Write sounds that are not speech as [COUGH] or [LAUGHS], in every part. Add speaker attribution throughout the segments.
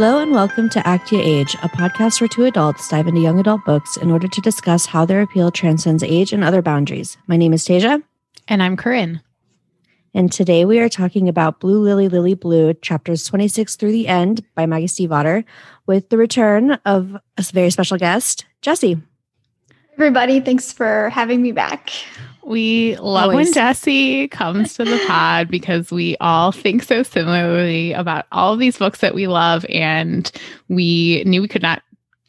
Speaker 1: Hello and welcome to Act Your Age, a podcast where two adults dive into young adult books in order to discuss how their appeal transcends age and other boundaries. My name is Tasia.
Speaker 2: And I'm Corinne.
Speaker 1: And today we are talking about Blue Lily Lily Blue, chapters 26 through the end by Maggie Stiefvater, with the return of a very special guest, Jessie.
Speaker 3: Everybody, thanks for having me back.
Speaker 2: We love Always. when Jessie comes to the [LAUGHS] pod because we all think so similarly about all of these books that we love. And we knew we could not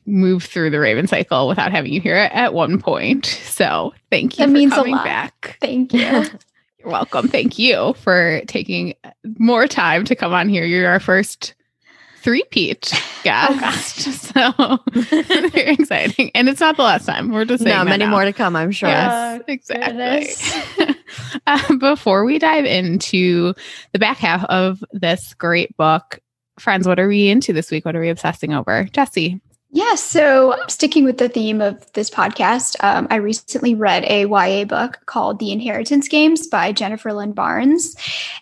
Speaker 2: move through the Raven cycle without having you here at one point. So thank you that for means coming back.
Speaker 3: Thank [LAUGHS] you.
Speaker 2: You're welcome. Thank you for taking more time to come on here. You're our first three-peat [LAUGHS] guest. Oh, [LAUGHS] so [LAUGHS] very exciting. And it's not the last time. We're just saying
Speaker 1: no, many
Speaker 2: now.
Speaker 1: more to come, I'm sure.
Speaker 2: Yes, exactly. uh, before we dive into the back half of this great book, friends, what are we into this week? What are we obsessing over? Jessie.
Speaker 3: Yeah, so sticking with the theme of this podcast, um, I recently read a YA book called The Inheritance Games by Jennifer Lynn Barnes.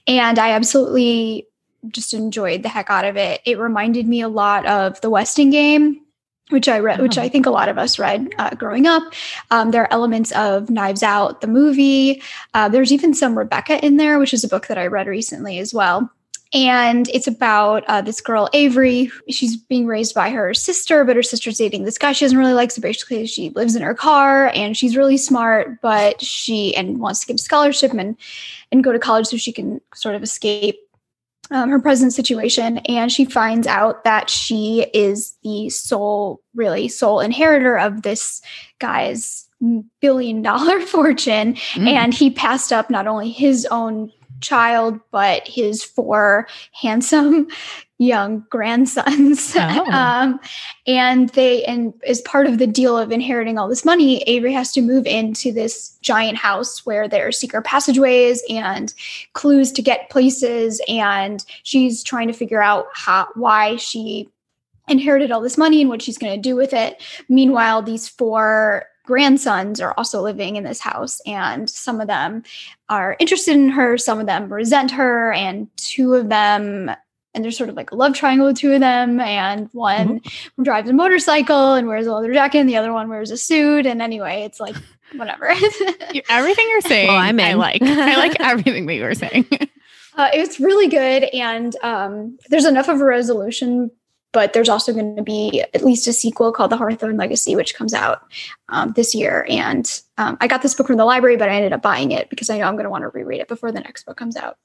Speaker 3: And I absolutely just enjoyed the heck out of it. It reminded me a lot of the Westing game, which I read, which I think a lot of us read uh, growing up. Um, there are elements of Knives Out, the movie. Uh, there's even some Rebecca in there, which is a book that I read recently as well. And it's about uh, this girl, Avery. She's being raised by her sister, but her sister's dating this guy she doesn't really like. So basically, she lives in her car and she's really smart, but she and wants to get a scholarship and and go to college so she can sort of escape um, her present situation and she finds out that she is the sole really sole inheritor of this guy's billion dollar [LAUGHS] fortune mm. and he passed up not only his own child but his four handsome young grandsons. [LAUGHS] Oh. um, and they, and as part of the deal of inheriting all this money, Avery has to move into this giant house where there are secret passageways and clues to get places. And she's trying to figure out how, why she inherited all this money and what she's going to do with it. Meanwhile, these four grandsons are also living in this house and some of them are interested in her some of them resent her and two of them and there's sort of like a love triangle with two of them and one mm-hmm. drives a motorcycle and wears a leather jacket and the other one wears a suit and anyway it's like [LAUGHS] whatever
Speaker 2: everything you're saying [LAUGHS] well, I'm in. i like i like [LAUGHS] everything that you were saying
Speaker 3: uh, it's really good and um, there's enough of a resolution but there's also going to be at least a sequel called the Hawthorne Legacy, which comes out um, this year. And um, I got this book from the library, but I ended up buying it because I know I'm going to want to reread it before the next book comes out.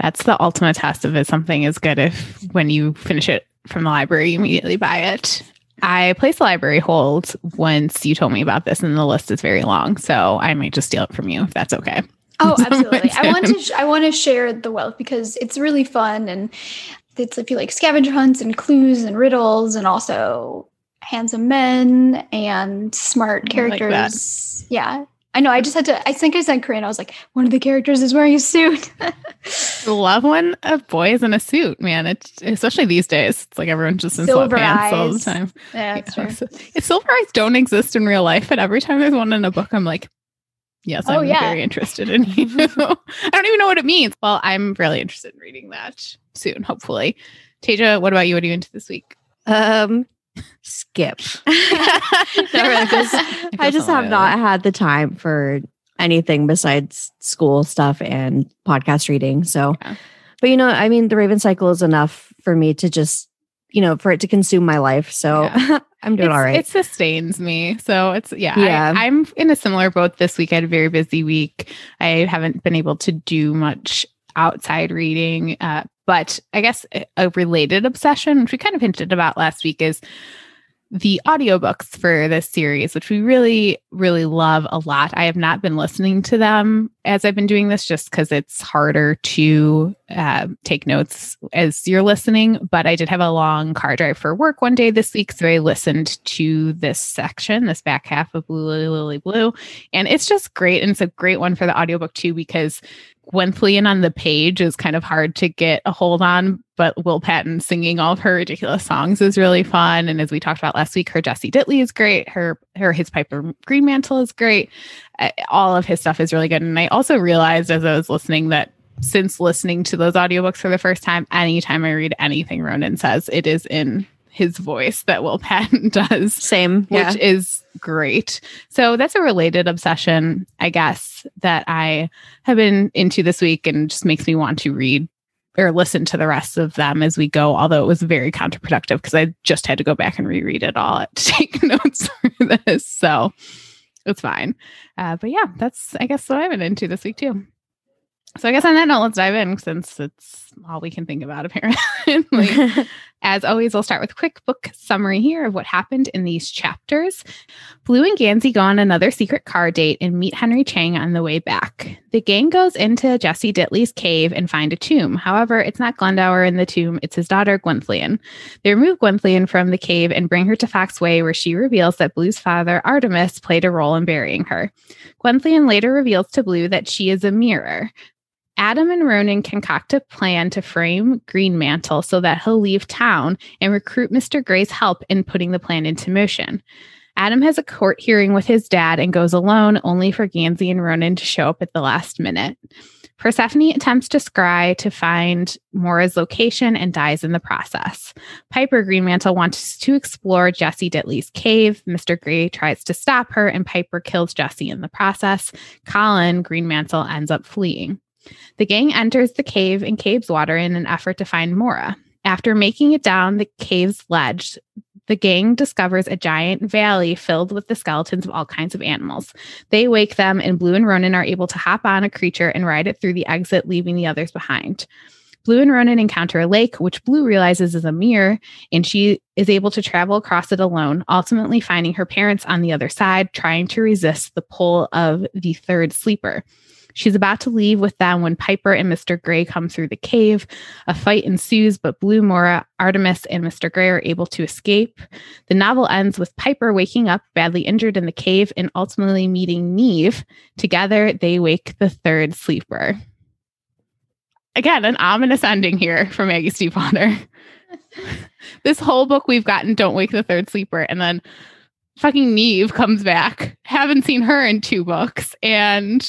Speaker 2: That's the ultimate test of if something is good if when you finish it from the library, you immediately buy it. I placed a library hold once you told me about this, and the list is very long. So I might just steal it from you if that's okay.
Speaker 3: Oh, [LAUGHS] absolutely. I want to sh- I want to share the wealth because it's really fun and it's if you like scavenger hunts and clues and riddles and also handsome men and smart characters. Like yeah. I know. I just had to. I think I said Korean. I was like, one of the characters is wearing a suit. [LAUGHS]
Speaker 2: Love when a boy is in a suit, man. It's especially these days. It's like everyone's just in silver sweatpants eyes. all the time.
Speaker 3: Yeah, that's true. So,
Speaker 2: if silver eyes don't exist in real life, but every time there's one in a book, I'm like, yes, oh, I'm yeah. very interested in you. [LAUGHS] [LAUGHS] I don't even know what it means. Well, I'm really interested in reading that soon, hopefully. Tasia, what about you? What are you into this week?
Speaker 1: Um, skip. [LAUGHS] [LAUGHS] I just have not had the time for anything besides school stuff and podcast reading. So, yeah. but you know, I mean, the Raven cycle is enough for me to just, you know, for it to consume my life. So yeah. [LAUGHS] I'm doing
Speaker 2: it's,
Speaker 1: all right.
Speaker 2: It sustains me. So it's, yeah, yeah. I, I'm in a similar boat this week. I had a very busy week. I haven't been able to do much outside reading. Uh, but I guess a related obsession, which we kind of hinted about last week, is the audiobooks for this series, which we really, really love a lot. I have not been listening to them as I've been doing this just because it's harder to uh, take notes as you're listening. But I did have a long car drive for work one day this week. So I listened to this section, this back half of Blue Lily Lily Blue. And it's just great. And it's a great one for the audiobook too, because Gwenllian on the page is kind of hard to get a hold on, but Will Patton singing all of her ridiculous songs is really fun. And as we talked about last week, her Jesse Dittley is great. Her her his Piper Greenmantle is great. All of his stuff is really good. And I also realized as I was listening that since listening to those audiobooks for the first time, anytime I read anything Ronan says, it is in his voice that Will Patton [LAUGHS] does.
Speaker 1: Same,
Speaker 2: yeah. which is great. So that's a related obsession, I guess, that I have been into this week and just makes me want to read or listen to the rest of them as we go, although it was very counterproductive because I just had to go back and reread it all [LAUGHS] to take [LAUGHS] notes for this. So it's fine. Uh, but yeah, that's, I guess, what I've been into this week too. So I guess on that note, let's dive in since it's all we can think about [LAUGHS] apparently. [LAUGHS] As always, we'll start with a quick book summary here of what happened in these chapters. Blue and Gansey go on another secret car date and meet Henry Cheng on the way back. The gang goes into Jesse Dittley's cave and find a tomb. However, it's not Glendower in the tomb, it's his daughter Gwenllian. They remove Gwenllian from the cave and bring her to Fox Way, where she reveals that Blue's father, Artemis, played a role in burying her. Gwenllian later reveals to Blue that she is a mirror. Adam and Ronan concoct a plan to frame Greenmantle so that he'll leave town and recruit Mr. Gray's help in putting the plan into motion. Adam has a court hearing with his dad and goes alone, only for Gansey and Ronan to show up at the last minute. Persephone attempts to scry to find Maura's location and dies in the process. Piper Greenmantle wants to explore Jesse Dittley's cave. Mr. Gray tries to stop her, and Piper kills Jesse in the process. Colin Greenmantle ends up fleeing. The gang enters the cave in Cabeswater in an effort to find Maura. After making it down the cave's ledge, the gang discovers a giant valley filled with the skeletons of all kinds of animals. They wake them, and Blue and Ronan are able to hop on a creature and ride it through the exit, leaving the others behind. Blue and Ronan encounter a lake, which Blue realizes is a mirror, and she is able to travel across it alone, ultimately finding her parents on the other side, trying to resist the pull of the third sleeper. She's about to leave with them when Piper and Mr. Gray come through the cave. A fight ensues, but Blue, Maura, Artemis, and Mr. Gray are able to escape. The novel ends with Piper waking up badly injured in the cave and ultimately meeting Neeve. Together, they wake the third sleeper. Again, an ominous ending here for Maggie Stiefvater. [LAUGHS] this whole book we've gotten Don't Wake the Third Sleeper, and then fucking Neeve comes back. Haven't seen her in two books, and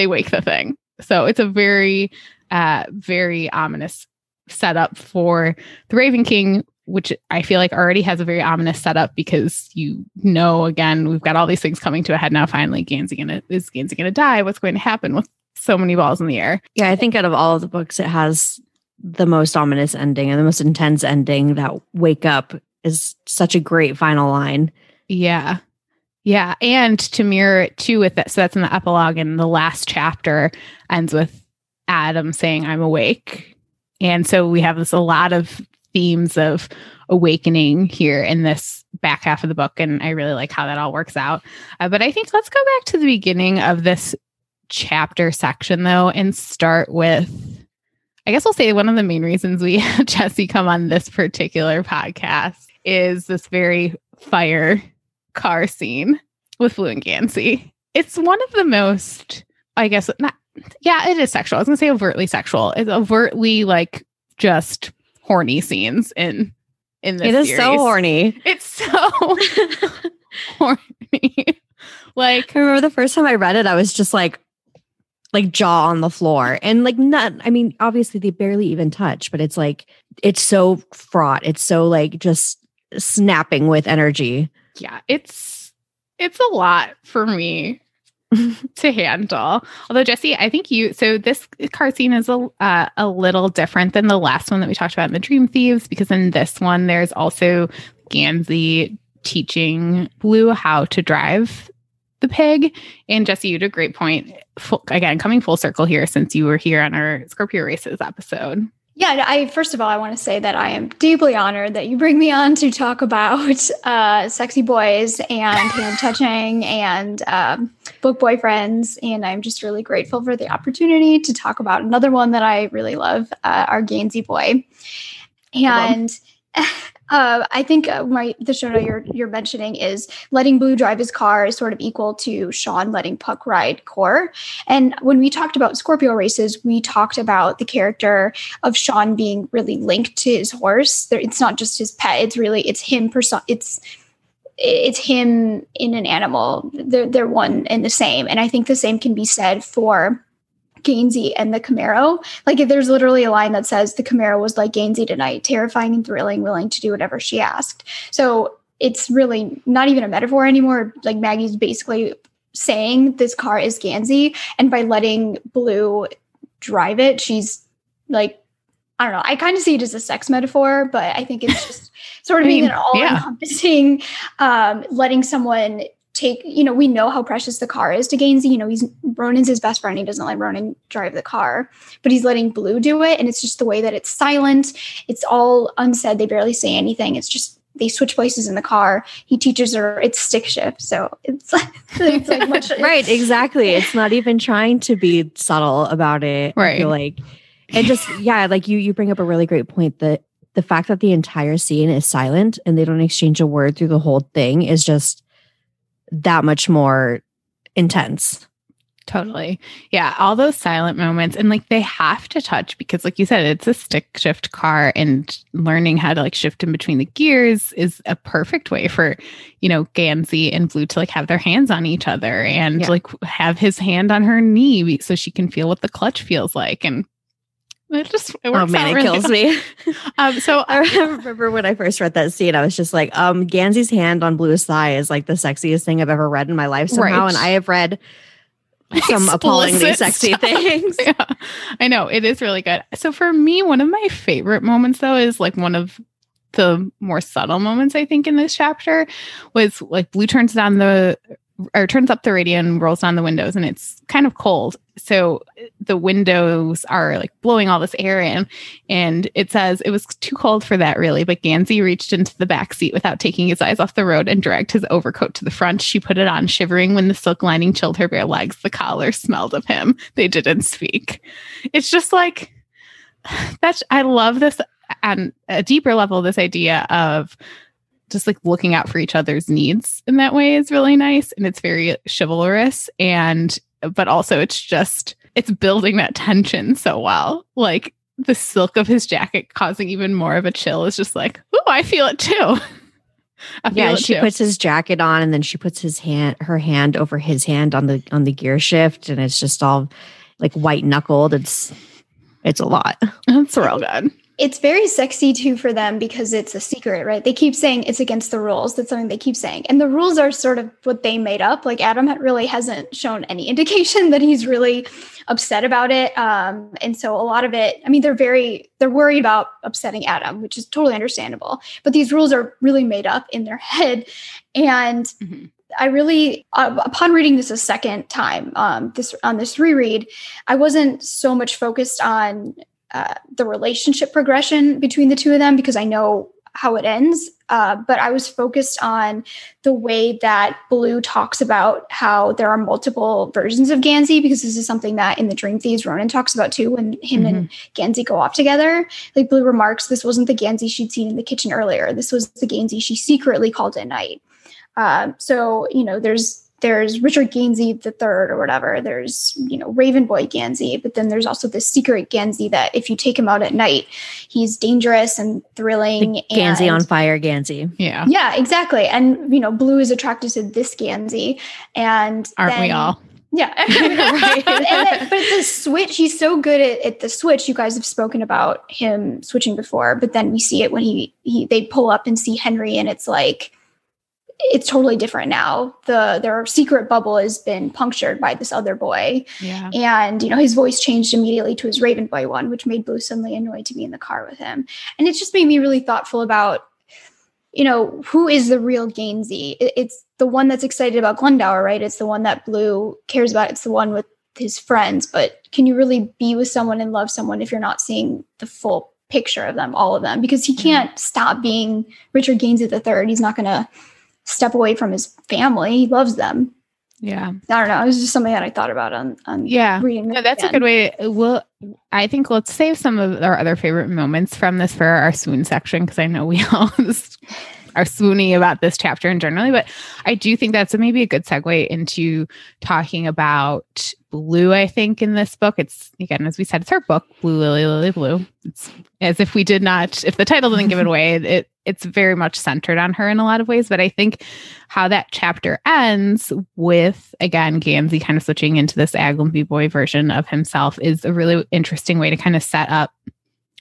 Speaker 2: they wake the thing. So it's a very, uh, very ominous setup for the Raven King, which I feel like already has a very ominous setup because you know, again, we've got all these things coming to a head now. Finally, Gansey gonna is Gansey gonna die? What's going to happen with so many balls in the air?
Speaker 1: Yeah, I think out of all of the books, it has the most ominous ending and the most intense ending. That wake up is such a great final line.
Speaker 2: Yeah. Yeah. And to mirror it too with it. So that's in the epilogue, and the last chapter ends with Adam saying, I'm awake. And so we have this a lot of themes of awakening here in this back half of the book. And I really like how that all works out. Uh, but I think let's go back to the beginning of this chapter section, though, and start with. I guess I'll say one of the main reasons we [LAUGHS] had Jesse come on this particular podcast is this very fire car scene with Gansey. It's one of the most, I guess, not, yeah, it is sexual. I was gonna say overtly sexual. It's overtly like just horny scenes in in this.
Speaker 1: It is
Speaker 2: series.
Speaker 1: so horny.
Speaker 2: It's so [LAUGHS] horny. like
Speaker 1: I remember the first time I read it, I was just like, like jaw on the floor, and like not. I mean, obviously they barely even touch, but it's like it's so fraught. It's so like just snapping with energy
Speaker 2: yeah, it's it's a lot for me [LAUGHS] to handle. Although Jesse, I think you so this car scene is a uh, a little different than the last one that we talked about in the Dream Thieves because in this one there's also Gansey teaching Blue how to drive the pig. And Jesse, you did a great point. Full, again, coming full circle here since you were here on our Scorpio races episode.
Speaker 3: Yeah, I first of all, I want to say that I am deeply honored that you bring me on to talk about [LAUGHS] uh, sexy boys and hand touching and um, book boyfriends, and I'm just really grateful for the opportunity to talk about another one that I really love, uh, our Gansey boy, and. [LAUGHS] Uh, I think uh, my the show you're you're mentioning is letting Blue drive his car is sort of equal to Sean letting Puck ride Corr. And when we talked about Scorpio races, we talked about the character of Sean being really linked to his horse. It's not just his pet; it's really it's him. Person, it's it's him in an animal. They're they're one and the same. And I think the same can be said for Gansey and the Camaro. Like there's literally a line that says the Camaro was like Gansey tonight, terrifying and thrilling, willing to do whatever she asked. So it's really not even a metaphor anymore. Like Maggie's basically saying this car is Gansey, and by letting Blue drive it, she's like, I don't know. I kind of see it as a sex metaphor, but I think it's just [LAUGHS] sort of I mean, being an all-encompassing, yeah. um, letting someone take, you know, we know how precious the car is to Gansey. You know, he's Ronan's his best friend. He doesn't let Ronan drive the car, but he's letting Blue do it. And it's just the way that it's silent. It's all unsaid. They barely say anything. It's just they switch places in the car. He teaches her it's stick shift, so it's, [LAUGHS] it's like
Speaker 1: much [LAUGHS] right. Exactly. It's not even trying to be subtle about it.
Speaker 2: Right.
Speaker 1: Like and just yeah, like you you bring up a really great point that the fact that the entire scene is silent and they don't exchange a word through the whole thing is just that much more intense.
Speaker 2: Totally. Yeah. All those silent moments. And like they have to touch because, like you said, it's a stick shift car and learning how to like shift in between the gears is a perfect way for, you know, Gansey and Blue to like have their hands on each other and yeah. like have his hand on her knee so she can feel what the clutch feels like. And it just it
Speaker 1: oh man, it really kills well. me. [LAUGHS] um, so [LAUGHS] I [LAUGHS] remember when I first read that scene, I was just like, um, Gansey's hand on Blue's thigh is like the sexiest thing I've ever read in my life somehow. Right. And I have read some appallingly sexy stuff. things.
Speaker 2: Yeah, I know it is really good. So for me, one of my favorite moments though is like one of the more subtle moments I think in this chapter was like Blue turns down the or turns up the radio and rolls down the windows and it's kind of cold so uh, the windows are like blowing all this air in and it says it was too cold for that really but gansey reached into the back seat without taking his eyes off the road and dragged his overcoat to the front. She put it on shivering when the silk lining chilled her bare legs. The collar smelled of him. They didn't speak. It's just like [SIGHS] that's i love this on a deeper level this idea of just like looking out for each other's needs in that way is really nice and it's very chivalrous and but also it's just it's building that tension so well. Like the silk of his jacket causing even more of a chill is just like oh i feel it too. [LAUGHS]
Speaker 1: Yeah she too. puts his jacket on and then she puts his hand her hand over his hand on the on the gear shift and it's just all like white knuckled. It's it's a lot.
Speaker 2: It's real good
Speaker 3: it's very sexy too for them because it's a secret, right? They keep saying it's against the rules. That's something they keep saying. And the rules are sort of what they made up. Like Adam really hasn't shown any [LAUGHS] indication that he's really upset about it. Um, and so a lot of it, I mean, they're very, they're worried about upsetting Adam, which is totally understandable. But these rules are really made up in their head. And mm-hmm. I really, uh, upon reading this a second time, um, this on this reread, I wasn't so much focused on uh, the relationship progression between the two of them because I know how it ends. Uh, but I was focused on the way that Blue talks about how there are multiple versions of Gansey because this is something that in the Dream Thieves Ronan talks about too when him mm-hmm. and Gansey go off together. Like Blue remarks, this wasn't the Gansey she'd seen in the kitchen earlier. This was the Gansey she secretly called at night. Uh, so, you know, there's there's Richard Gansey the third or whatever. There's, you know, Raven Boy Gansey, but then there's also this secret Gansey that if you take him out at night, he's dangerous and thrilling. The
Speaker 1: Gansey and, on fire Gansey.
Speaker 2: Yeah.
Speaker 3: Yeah, exactly. And, you know, Blue is attracted to this Gansey. And
Speaker 2: aren't then, we all?
Speaker 3: Yeah. [LAUGHS] right. then, but the switch, he's so good at, at the switch. You guys have spoken about him switching before, but then we see it when he, he they pull up and see Henry and it's like, it's totally different now. The their secret bubble has been punctured by this other boy.
Speaker 2: Yeah.
Speaker 3: And you know, his voice changed immediately to his Raven Boy one, which made Blue suddenly annoyed to be in the car with him. And it just made me really thoughtful about, you know, who is the real Gansey? It's the one that's excited about Glendower, right? It's the one that Blue cares about. It's the one with his friends. But can you really be with someone and love someone if you're not seeing the full picture of them, all of them? Because he mm. can't stop being Richard Gansey the third. He's not gonna step away from his family. He loves them.
Speaker 2: Yeah.
Speaker 3: I don't know. It was just something that I thought about on, on
Speaker 2: yeah. reading. No, that's again. a good way. Well, I think let's save some of our other favorite moments from this for our swoon section because I know we [LAUGHS] all are swoony about this chapter and generally, but I do think that's a, maybe a good segue into talking about blue. I think in this book, it's again as we said, it's our book, Blue Lily Lily Blue. It's as if we did not, if the title didn't give it away, it it's very much centered on her in a lot of ways. But I think how that chapter ends with again Gansey kind of switching into this Aglionby boy version of himself is a really interesting way to kind of set up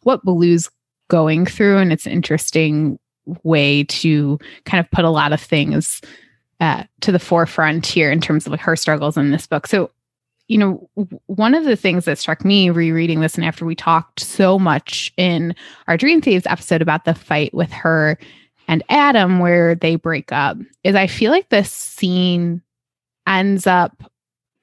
Speaker 2: what Blue's going through, and it's an interesting way to kind of put a lot of things uh, to the forefront here in terms of her struggles in this book. So you know, one of the things that struck me rereading this, and after we talked so much in our Dream Thieves episode about the fight with her and Adam, where they break up, is I feel like this scene ends up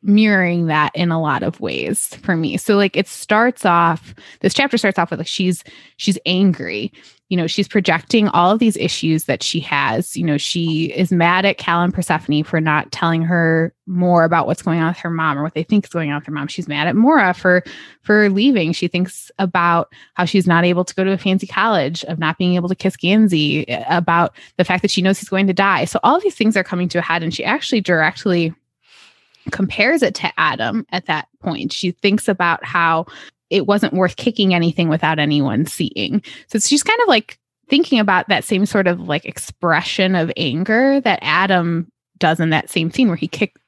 Speaker 2: mirroring that in a lot of ways for me. So like it starts off this chapter starts off with like she's she's angry you know, she's projecting all of these issues that she has. You know, she is mad at Cal and Persephone for not telling her more about what's going on with her mom or what they think is going on with her mom. She's mad at Maura for for leaving. She thinks about how she's not able to go to a fancy college, of not being able to kiss Gansey, eh, about the fact that she knows he's going to die. So all these things are coming to a head, and she actually directly compares it to Adam at that point. She thinks about how it wasn't worth kicking anything without anyone seeing. So she's kind of like thinking about that same sort of like expression of anger that Adam does in that same scene where he kicked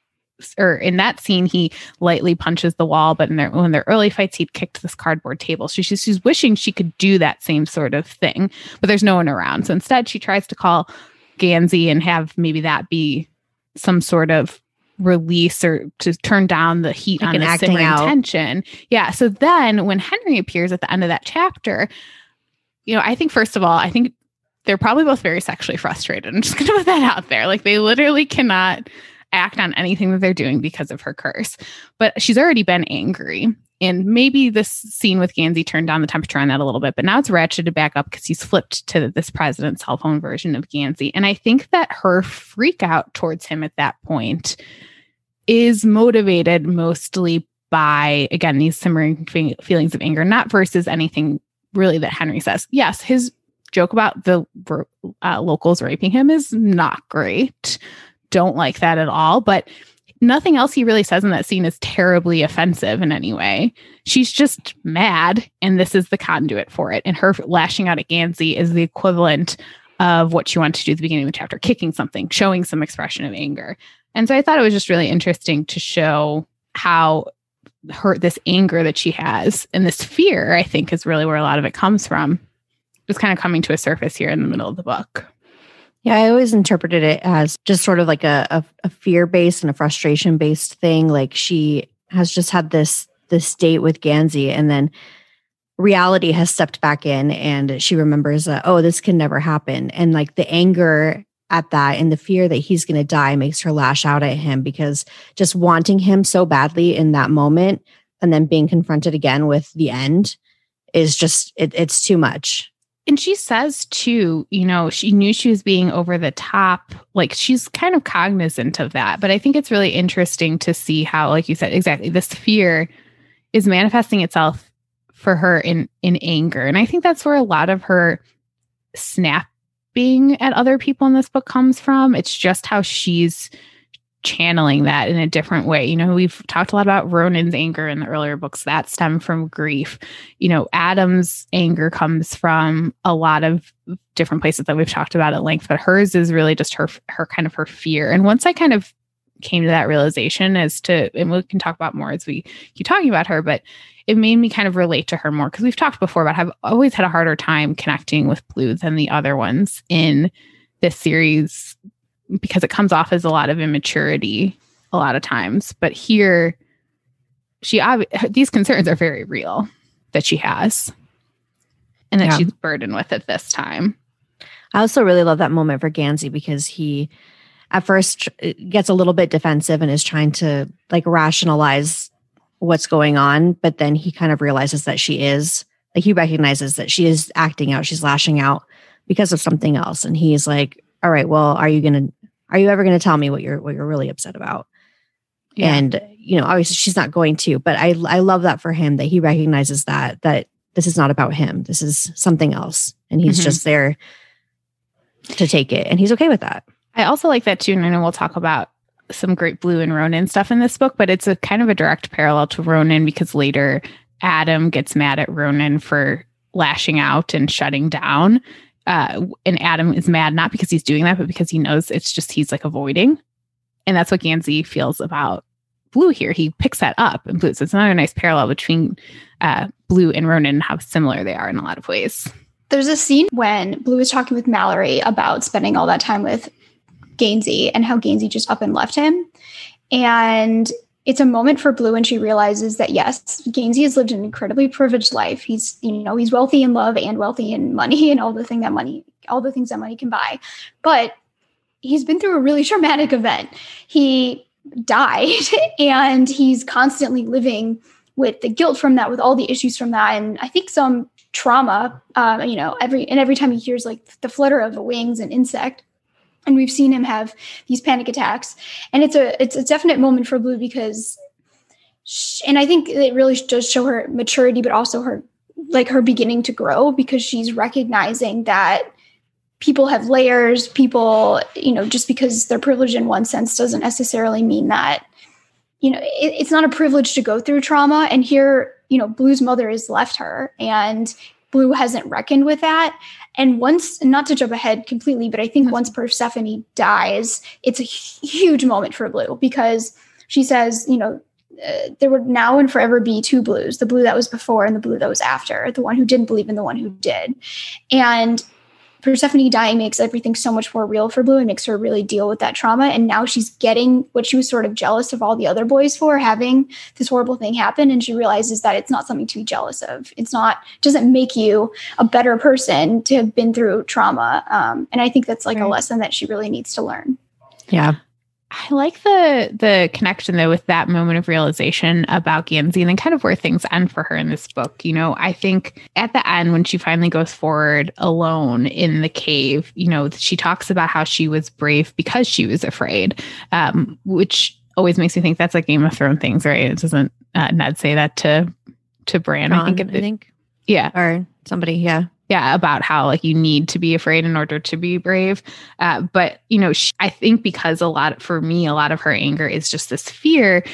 Speaker 2: or in that scene he lightly punches the wall but in their when their early fights he'd kicked this cardboard table so she's, she's wishing she could do that same sort of thing but there's no one around so instead she tries to call gansey and have maybe that be some sort of release or to turn down the heat like on the simmering out. tension. Yeah. So then when Henry appears at the end of that chapter, you know, I think first of all, I think they're probably both very sexually frustrated. [LAUGHS] I'm just going to put that out there. Like they literally cannot act on anything that they're doing because of her curse. But she's already been angry. And maybe this scene with Gansey turned down the temperature on that a little bit, but now it's ratcheted back up because he's flipped to this president's cell phone version of Gansey. And I think that her freak out towards him at that point is motivated mostly by, again, these simmering feelings of anger, not versus anything really that Henry says. Yes, his joke about the uh, locals raping him is not great. Don't like that at all. But nothing else he really says in that scene is terribly offensive in any way. She's just mad, and this is the conduit for it. And her lashing out at Gansey is the equivalent of what she wanted to do at the beginning of the chapter, kicking something, showing some expression of anger. And so I thought it was just really interesting to show how her this anger that she has and this fear, I think, is really where a lot of it comes from. Just kind of coming to a surface here in the middle of the book.
Speaker 1: Yeah, I always interpreted it as just sort of like a, a, a fear based and a frustration based thing. Like she has just had this this date with Gansey, and then reality has stepped back in, and she remembers, that, oh, this can never happen, and like the anger at that and the fear that he's going to die makes her lash out at him because just wanting him so badly in that moment and then being confronted again with the end is just it, it's too much.
Speaker 2: And she says too you know she knew she was being over the top like she's kind of cognizant of that but i think it's really interesting to see how like you said exactly this fear is manifesting itself for her in in anger and i think that's where a lot of her snap being at other people in this book comes from. It's just how she's channeling that in a different way. You know, we've talked a lot about Ronan's anger in the earlier books that stem from grief. You know, Adam's anger comes from a lot of different places that we've talked about at length, but hers is really just her her kind of her fear. And once I kind of came to that realization as to and we can talk about more as we keep talking about her, but it made me kind of relate to her more because we've talked before about I've always had a harder time connecting with Blue than the other ones in this series because it comes off as a lot of immaturity a lot of times. But here, she these concerns are very real that she has and that yeah. she's burdened with at this time.
Speaker 1: I also really love that moment for Gansey because he at first gets a little bit defensive and is trying to like rationalize what's going on, but then he kind of realizes that she is like he recognizes that she is acting out, she's lashing out because of something else. And he's like, All right, well, are you gonna are you ever gonna tell me what you're what you're really upset about? Yeah. And you know, obviously she's not going to, but I I love that for him that he recognizes that that this is not about him. This is something else. And he's mm-hmm. just there to take it. And he's okay with that.
Speaker 2: I also like that too. And I know we'll talk about some great blue and Ronan stuff in this book, but it's a kind of a direct parallel to Ronan because later Adam gets mad at Ronan for lashing out and shutting down uh, and Adam is mad not because he's doing that, but because he knows it's just he's like avoiding. And that's what Gansey feels about Blue here. He picks that up and Blue. So it's another nice parallel between uh, Blue and Ronan and how similar they are in a lot of ways.
Speaker 3: There's a scene when Blue is talking with Malory about spending all that time with Gansey and how Gansey just up and left him. And it's a moment for Blue and she realizes that yes, Gansey has lived an incredibly privileged life. He's, you know, he's wealthy in love and wealthy in money and all the thing that money, all the things that money can buy. But he's been through a really [LAUGHS] traumatic event. He died [LAUGHS] and he's constantly living with the guilt from that, with all the issues from that. And I think some trauma, uh, you know, every, and every time he hears like the flutter of a wings and insect, and we've seen him have these panic attacks. And it's a it's a definite moment for blue because she, and i think it really does show her maturity but also her like her beginning to grow because she's recognizing that people have layers people you know just because they're privileged in one sense doesn't necessarily mean that you know it, it's not a privilege to go through trauma. And here you know blue's mother has left her and blue hasn't reckoned with that and once, not to jump ahead completely, but I think once Persephone dies, it's a huge moment for Blue because she says, you know, uh, there would now and forever be two blues the blue that was before and the blue that was after, the one who didn't believe in the one who did. And Persephone dying makes everything so much more real for Blue and makes her really deal with that trauma. And now she's getting what she was sort of jealous of all the other boys for having this horrible thing happen. And she realizes that it's not something to be jealous of. It's not, doesn't make you a better person to have been through trauma. Um, and I think that's like right. a lesson that she really needs to learn.
Speaker 1: Yeah.
Speaker 2: I like the the connection though with that moment of realization about Gansey and then kind of where things end for her in this book. You know, I think at the end when she finally goes forward alone in the cave, you know, she talks about how she was brave because she was afraid, um, which always makes me think that's like Game of Thrones things, right? It doesn't uh, Ned say that to to Bran?
Speaker 1: Ron, I think. It, I think.
Speaker 2: Yeah,
Speaker 1: or somebody. Yeah
Speaker 2: yeah about how like you need to be afraid in order to be brave. Uh, but you know she, i think because a lot for me a lot of her anger is just this fear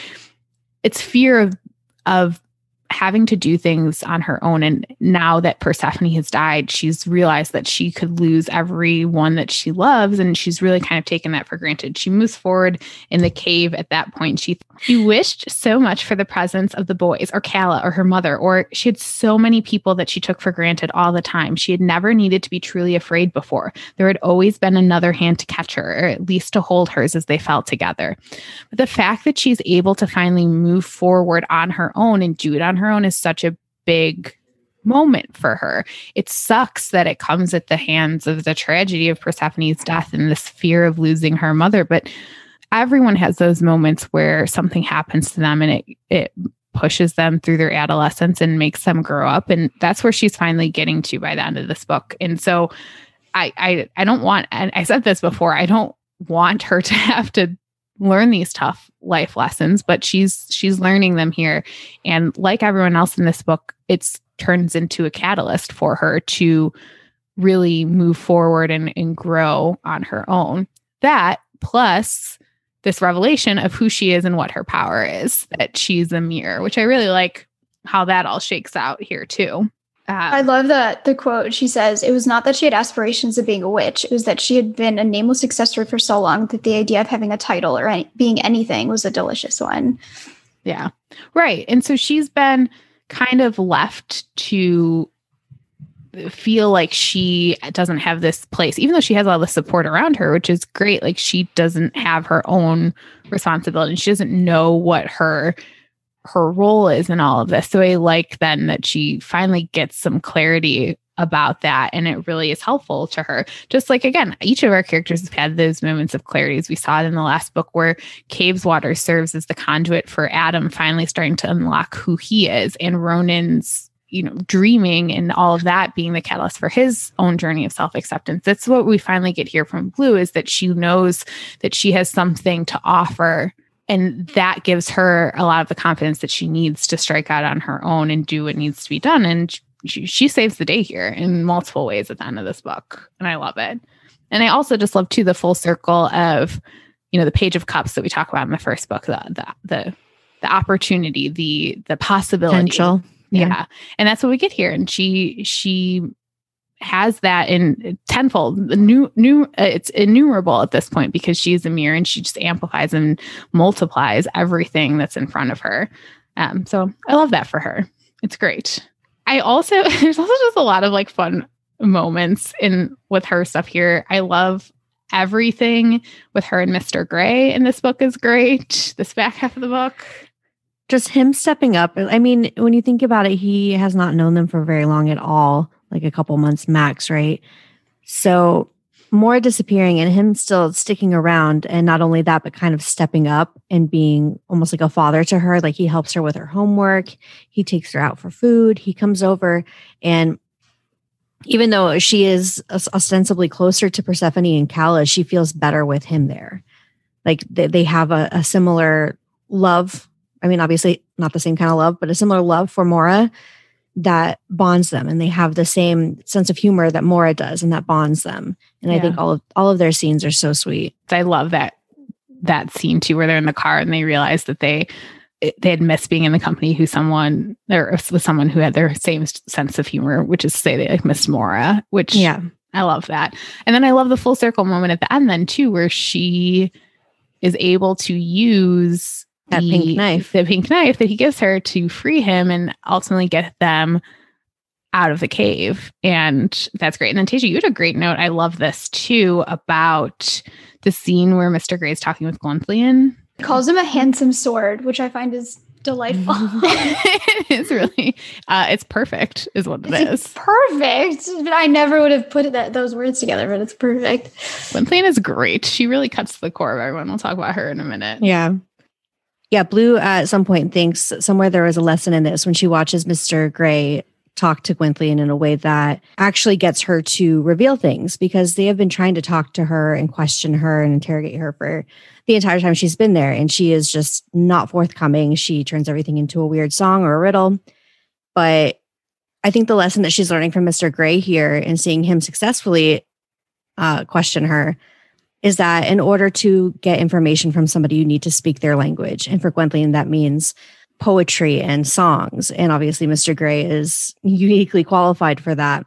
Speaker 2: it's fear of of having to do things on her own. And now that Persephone has died, she's realized that she could lose everyone that she loves. And she's really kind of taken that for granted. She moves forward in the cave at that point. She, she wished so much for the presence of the boys or Calla or her mother, or she had so many people that she took for granted all the time. She had never needed to be truly afraid before. There had always been another hand to catch her, or at least to hold hers as they fell together. But the fact that she's able to finally move forward on her own and do it on her own is such a big moment for her. It sucks that it comes at the hands of the tragedy of Persephone's death and this fear of losing her mother, but everyone has those moments where something happens to them and it it pushes them through their adolescence and makes them grow up and that's where she's finally getting to by the end of this book. And so I I I don't want and I said this before, I don't want her [LAUGHS] to have to learn these tough life lessons but she's she's learning them here. And like everyone else in this book it's turns into a catalyst for her to really move forward and, and grow on her own. That plus this revelation of who she is and what her power is that she's a mirror which i really like how that all shakes out here too
Speaker 3: uh, I love the the quote. She says, "It was not that she had aspirations of being a witch; it was that she had been a nameless successor for so long that the idea of having a title or any, being anything was a delicious one."
Speaker 2: Yeah, right. And so she's been kind of left to feel like she doesn't have this place, even though she has all the support around her, which is great. Like she doesn't have her own responsibility. She doesn't know what her her role is in all of this. So I like then that she finally gets some clarity about that and it really is helpful to her. Just like again, each of our characters have had those moments of clarity as we saw it in the last book where Cabeswater serves as the conduit for Adam finally starting to unlock who he is and Ronan's you know dreaming and all of that being the catalyst for his own journey of self-acceptance that's what we finally get here from blue is that she knows that she has something to offer and that gives her a lot of the confidence that she needs to strike out on her own and do what needs to be done. And she, she saves the day here in multiple ways at the end of this book and i love it. And i also just love too the full circle of you know the page of cups that we talk about in the first book the the the, the opportunity the the possibility.
Speaker 1: Potential.
Speaker 2: yeah. yeah. And that's what we get here. And she she has that in tenfold The new new uh, it's innumerable at this point because she's a mirror and she just amplifies and multiplies everything that's in front of her. Um, so i love that for her. It's great. I also [LAUGHS] there's also just a lot of like fun moments in with her stuff here. I love everything with her and mr gray in this book is great this back half of the book.
Speaker 1: Just him stepping up. I mean when you think about it he has not known them for very long at all like a couple months max, right? So Maura disappearing and him still sticking around and not only that but kind of stepping up and being almost like a father to her. Like he helps her with her homework. He takes her out for food. He comes over and even though she is ostensibly closer to Persephone and Calla she feels better with him there. Like they, they have a, a similar love. I mean obviously not the same kind of love but a similar love for Maura that bonds them and they have the same sense of humor that Maura does and that bonds them. And yeah. I think all of all of their scenes are so sweet.
Speaker 2: I love that that scene too where they're in the car and they realize that they they had missed being in the company who someone or with someone who had their same sense of humor, which is to say they like missed Maura, which yeah, I love that. And then I love the full circle moment at the end then too, where she is able to use
Speaker 1: that the, pink knife,
Speaker 2: the pink knife that he gives her to free him and ultimately get them out of the cave. And that's great. And then Tasia, you had a great note. I love this too about the scene where Mr. Gray's talking with Gwenllian.
Speaker 3: Calls him a handsome sword, which I find is delightful. [LAUGHS]
Speaker 2: it's really, uh, it's perfect, is what it
Speaker 3: it's
Speaker 2: is.
Speaker 3: Perfect. But I never would have put that, those words together, but it's perfect.
Speaker 2: Gwenllian is great. She really cuts to the core of everyone. We'll talk about her in a minute.
Speaker 1: Yeah. Yeah, Blue at some point thinks somewhere there was a lesson in this when she watches Mr. Gray talk to Gwenllian in a way that actually gets her to reveal things because they have been trying to talk to her and question her and interrogate her for the entire time she's been there. And she is just not forthcoming. She turns everything into a weird song or a riddle. But I think the lesson that she's learning from Mr. Gray here and seeing him successfully uh, question her is that in order to get information from somebody, you need to speak their language. And for Gwenllian, that means poetry and songs. And obviously, Mr. Gray is uniquely qualified for that.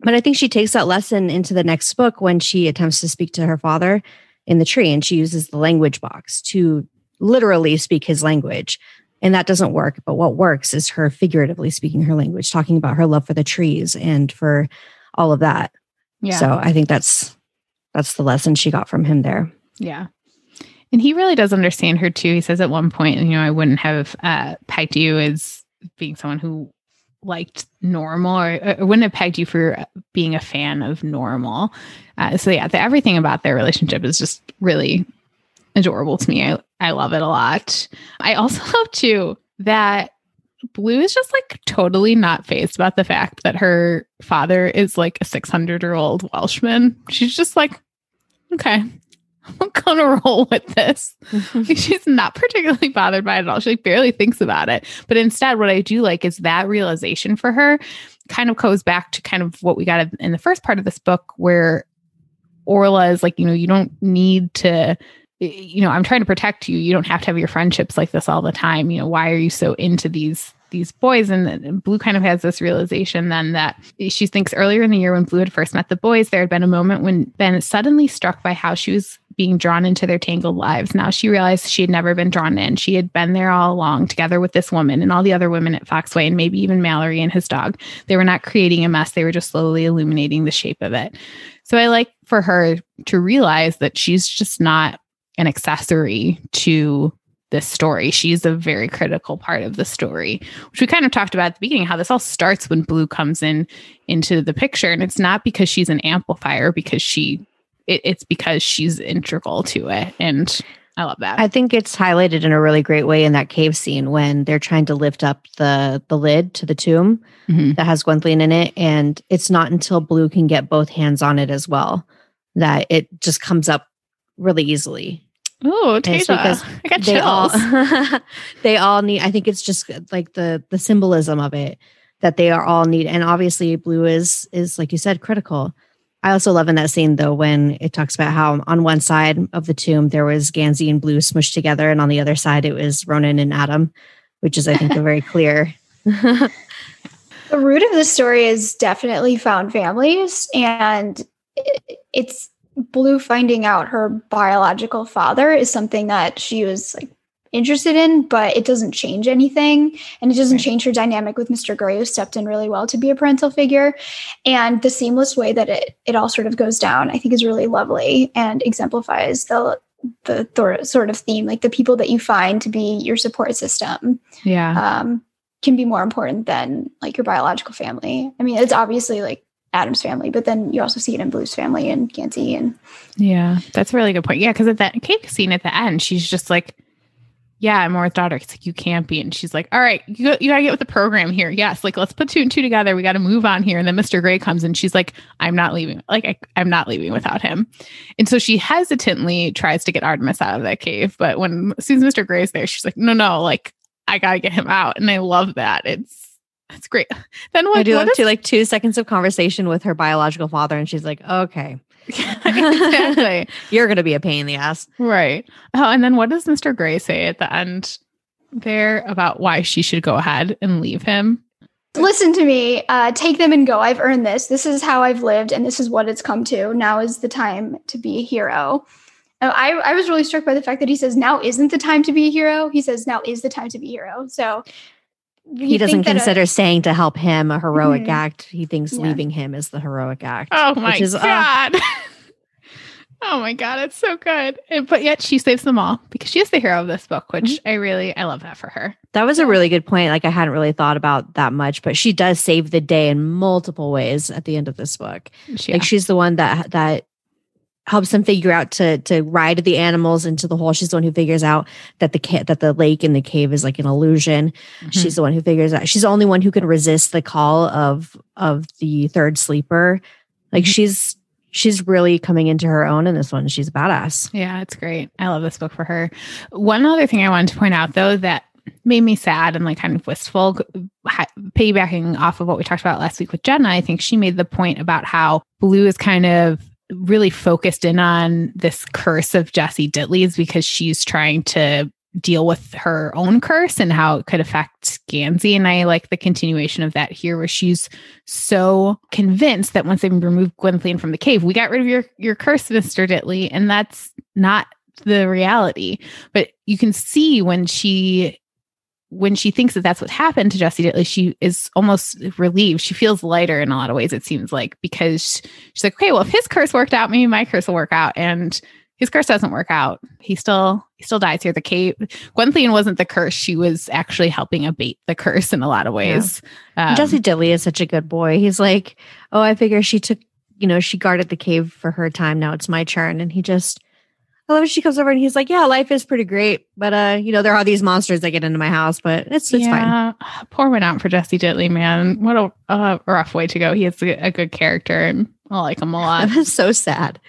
Speaker 1: But I think she takes that lesson into the next book when she attempts to speak to her father in the tree and she uses the language box to literally speak his language. And that doesn't work. But what works is her figuratively speaking her language, talking about her love for the trees and for all of that. Yeah. So I think that's that's the lesson she got from him there.
Speaker 2: Yeah. And he really does understand her too. He says at one point, you know, I wouldn't have uh, pegged you as being someone who liked normal or, or wouldn't have pegged you for being a fan of normal. Uh, so yeah, the, everything about their relationship is just really adorable to me. I, I love it a lot. I also [LAUGHS] love too that Blue is just like totally not phased about the fact that her father is like a 600 year old Welshman. She's just like, okay, [LAUGHS] I'm gonna roll with this. [LAUGHS] [LAUGHS] she's not particularly bothered by it at all. She like barely thinks about it. But instead, what I do like is that realization for her kind of goes back to kind of what we got in the first part of this book, where Orla is like, you know, you don't need to you know, I'm trying to protect you. You don't have to have your friendships like this all the time. You know, why are you so into these these boys and blue kind of has this realization then that she thinks earlier in the year when blue had first met the boys there had been a moment when ben suddenly struck by how she was being drawn into their tangled lives. Now she realized she had never been drawn in. She had been there all along together with this woman and all the other women at foxway and maybe even malory and his dog. They were not creating a mess. They were just slowly illuminating the shape of it. So i like for her to realize that she's just not an accessory to this story. She's a very critical part of the story, which we kind of talked about at the beginning, how this all starts when Blue comes in into the picture. And it's not because she's an amplifier, because she it, it's because she's integral to it. And I love that.
Speaker 1: I think it's highlighted in a really great way in that cave scene when they're trying to lift up the the lid to the tomb mm-hmm. that has Gwenllian in it. And it's not until Blue can get both hands on it as well that it just comes up really easily
Speaker 2: Oh, because [LAUGHS] I got they all [LAUGHS]
Speaker 1: they all need. I think it's just like the the symbolism of it that they are all need, and obviously blue is is like you said critical. I also love in that scene though when it talks about how on one side of the tomb there was Gansey and Blue smushed together, and on the other side it was Ronan and Adam, which is I think a very [LAUGHS] clear.
Speaker 3: The root of the story is definitely found families, and it's Blue finding out her biological father is something that she was like interested in, but it doesn't change anything. And it doesn't right. change her dynamic with Mr. Gray, who stepped in really well to be a parental figure. And the seamless way that it it all sort of goes down, I think is really lovely and exemplifies the the th- sort of theme, like the people that you find to be your support system.
Speaker 2: Yeah. Um,
Speaker 3: can be more important than like your biological family. I mean, it's obviously like Adam's family, but then you also see it in Blue's family and Gansey and
Speaker 2: yeah, that's a really good point. Yeah, because at that cake scene at the end, she's just like, "Yeah, I'm Maura's daughter." It's like you can't be, and she's like, "All right, you you gotta get with the program here. Yes, like let's put two and two together. We got to move on here." And then Mr. Gray comes, and she's like, "I'm not leaving. Like I, I'm not leaving without him." And so she hesitantly tries to get Artemis out of that cave, but when as soon as Mr. Gray's there, she's like, "No, no, like I gotta get him out." And I love that. It's that's great. [LAUGHS] Then what?
Speaker 1: I do
Speaker 2: what
Speaker 1: love is- to like two seconds of conversation with her biological father, and she's like, "Okay, [LAUGHS] exactly. [LAUGHS] You're going to be a pain in the ass."
Speaker 2: Right. Oh, and then what does Mr. Gray say at the end there about why she should go ahead and leave him?
Speaker 3: Listen to me. Uh, take them and go. I've earned this. This is how I've lived, and this is what it's come to. Now is the time to be a hero. I, I was really struck by the fact that he says now isn't the time to be a hero. He says now is the time to be a hero. So
Speaker 1: he doesn't consider a, staying to help him a heroic mm-hmm. act. He thinks yeah. leaving him is the heroic act.
Speaker 2: Oh my is, uh, god. Uh, [LAUGHS] oh my god, it's so good. But yet she saves them all because she is the hero of this book, which mm-hmm. I really I love that for her.
Speaker 1: That was a really good point. Like I hadn't really thought about that much, but she does save the day in multiple ways at the end of this book. Yeah. Like she's the one that that helps them figure out to to ride the animals into the hole. She's the one who figures out that the ca- that the lake in the cave is like an illusion. Mm-hmm. She's the one who figures out. She's the only one who can resist the call of of the third sleeper. Like mm-hmm. she's she's really coming into her own in this one. She's a badass.
Speaker 2: Yeah, it's great. I love this book for her. One other thing I wanted to point out though that made me sad and like kind of wistful piggybacking off of what we talked about last week with Jenna I think she made the point about how blue is kind of really focused in on this curse of Jesse Dittley's because she's trying to deal with her own curse and how it could affect Gansey. And I like the continuation of that here, where she's so convinced that once they remove Gwenllian from the cave, we got rid of your your curse, Mr. Dittley. And that's not the reality. But you can see when she when she thinks that that's what happened to Jesse Dittley, she is almost relieved. She feels lighter in a lot of ways, it seems like, because she's like, okay, well, if his curse worked out, maybe my curse will work out. And his curse doesn't work out. He still he still dies here. The cave Gwenllian wasn't the curse. She was actually helping abate the curse in a lot of ways.
Speaker 1: Yeah. Um, Jesse Dittley is such a good boy. He's like, oh, I figure she took, you know, she guarded the cave for her time. Now it's my turn. And he just I love she comes over and he's like, "Yeah, life is pretty great, but uh, you know, there are these monsters that get into my house, but it's it's yeah.
Speaker 2: fine." [SIGHS] Poor went out for Jesse Dittley, man. What a uh, rough way to go. He has a, good character, and I like him a [LAUGHS] lot.
Speaker 1: That was so sad.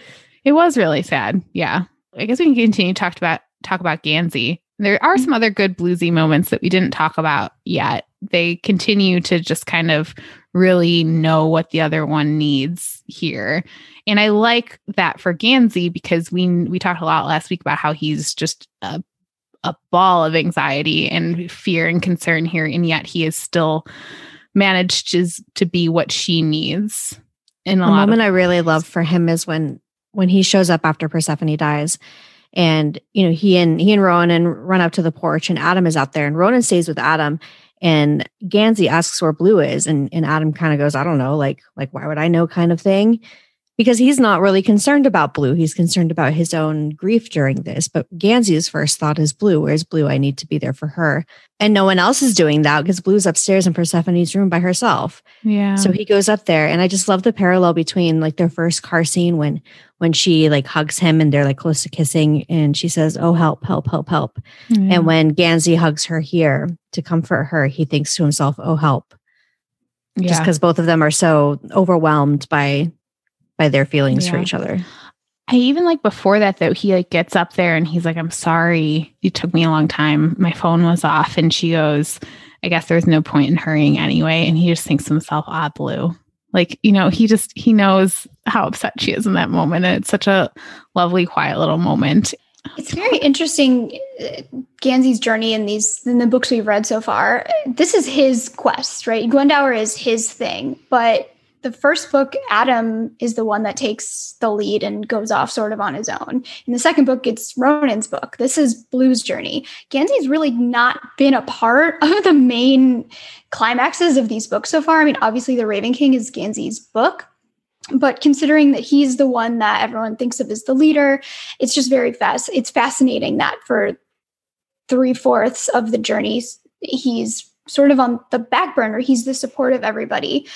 Speaker 2: It was really sad. Yeah, I guess we can continue to talk about talk about Gansey. There are some other good bluesy moments that we didn't talk about yet. They continue to just kind of really know what the other one needs here. And I like that for Gansey because we we talked a lot last week about how he's just a a ball of anxiety and fear and concern here. And yet he is still managed to, to be what she needs
Speaker 1: in a the moment I really love for him is when when he shows up after Persephone dies and you know he and he and Ronan and run up to the porch and Adam is out there and Ronan stays with Adam and Gansey asks where Blue is, and, and Adam kind of goes, I don't know, like, like why would I know? kind of thing because he's not really concerned about Blue. He's concerned about his own grief during this. But Gansey's first thought is Blue. Where's Blue? I need to be there for her. And no one else is doing that because Blue's upstairs in Persephone's room by herself.
Speaker 2: Yeah.
Speaker 1: So he goes up there. And I just love the parallel between like their first car scene when when she like hugs him and they're like close to kissing and she says, Oh, help, help, help, help. And when Gansey hugs her here to comfort her, he thinks to himself, Oh, help. Yeah. Just because both of them are so overwhelmed by by their feelings yeah. for each other.
Speaker 2: I even like before that though, he like gets up there and he's like, I'm sorry. It took me a long time. My phone was off. And she goes, I guess there's no point in hurrying anyway. And he just thinks to himself, ah, blue. Like, you know, he just he knows how upset she is in that moment. And it's such a lovely, quiet little moment.
Speaker 3: It's very interesting, uh, Gansey's journey in these in the books we've read so far. This is his quest, right? Glendower is his thing, but the first book, Adam is the one that takes the lead and goes off sort of on his own. In the second book, it's Ronan's book. This is Blue's journey. Gansey's really not been a part [LAUGHS] of the main climaxes of these books so far. I mean, obviously, The Raven King is Gansey's book, but considering that he's the one that everyone thinks of as the leader, it's just very fast. It's fascinating that for three fourths of the journeys, he's sort of on the back burner. He's the support of everybody.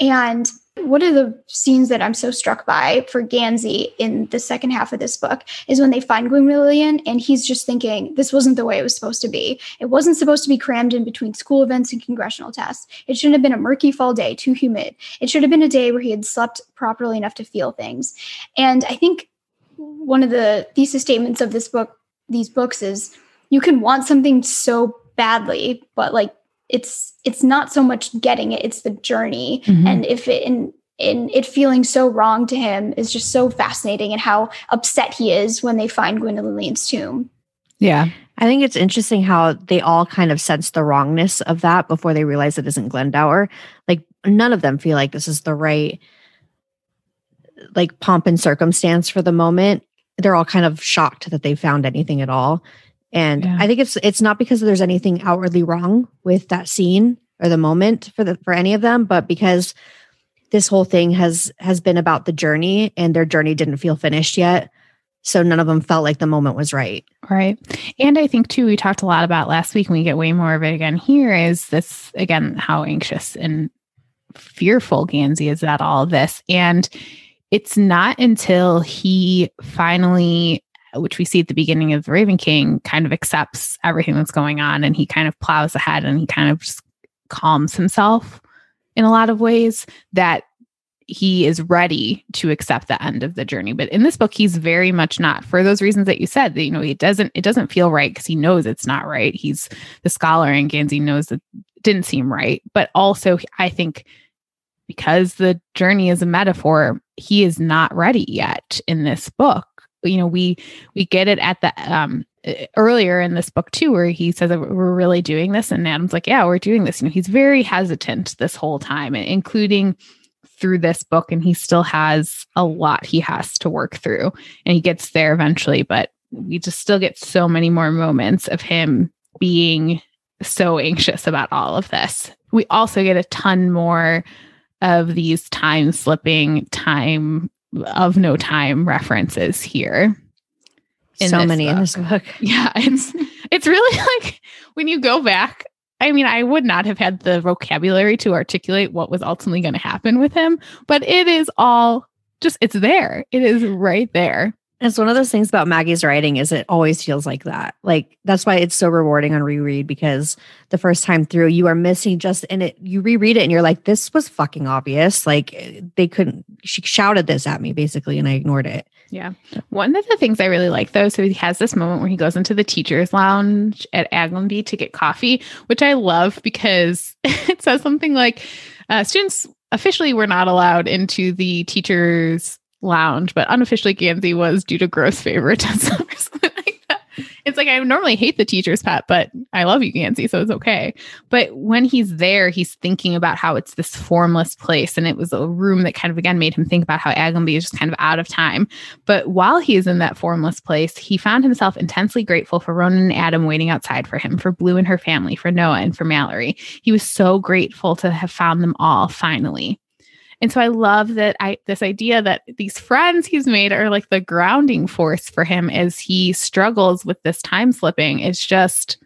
Speaker 3: And one of the scenes that I'm so struck by for Gansey in the second half of this book is when they find Gwyn and he's just thinking, this wasn't the way it was supposed to be. It wasn't supposed to be crammed in between school events and congressional tests. It shouldn't have been a murky fall day, too humid. It should have been a day where he had slept properly enough to feel things. And I think one of the thesis statements of this book, these books, is you can want something so badly, but like it's it's not so much getting it it's the journey mm-hmm. and if it in in it feeling so wrong to him is just so fascinating and how upset he is when they find Gwendolyn Lillian's tomb.
Speaker 1: Yeah. I think it's interesting how they all kind of sense the wrongness of that before they realize it isn't Glendower. Like none of them feel like this is the right like pomp and circumstance for the moment. They're all kind of shocked that they found anything at all. And yeah. I think it's it's not because there's anything outwardly wrong with that scene or the moment for the for any of them, but because this whole thing has has been about the journey and their journey didn't feel finished yet. So none of them felt like the moment was right.
Speaker 2: Right. And I think too, we talked a lot about last week, and we get way more of it again here is this again, how anxious and fearful Gansey is at all this. And it's not until he finally which we see at the beginning of the Raven King, kind of accepts everything that's going on and he kind of plows ahead and he kind of just calms himself in a lot of ways that he is ready to accept the end of the journey. But in this book he's very much not for those reasons that you said that you know it doesn't it doesn't feel right because he knows it's not right. He's the scholar and gansey knows that it didn't seem right. But also i think because the journey is a metaphor he is not ready yet in this book you know we we get it at the um earlier in this book too where he says we're really doing this. And adam's like yeah we're doing this. You know he's very hesitant this whole time including through this book. And he still has a lot he has to work through. And he gets there eventually but we just still get so many more moments of him being so anxious about all of this. We also get a ton more of these time slipping time of no time references here.
Speaker 1: so many book. in this book. [LAUGHS]
Speaker 2: Yeah, it's it's really [LAUGHS] like when you go back. I mean, I would not have had the vocabulary to articulate what was ultimately going to happen with him, but it is all just it's there. It is right there.
Speaker 1: It's one of those things about Maggie's writing is it always feels like that. Like that's why it's so rewarding on reread because the first time through you are missing just in it. You reread it and you're like, this was fucking obvious. Like eh, they couldn't. She shouted this at me basically, and I ignored it.
Speaker 2: Yeah. One of the things I really like though, so he has this moment where he goes into the teacher's lounge at Aglionby to get coffee, which I love because [LAUGHS] it says something like uh, students officially were not allowed into the teacher's lounge, but unofficially Gansey was due to gross favoritism. [LAUGHS] It's like I normally hate the teacher's pet, but I love you, Gansey, so it's okay. But when he's there, he's thinking about how it's this formless place. And it was a room that kind of again made him think about how Aglionby is just kind of out of time. But while he is in that formless place, he found himself intensely grateful for Ronan and Adam waiting outside for him, for Blue and her family, for Noah and for Malory. He was so grateful to have found them all finally. And so I love that I this idea that these friends he's made are like the grounding force for him as he struggles with this time slipping. It's just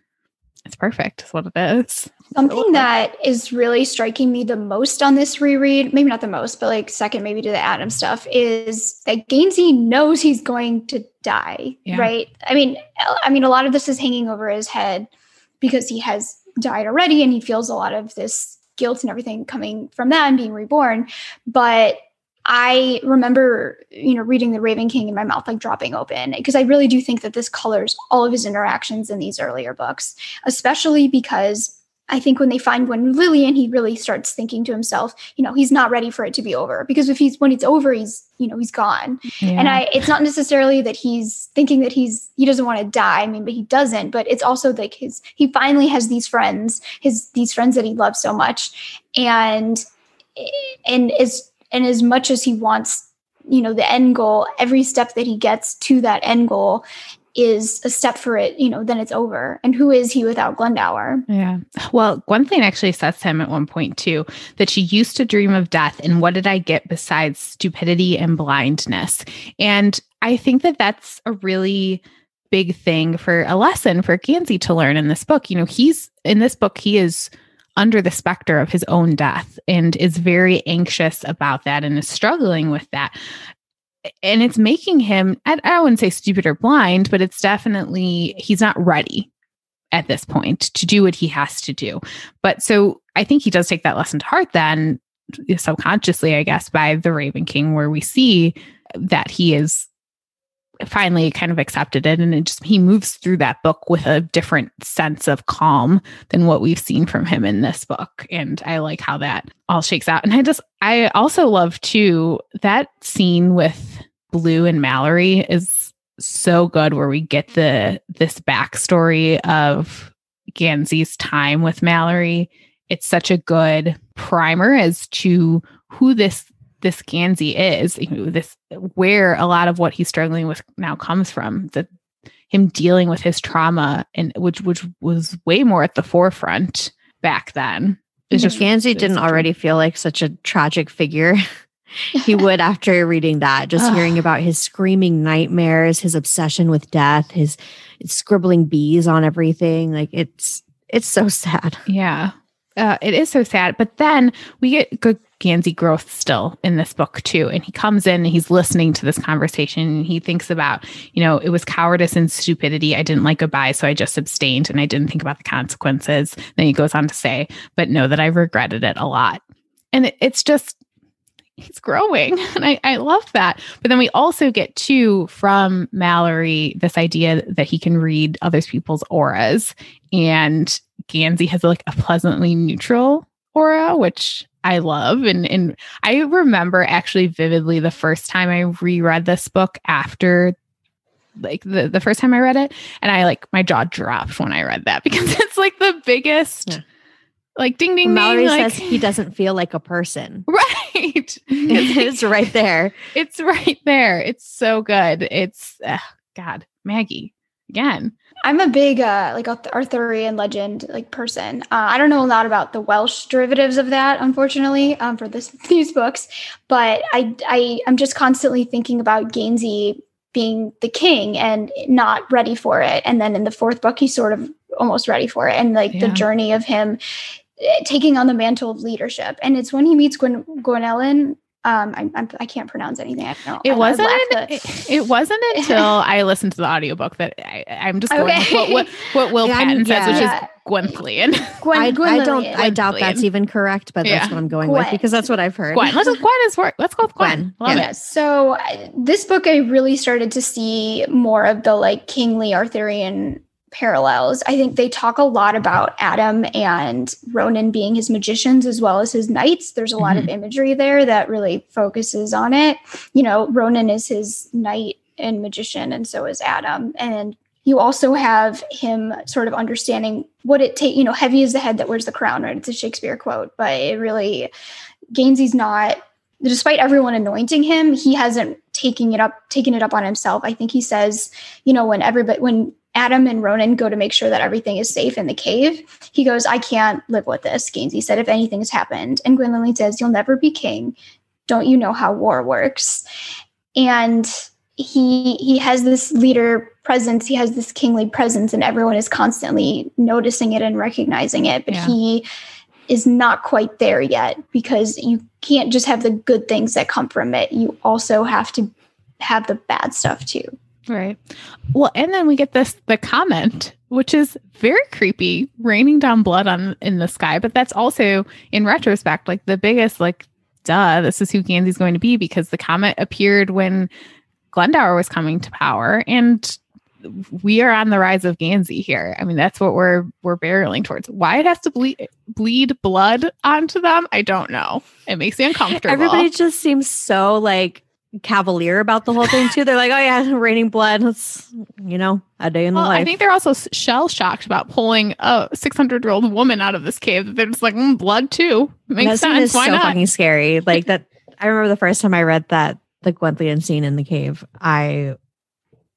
Speaker 2: it's perfect. It's what it is.
Speaker 3: Something that is really striking me the most on this reread, maybe not the most, but like second maybe to the Adam stuff, is that Gansey knows he's going to die. Yeah. Right. I mean, I mean, a lot of this is hanging over his head because he has died already and he feels a lot of this guilt and everything coming from that and being reborn. But I remember, you know, reading The Raven King in my mouth like dropping open because I really do think that this colors all of his interactions in these earlier books, especially because I think when they find Gwenllian, he really starts thinking to himself, you know, he's not ready for it to be over because if he's when it's over, he's you know he's gone. Yeah. And I, it's not necessarily that he's thinking that he's he doesn't want to die. I mean, but he doesn't. But it's also like his he finally has these friends, his these friends that he loves so much, and and as and as much as he wants you know the end goal every step that he gets to that end goal is a step for it, you know, then it's over. And who is he without Glendower?
Speaker 2: Yeah. Well, Gwynplaine actually says to him at one point too that she used to dream of death, and what did I get besides stupidity and blindness? And I think that that's a really big thing for a lesson for Gansey to learn in this book. You know, he's in this book, he is under the specter of his own death and is very anxious about that and is struggling with that and it's making him I, wouldn't say stupid or blind but it's definitely he's not ready at this point to do what he has to do. But so i think he does take that lesson to heart then subconsciously i guess by the raven king where we see that he is finally kind of accepted it and it just he moves through that book with a different sense of calm than what we've seen from him in this book. And i like how that all shakes out. And i just i also love too that scene with blue and malory is so good where we get the this backstory of gansey's time with malory it's such a good primer as to who this this Gansey is, you know, this where a lot of what he's struggling with now comes from. The him dealing with his trauma and which which was way more at the forefront back then.
Speaker 1: It's just Gansey didn't already feel like such a tragic figure. [LAUGHS] he would after reading that, just hearing about his screaming nightmares, his obsession with death, his, scribbling bees on everything. Like it's it's so sad.
Speaker 2: Yeah. Uh, it is so sad. But then we get good Gansey growth still in this book too. And he comes in and he's listening to this conversation and he thinks about, you know, it was cowardice and stupidity. I didn't like goodbye, so I just abstained and I didn't think about the consequences. Then he goes on to say, but know that I've regretted it a lot. And it, it's just he's growing [LAUGHS] and I, I love that but then we also get to from malory this idea that he can read other people's auras and gansey has like a pleasantly neutral aura which I love. And and I remember actually vividly the first time I reread this book after like the, the first time I read it. And I like my jaw dropped when I read that [LAUGHS] because it's like the biggest yeah. like ding ding
Speaker 1: Malory
Speaker 2: ding.
Speaker 1: Malory says like, he doesn't feel like a person. [LAUGHS]
Speaker 2: Right. [LAUGHS] [LAUGHS]
Speaker 1: it's right there.
Speaker 2: It's right there. It's so good. It's uh, God, Maggie again.
Speaker 3: I'm a big uh, like Arthurian legend like person. Uh, I don't know a lot about the Welsh derivatives of that, unfortunately, um, for this [LAUGHS] these books. But I I am just constantly thinking about Gansey being the king and not ready for it, and then in the fourth book he's sort of almost ready for it, and like yeah. the journey of him taking on the mantle of leadership. And it's when he meets Gwen Gwenellen um I, I'm, I can not pronounce anything i don't
Speaker 2: it wasn't the, it, it, wasn't until i listened to the audiobook that I, i'm just going okay. with what, what, what will yeah, patton yeah. says which yeah. is Gwynplaine. [LAUGHS]
Speaker 1: Gwen, I, I don't I doubt that's even correct, but that's what I'm going Gwen. with because that's what I've heard.
Speaker 2: Gwen. Let's Gwen is work. Let's go with Gwen.
Speaker 3: Gwen. yeah. So uh, this book I really started to see more of the like kingly Arthurian parallels. I think they talk a lot about Adam and Ronan being his magicians as well as his knights. There's a lot mm-hmm. of imagery there that really focuses on it. You know, Ronan is his knight and magician, and so is Adam. And you also have him sort of understanding what it takes, you know, heavy is the head that wears the crown, right? It's a Shakespeare quote, but it really, Gansey's not despite everyone anointing him, he hasn't taking it up, taken it up on himself. I think he says, you know, when everybody, when Adam and Ronan go to make sure that everything is safe in the cave. He goes, I can't live with this. Gansey said, if anything has happened. And Gwendolyn says, You'll never be king. Don't you know how war works? And he he has this leader presence, he has this kingly presence, and everyone is constantly noticing it and recognizing it. But yeah. he is not quite there yet because you can't just have the good things that come from it. You also have to have the bad stuff too.
Speaker 2: Right. Well, and then we get this the comet, which is very creepy, raining down blood on in the sky. But that's also, in retrospect, like the biggest, like, duh, this is who Gansey's going to be because the comet appeared when Glendower was coming to power. And we are on the rise of Gansey here. I mean, that's what we're we're barreling towards. Why it has to bleed bleed blood onto them, I don't know. It makes me uncomfortable.
Speaker 1: Everybody just seems so like cavalier about the whole thing too. They're like, "Oh yeah, [LAUGHS] raining blood. It's you know a day in well, the life."
Speaker 2: I think they're also shell shocked about pulling a 600 year old woman out of this cave. They're just like, mm, "Blood too makes that sense. Why so not?"
Speaker 1: Fucking scary. [LAUGHS] Like that. I remember the first time I read that the Gwenllian scene in the cave. I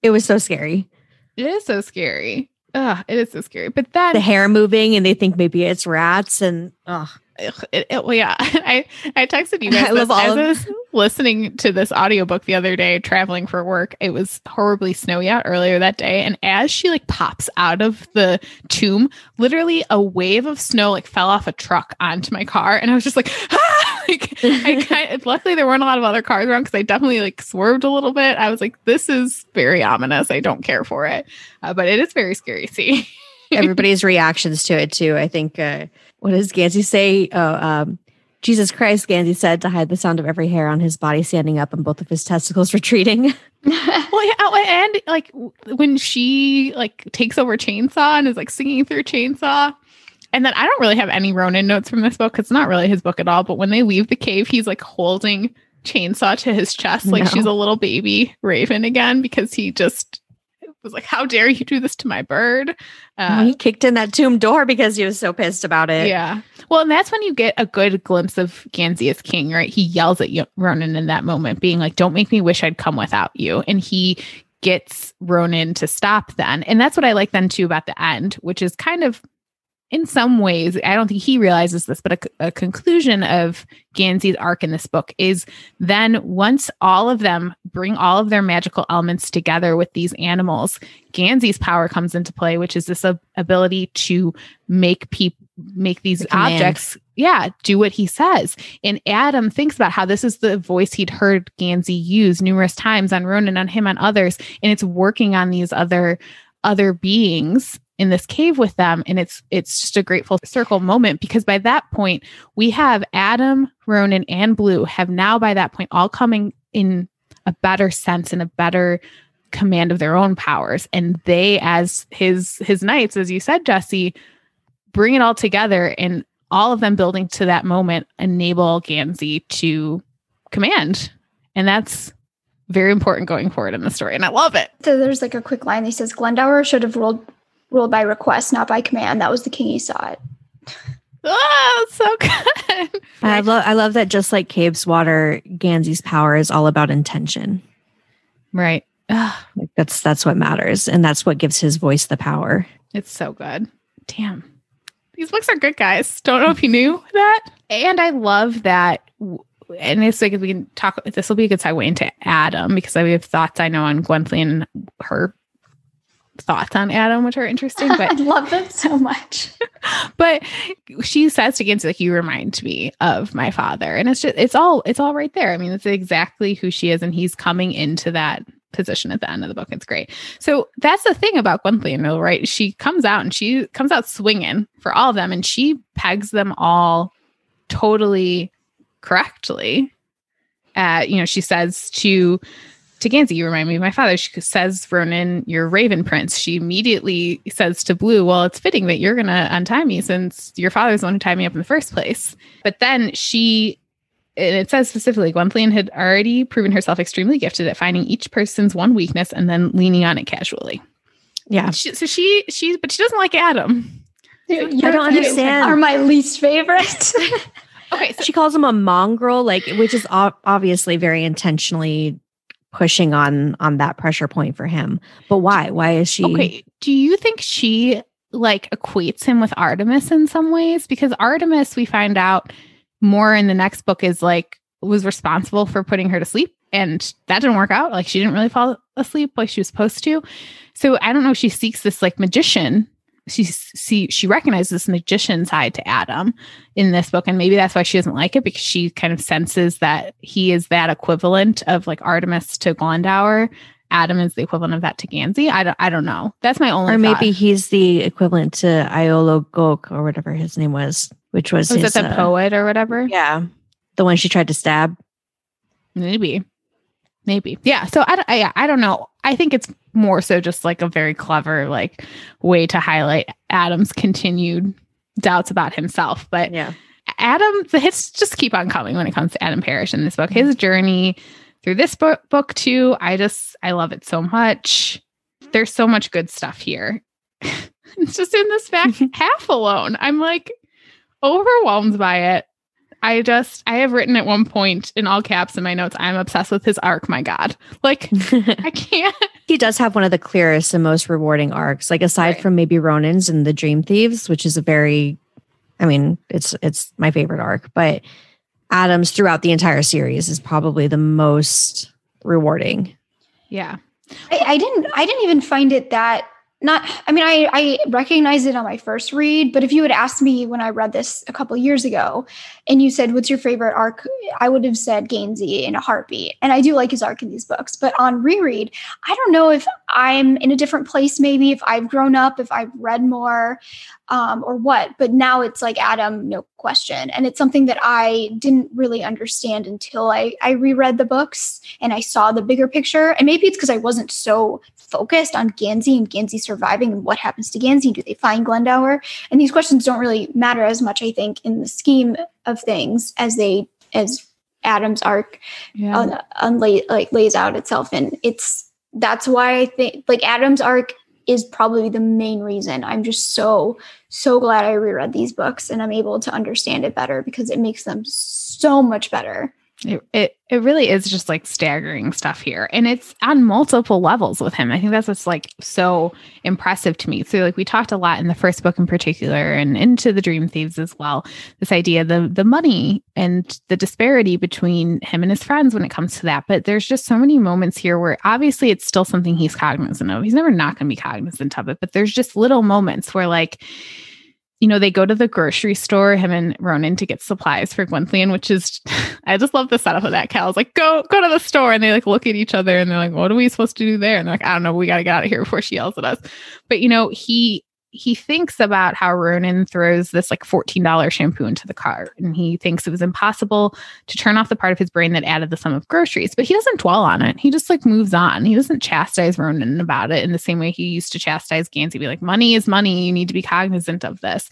Speaker 1: it was so scary.
Speaker 2: It is so scary. Ugh, it is so scary. But then
Speaker 1: the hair moving and they think maybe it's rats and ugh.
Speaker 2: It, it, well, yeah, [LAUGHS] I I texted you [LAUGHS] guys. I love all I was [LAUGHS] listening to this audiobook the other day, traveling for work. It was horribly snowy out earlier that day, and as she like pops out of the tomb, literally a wave of snow like fell off a truck onto my car, and I was just like, ah! like I kind. luckily, there weren't a lot of other cars around because I definitely like swerved a little bit. I was like, this is very ominous. I don't care for it, uh, but it is very scary. See.
Speaker 1: everybody's reactions to it too. I think uh, what does Gansey say? Oh, um, Jesus Christ, Gansey said to hide the sound of every hair on his body standing up and both of his testicles [LAUGHS] retreating. [LAUGHS]
Speaker 2: well, yeah, oh, and like when she like takes over Chainsaw and is like singing through Chainsaw. And then I don't really have any Ronan notes from this book. It's not really his book at all. But when they leave the cave, he's like holding Chainsaw to his chest like no. she's a little baby raven again because he just was like, "How dare you do this to my bird?"
Speaker 1: Uh, he kicked in that tomb door because he was so pissed about it.
Speaker 2: Yeah. Well, and that's when you get a good glimpse of Gansey as king, right? He yells at Ronan in that moment, being like, "Don't make me wish I'd come without you," and he gets Ronan to stop then. And that's what I like then too about the end, which is kind of in some ways, I don't think he realizes this, but a, a, conclusion of Gansey's arc in this book is then once all of them bring all of their magical elements together with these animals, Gansey's power comes into play, which is this ability to make people make these objects yeah do what he says. And adam thinks about how this is the voice he'd heard gansey use numerous times on ronan on him on others and it's working on these other other beings in this cave with them. And it's it's just a grateful circle moment because by that point we have Adam, Ronan and Blue have now by that point all coming in a better sense and a better command of their own powers. And they as his his knights as you said Jesse bring it all together and all of them building to that moment enable Gansey to command. And that's very important going forward in the story. And I love it.
Speaker 3: So there's like a quick line. That says Glendower should have ruled ruled by request, not by command. That was the king he sought.
Speaker 2: Oh, so good.
Speaker 1: I love I love that just like Cabeswater, Gansey's power is all about intention.
Speaker 2: Right.
Speaker 1: like that's that's what matters. And that's what gives his voice the power.
Speaker 2: It's so good. Damn. These books are good, guys. Don't know if you knew that. And I love that and it's like we can talk this will be a good segue into Adam because I have thoughts I know on Gwenllian her thoughts on Adam, which are interesting. [LAUGHS] But
Speaker 3: I love them so much. [LAUGHS]
Speaker 2: but she says to Gansey, like, you remind me of my father. And it's just it's all it's all right there. I mean, it's exactly who she is, and he's coming into that position at the end of the book. It's great. So that's the thing about Gwenllian, right? She comes out and she comes out swinging for all of them, and she pegs them all totally correctly. Uh, you know, she says to to Gansey, you remind me of my father. She says, Ronan, you're Raven Prince. She immediately says to Blue, Well, it's fitting that you're going to untie me since your father's the one who tied me up in the first place. But then she, and it says specifically, Gwenllian had already proven herself extremely gifted at finding each person's one weakness and then leaning on it casually.
Speaker 1: Yeah.
Speaker 2: She, so she, she, but she doesn't like Adam.
Speaker 3: I don't understand. Are my least favorite. [LAUGHS]
Speaker 1: okay. So she calls him a mongrel, like, which is obviously very intentionally pushing on on that pressure point for him. But why? Why is she
Speaker 2: Okay, do you think she like equates him with Artemis in some ways because Artemis we find out more in the next book is like was responsible for putting her to sleep and that didn't work out like she didn't really fall asleep like she was supposed to so i don't know she seeks this like magician she see she recognizes this magician side to Adam in this book, and maybe that's why she doesn't like it because she kind of senses that he is that equivalent of like Artemis to Glendower. Adam is the equivalent of that to Gansey. I don't, I don't know. That's my only.
Speaker 1: Or maybe thought. he's the equivalent to Iolo Goch or whatever his name was, which was,
Speaker 2: was his, the uh, poet or whatever.
Speaker 1: Yeah, the one she tried to stab.
Speaker 2: Maybe. Maybe. Yeah so I, I i don't know. I think it's more so just like a very clever like way to highlight adam's continued doubts about himself but
Speaker 1: yeah.
Speaker 2: Adam the hits just keep on coming when it comes to adam parrish in this book. His mm-hmm. journey through this book book too i just i love it so much. There's so much good stuff here. It's [LAUGHS] just in this back [LAUGHS] half alone i'm like overwhelmed by it I just I have written at one point in all caps in my notes, I'm obsessed with his arc, my God. Like I [LAUGHS] can't
Speaker 1: He does have one of the clearest and most rewarding arcs. Like aside right. from maybe Ronan's and the Dream Thieves, which is a very I mean, it's it's my favorite arc, but Adams throughout the entire series is probably the most rewarding.
Speaker 2: Yeah.
Speaker 3: I, I didn't I didn't even find it that not i mean i i recognized it on my first read but if you had asked me when i read this a couple years ago and you said what's your favorite arc? I would have said Gansey in a heartbeat. And i do like his arc in these books but on reread i don't know if i'm in a different place maybe if i've grown up if i've read more um, or what but now it's like adam no question. And it's something that i didn't really understand until i i reread the books and i saw the bigger picture. And maybe it's because i wasn't so focused on Gansey and Gansey surviving and what happens to Gansey. Do they find Glendower? And these questions don't really matter as much, I think, in the scheme of things as they as Adam's arc yeah. un, like lays out itself. And it's that's why I think like Adam's arc is probably the main reason. I'm just so so glad I reread these books and I'm able to understand it better because it makes them so much better.
Speaker 2: It, it it really is just like staggering stuff here and it's on multiple levels with him. I think that's what's like so impressive to me. So like we talked a lot in the first book in particular and into the dream thieves as well this idea the the money and the disparity between him and his friends when it comes to that. But there's just so many moments here where obviously it's still something he's cognizant of. He's never not going to be cognizant of it but there's just little moments where like you know, they go to the grocery store, him and Ronan, to get supplies for Gwenllian, which is, [LAUGHS] I just love the setup of that. Calla's like, go, go to the store. And they like look at each other and they're like, what are we supposed to do there? And they're like, I don't know, we got to get out of here before she yells at us. But, you know, he, he thinks about how Ronan throws this like $14 shampoo into the car and he thinks it was impossible to turn off the part of his brain that added the sum of groceries, but he doesn't dwell on it. He just like moves on. He doesn't chastise Ronan about it in the same way he used to chastise Gansey, be like, money is money. You need to be cognizant of this.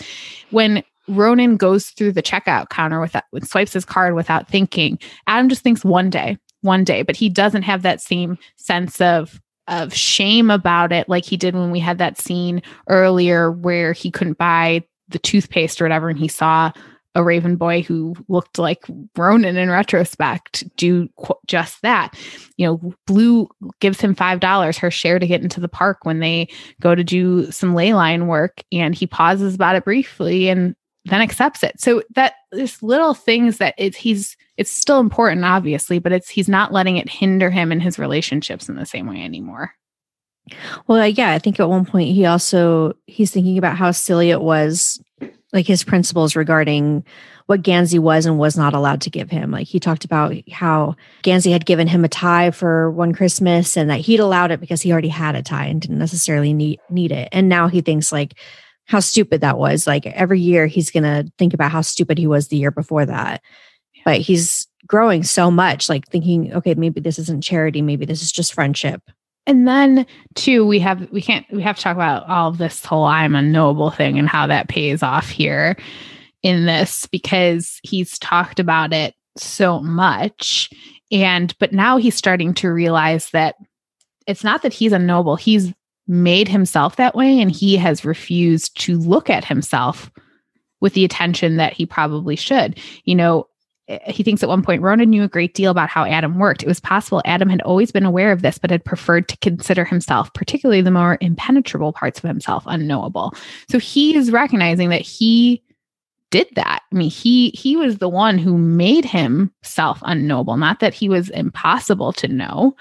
Speaker 2: When Ronan goes through the checkout counter without, swipes his card without thinking, Adam just thinks one day, one day, but he doesn't have that same sense of of shame about it, like he did when we had that scene earlier where he couldn't buy the toothpaste or whatever, and he saw a Raven boy who looked like Ronan in retrospect do qu- just that. You know, Blue gives him $5, her share to get into the park when they go to do some ley line work. And he pauses about it briefly and then accepts it. So that this little things that it's he's it's still important, obviously, but it's he's not letting it hinder him in his relationships in the same way anymore.
Speaker 1: Well, uh, yeah, I think at one point he also he's thinking about how silly it was, like his principles regarding what Gansey was and was not allowed to give him. Like he talked about how Gansey had given him a tie for one Christmas and that he'd allowed it because he already had a tie and didn't necessarily need need it. And now he thinks like how stupid that was. Like every year he's going to think about how stupid he was the year before that. Yeah. But he's growing so much, like thinking, okay, maybe this isn't charity. Maybe this is just friendship.
Speaker 2: And then too, we have we can't we have to talk about all this whole I'm unknowable thing and how that pays off here in this because he's talked about it so much. And but now he's starting to realize that it's not that he's a noble, he's made himself that way and he has refused to look at himself with the attention that he probably should. You know, eh, he thinks at one point Ronan knew a great deal about how Adam worked. It was possible Adam had always been aware of this, but had preferred to consider himself, particularly the more impenetrable parts of himself, unknowable. So he is recognizing that he did that. I mean, he he was the one who made himself unknowable, not that he was impossible to know.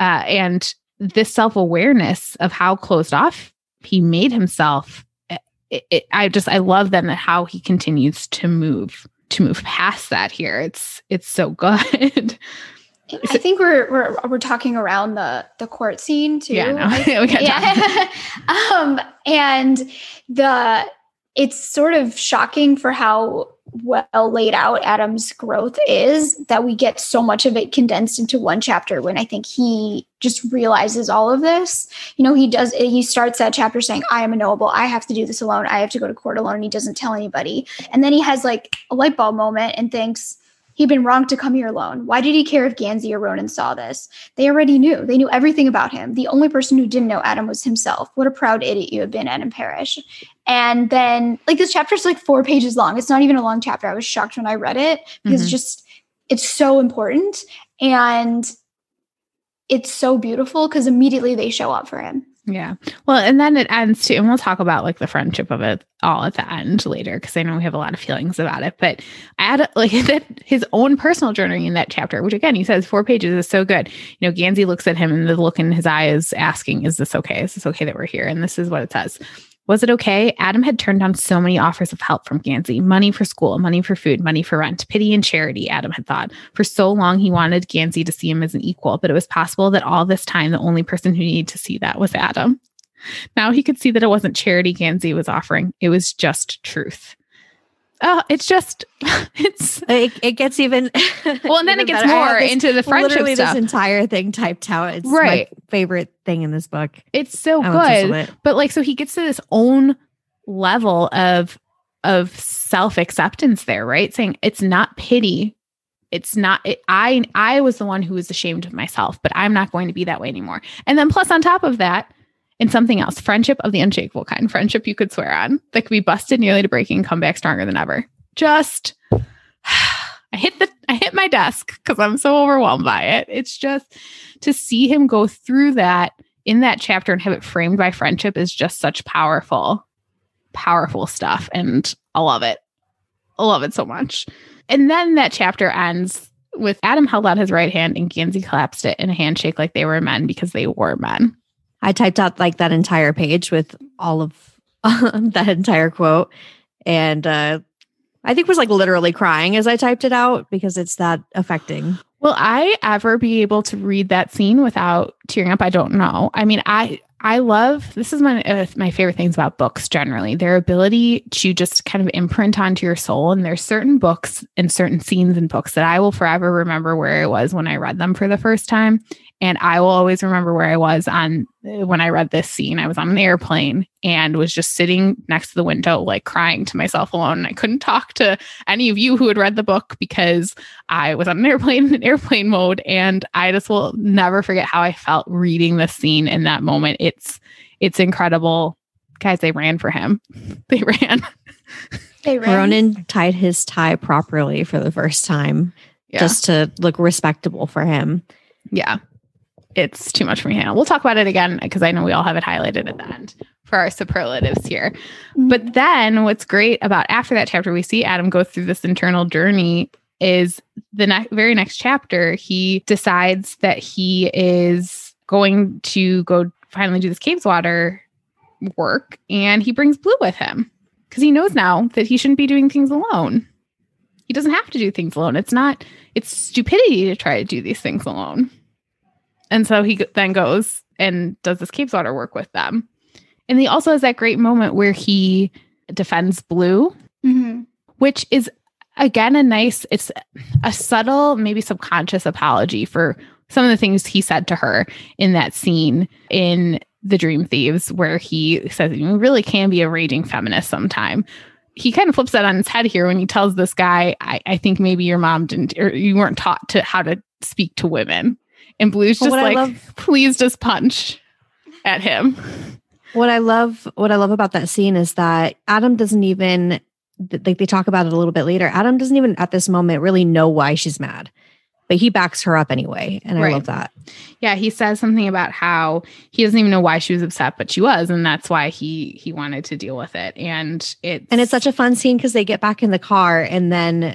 Speaker 2: Uh, and this self awareness of how closed off he made himself. Eh, it, it, I just I love then how he continues to move to move past that here. It's it's so good. [LAUGHS]
Speaker 3: I think we're we're we're talking around the the court scene too. [LAUGHS]
Speaker 2: Yeah, no.
Speaker 3: yeah. [LAUGHS] um, and the it's sort of shocking for how well laid out Adam's growth is that we get so much of it condensed into one chapter when I think he just realizes all of this. You know, he does he starts that chapter saying, I am a noble, I have to do this alone, I have to go to court alone, and he doesn't tell anybody. And then he has like a light bulb moment and thinks, He'd been wrong to come here alone. Why did he care if Gansey or Ronan saw this? They already knew. They knew everything about him. The only person who didn't know Adam was himself. What a proud idiot you have been, Adam Parrish. And then, like, this chapter is like four pages long. It's not even a long chapter. I was shocked when I read it because mm-hmm. just it's so important and it's so beautiful because immediately they show up for him.
Speaker 2: Yeah. Well, and then it ends too, and we'll talk about like the friendship of it all at the end later because I know we have a lot of feelings about it. But add [LAUGHS] like that his own personal journey in that chapter, which again he says four pages is so good. You know, Gansey looks at him and the look in his eye is asking, "Is this okay? Is this okay that we're here?" And this is what it says: was it okay? Adam had turned down so many offers of help from Gansey money for school, money for food, money for rent, pity and charity, Adam had thought. For so long, he wanted Gansey to see him as an equal, but it was possible that all this time, the only person who needed to see that was Adam. Now he could see that it wasn't charity Gansey was offering, it was just truth oh, it's just [LAUGHS] it's
Speaker 1: it, it gets even [LAUGHS]
Speaker 2: well, and then it gets more this, into the friendship literally
Speaker 1: stuff. This entire thing typed out. It's right. my favorite thing in this book.
Speaker 2: It's so good, it. but like, so he gets to this own level of of self acceptance there, right? Saying it's not pity. It's not it, I I was the one who was ashamed of myself, but I'm not going to be that way anymore. And then plus on top of that, and something else friendship of the unshakable kind, friendship you could swear on that could be busted nearly to breaking, and come back stronger than ever. Just, [SIGHS] I hit the, I hit my desk because I'm so overwhelmed by it. It's just to see him go through that in that chapter and have it framed by friendship is just such powerful, powerful stuff. And I love it. I love it so much. And then that chapter ends with Adam held out his right hand and Gansey collapsed it in a handshake like they were men because they were men.
Speaker 1: I typed out like that entire page with all of [LAUGHS] that entire quote. And uh, I think was like literally crying as I typed it out because it's that affecting.
Speaker 2: Will I ever be able to read that scene without tearing up? I don't know. I mean, I I love this is one of my favorite things about books generally their ability to just kind of imprint onto your soul. And there's certain books and certain scenes in books that I will forever remember where I was when I read them for the first time. And I will always remember where I was on when I read this scene. I was on an airplane and was just sitting next to the window, like crying to myself alone. I couldn't talk to any of you who had read the book because I was on an airplane in [LAUGHS] airplane mode. And I just will never forget how I felt reading this scene in that moment. It's it's incredible. Guys, they ran for him. [LAUGHS] They ran.
Speaker 1: They ran. Ronan tied his tie properly for the first time. Yeah. Just to look respectable for him.
Speaker 2: Yeah it's too much for me to handle. We'll talk about it again because I know we all have it highlighted at the end for our superlatives here. Mm-hmm. But then what's great about after that chapter, we see Adam go through this internal journey is the ne- very next chapter, he decides that he is going to go finally do this Cabeswater work and he brings Blue with him because he knows now that he shouldn't be doing things alone. He doesn't have to do things alone. It's not, it's stupidity to try to do these things alone. And so he then goes and does this Cabeswater work with them. And he also has that great moment where he defends Blue, mm-hmm. which is again a nice, it's a subtle, maybe subconscious apology for some of the things he said to her in that scene in The Dream Thieves, where he says you really can be a raging feminist sometime. He kind of flips that on his head here when he tells this guy, I, I think maybe your mom didn't, or you weren't taught to how to speak to women. And Blue's just like, love, please just punch at him.
Speaker 1: What I love, what I love about that scene is that Adam doesn't even like they talk about it a little bit later. Adam doesn't even at this moment really know why she's mad, but he backs her up anyway. And right. I love that.
Speaker 2: Yeah. He says something about how he doesn't even know why she was upset, but she was. And that's why he, he wanted to deal with it. And it's,
Speaker 1: and it's such a fun scene because they get back in the car and then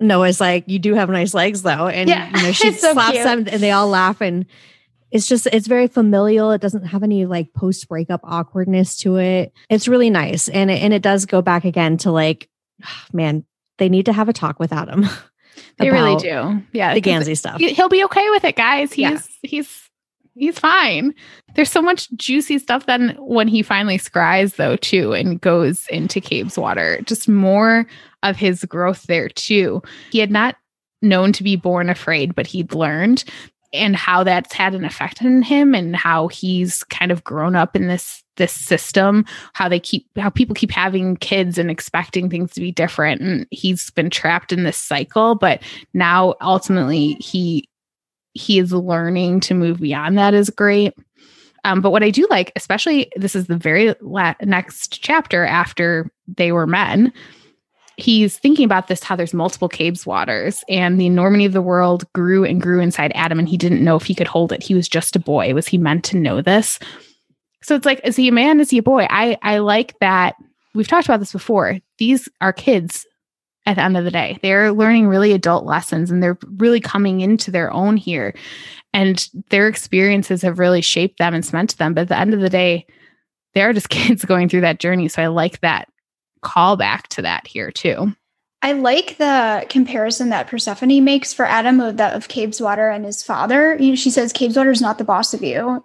Speaker 1: Noah's like, "You do have nice legs, though," and yeah, you know [LAUGHS] she so slaps cute. them, and they all laugh, and it's just it's very familial. It doesn't have any like post breakup awkwardness to it. It's really nice, and it, and it does go back again to like, [SIGHS] man, they need to have a talk with Adam.
Speaker 2: They really do. Yeah,
Speaker 1: the Gansey stuff.
Speaker 2: He'll be okay with it, guys. He's yeah. he's He's fine. There's so much juicy stuff then when he finally scries though too and goes into Cabeswater. Just more of his growth there too. He had not known to be born afraid, but he'd learned and how that's had an effect on him and how he's kind of grown up in this this system how they keep how people keep having kids and expecting things to be different and he's been trapped in this cycle but now ultimately he he is learning to move beyond that is great. Um, but what i do like especially this is the very la- next chapter after they were men he's thinking about this how there's multiple Cabeswaters and the enormity of the world grew and grew inside adam and he didn't know if he could hold it. He was just a boy. Was he meant to know this? So it's like is he a man? Is he a boy? I i like that. We've talked about this before. These are kids at the end of the day they're learning really adult lessons and they're really coming into their own here and their experiences have really shaped them and cemented them but at the end of the day they're just [LAUGHS] kids going through that journey so i like that call back to that here too.
Speaker 3: I like the comparison that Persephone makes for Adam of that of Cabeswater and his father. You know, she says Cabeswater is not the boss of you.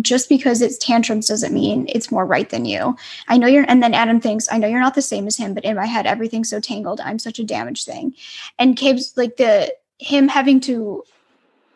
Speaker 3: Just because it's tantrums doesn't mean it's more right than you. I know you're, and then Adam thinks, I know you're not the same as him, but in my head, everything's so tangled. I'm such a damaged thing. And Cabe's like the him having to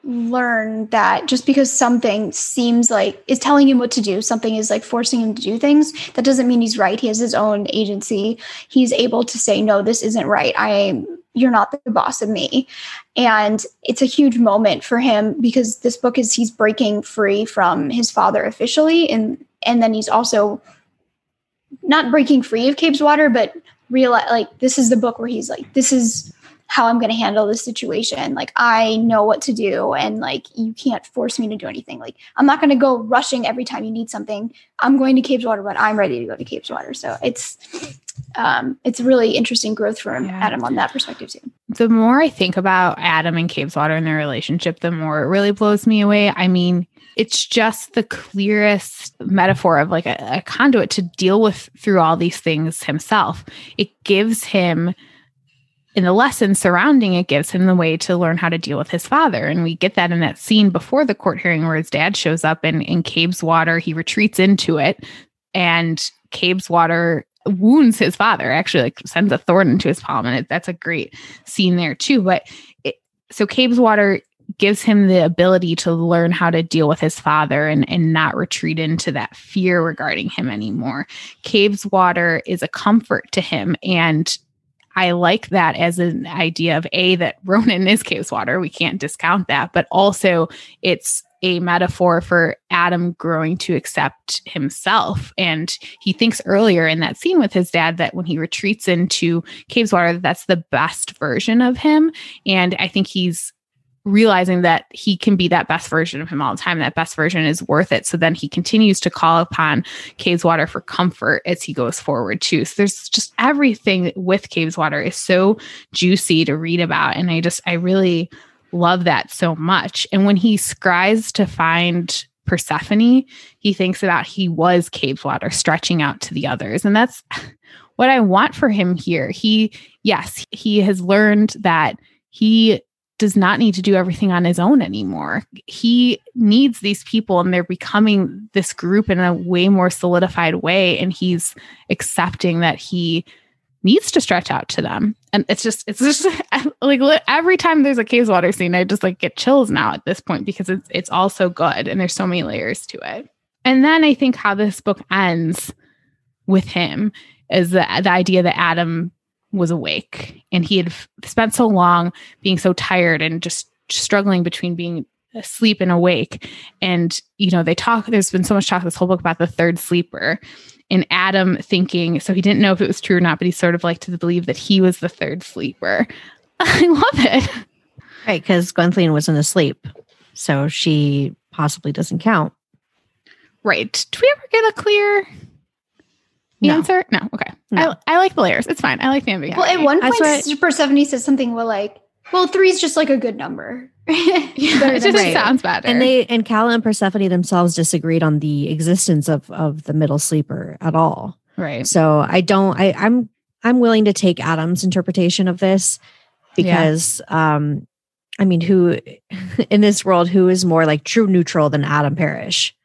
Speaker 3: learn that just because something seems like is telling him what to do, something is like forcing him to do things, that doesn't mean he's right. He has his own agency. He's able to say, no, this isn't right. I you're not the boss of me. And it's a huge moment for him because this book is he's breaking free from his father officially and and then he's also not breaking free of Cabeswater, but realize like this is the book where he's like, this is how I'm going to handle this situation. Like I know what to do and like you can't force me to do anything. Like I'm not going to go rushing every time you need something. I'm going to Cabeswater when I'm ready to go to Cabeswater. So it's um it's really interesting growth for yeah. Adam on that perspective too.
Speaker 2: The more I think about Adam and Cabeswater and their relationship, the more it really blows me away. I mean, it's just the clearest metaphor of like a, a conduit to deal with through all these things himself. It gives him in the lesson surrounding it gives him the way to learn how to deal with his father. And we get that in that scene before the court hearing where his dad shows up and in Cabeswater, he retreats into it and Cabeswater wounds his father, actually like sends a thorn into his palm. And it, that's a great scene there too. But it, so Cabeswater gives him the ability to learn how to deal with his father and, and not retreat into that fear regarding him anymore. Cabeswater is a comfort to him and I like that as an idea of A, that Ronan is Cabeswater. We can't discount that. But also, it's a metaphor for Adam growing to accept himself. And he thinks earlier in that scene with his dad that when he retreats into Cabeswater, that's the best version of him. And I think he's realizing that he can be that best version of him all the time. That best version is worth it. So then he continues to call upon Cabeswater for comfort as he goes forward too. So there's just everything with Cabeswater is so juicy to read about. And I just, I really love that so much. And when he scries to find Persephone, he thinks about he was Cabeswater stretching out to the others. And that's [LAUGHS] what I want for him here. He, yes, he has learned that he does not need to do everything on his own anymore. He needs these people and they're becoming this group in a way more solidified way. And he's accepting that he needs to stretch out to them. And it's just, it's just [LAUGHS] like every time there's a Cabeswater scene, I just like get chills now at this point because it's, it's all so good and there's so many layers to it. And then I think how this book ends with him is the, the idea that Adam was awake and he had f- spent so long being so tired and just struggling between being asleep and awake and you know they talk there's been so much talk this whole book about the third sleeper and adam thinking so he didn't know if it was true or not but he sort of liked to believe that he was the third sleeper [LAUGHS] i love it
Speaker 1: right because gwenllian wasn't asleep so she possibly doesn't count
Speaker 2: right do we ever get a clear no. answer? No. Okay. No. I, I like the layers. It's fine. I like the ambiguity.
Speaker 3: Well, at one point, Super Persephone says something well, like, well, three is just like a good number.
Speaker 2: Yeah, it just right. sounds better.
Speaker 1: And they and Calla and Persephone themselves disagreed on the existence of of the middle sleeper at all.
Speaker 2: Right.
Speaker 1: So I don't. I, I'm I'm willing to take Adam's interpretation of this because yeah. um I mean, who [LAUGHS] in this world who is more like true neutral than Adam Parrish?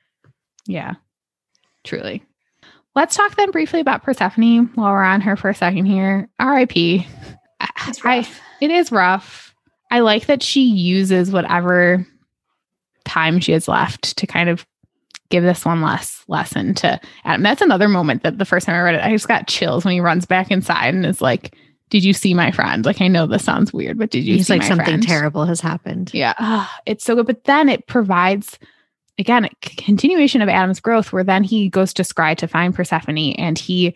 Speaker 2: Yeah, truly. Let's talk then briefly about Persephone while we're on her for a second here. R.I.P. I, it is rough. I like that she uses whatever time she has left to kind of give this one less lesson to Adam. That's another moment that the first time I read it, I just got chills when he runs back inside and is like, Did you see my friend? Like, I know this sounds weird, but did you He's
Speaker 1: like something
Speaker 2: friend?
Speaker 1: terrible has happened.
Speaker 2: Yeah. Oh, it's so good. But then it provides again a continuation of Adam's growth where then he goes to Scry to find Persephone and he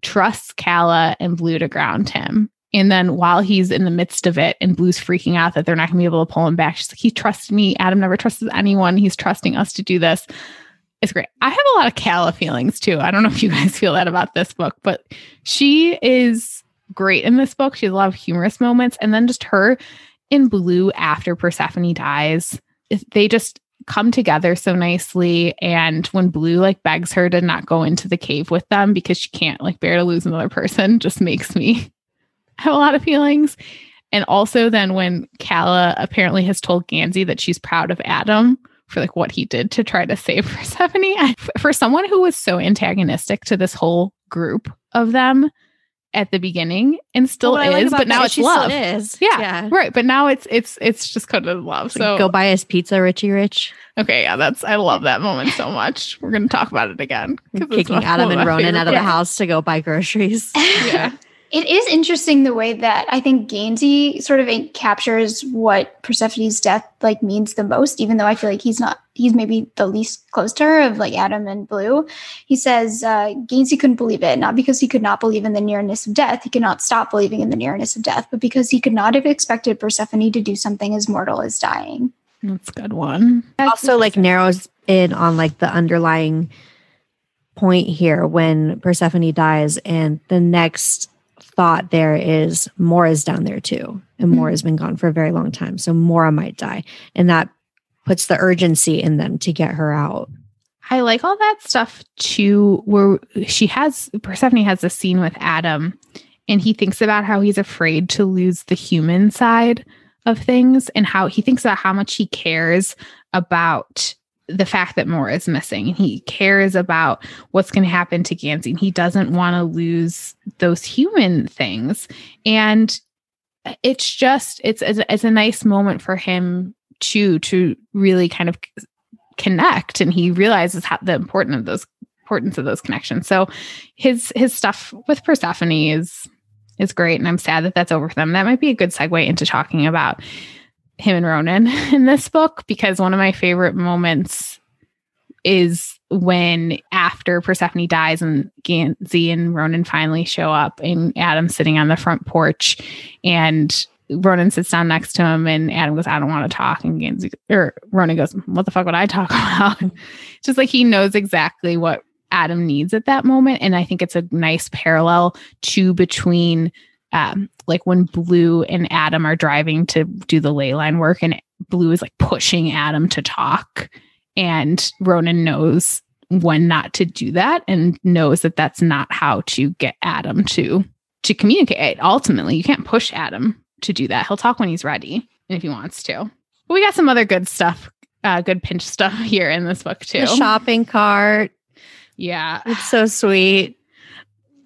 Speaker 2: trusts Calla and Blue to ground him. And then while he's in the midst of it and Blue's freaking out that they're not going to be able to pull him back, she's like, he trusts me. Adam never trusts anyone. He's trusting us to do this. It's great. I have a lot of Calla feelings too. I don't know if you guys [LAUGHS] feel that about this book, but she is great in this book. She has a lot of humorous moments. And then just her in Blue after Persephone dies, they just come together so nicely. And when Blue like begs her to not go into the cave with them because she can't like bear to lose another person, just makes me [LAUGHS] have a lot of feelings. And also then when Calla apparently has told Gansey that she's proud of Adam for like what he did to try to save [LAUGHS] Persephone. I, for someone who was so antagonistic to this whole group of them at the beginning and still well, is, like but now it's love. Is. Yeah, yeah, right. But now it's it's it's just kind of love. So
Speaker 1: go buy us pizza, Richie Rich.
Speaker 2: Okay, yeah, that's I love that moment so much. We're gonna talk about it again.
Speaker 1: Kicking Adam and Ronan out of the house to go buy groceries. [LAUGHS]
Speaker 2: yeah.
Speaker 3: It is interesting the way that I think Gansey sort of captures what Persephone's death like means the most, even though I feel like he's not he's maybe the least close to her of like Adam and Blue. He says uh, Gansey couldn't believe it, not because he could not believe in the nearness of death, he could not stop believing in the nearness of death, but because he could not have expected Persephone to do something as mortal as dying.
Speaker 2: That's a good one.
Speaker 1: Also, like narrows in on like the underlying point here when Persephone dies, and the next thought there is Maura's down there too. And mm-hmm. Maura's been gone for a very long time. So Maura might die. And that puts the urgency in them to get her out.
Speaker 2: I like all that stuff too, where she has Persephone has a scene with Adam and he thinks about how he's afraid to lose the human side of things and how he thinks about how much he cares about the fact that Maura is missing. He cares about what's going to happen to Gansey. He doesn't want to lose those human things. And it's just it's, it's it's a nice moment for him too to really kind of connect and he realizes how the importance of those importance of those connections. So his his stuff with Persephone is is great and I'm sad that that's over for them. That might be a good segue into talking about him and Ronan [LAUGHS] in this book because one of my favorite moments is when after Persephone dies and Gansey and Ronan finally show up and Adam's sitting on the front porch and Ronan sits down next to him and Adam goes, I don't want to talk. And Gansey or Ronan goes, What the fuck would I talk [LAUGHS] about? just like he knows exactly what Adam needs at that moment. And I think it's a nice parallel to between um, like when Blue and Adam are driving to do the ley line work, and Blue is like pushing Adam to talk, and Ronan knows when not to do that and knows that that's not how to get Adam to to communicate. Ultimately, you can't push Adam to do that. He'll talk when he's ready and if he wants to. But we got some other good stuff, uh, good Pynch stuff [LAUGHS] here in this book too.
Speaker 1: The shopping cart.
Speaker 2: Yeah,
Speaker 1: it's so sweet.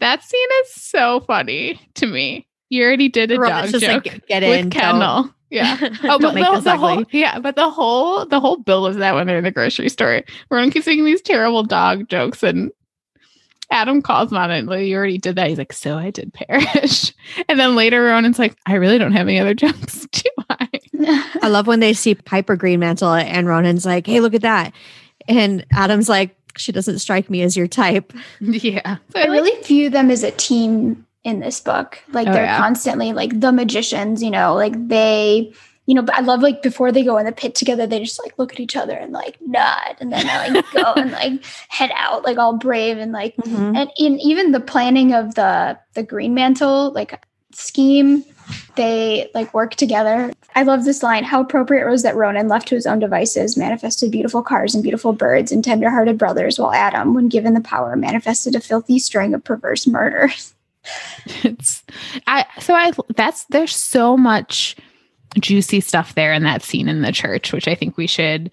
Speaker 2: That scene is so funny to me. You already did a dog just joke like, get in, with Kendall. [LAUGHS] Oh, don't. Yeah. Oh, but the, the whole yeah, but the whole the whole bill is that when they're in the grocery store, Ronan keeps making these terrible dog jokes, and Adam calls him on it. Like, you already did that. He's like, so I did Parrish. [LAUGHS] And then later, Ronan's like, I really don't have any other [LAUGHS] jokes, do I?
Speaker 1: I love when they see Piper Greenmantle and Ronan's like, hey, look at that. And Adam's like, she doesn't strike me as your type. [LAUGHS]
Speaker 2: Yeah.
Speaker 3: So I really view them as a team in this book. Like oh, they're yeah. constantly like the magicians, you know, like they, you know, but I love like before they go in the pit together, they just like look at each other and like nod and then they like go [LAUGHS] and like head out like all brave and like mm-hmm. and in even the planning of the the Greenmantle like scheme they like work together. I love this line. How appropriate was that Ronan, left to his own devices, manifested beautiful cars and beautiful birds and tender-hearted brothers, while Adam, when given the power, manifested a filthy string of perverse murders. [LAUGHS]
Speaker 2: It's I so I that's there's so much juicy stuff there in that scene in the church, which I think we should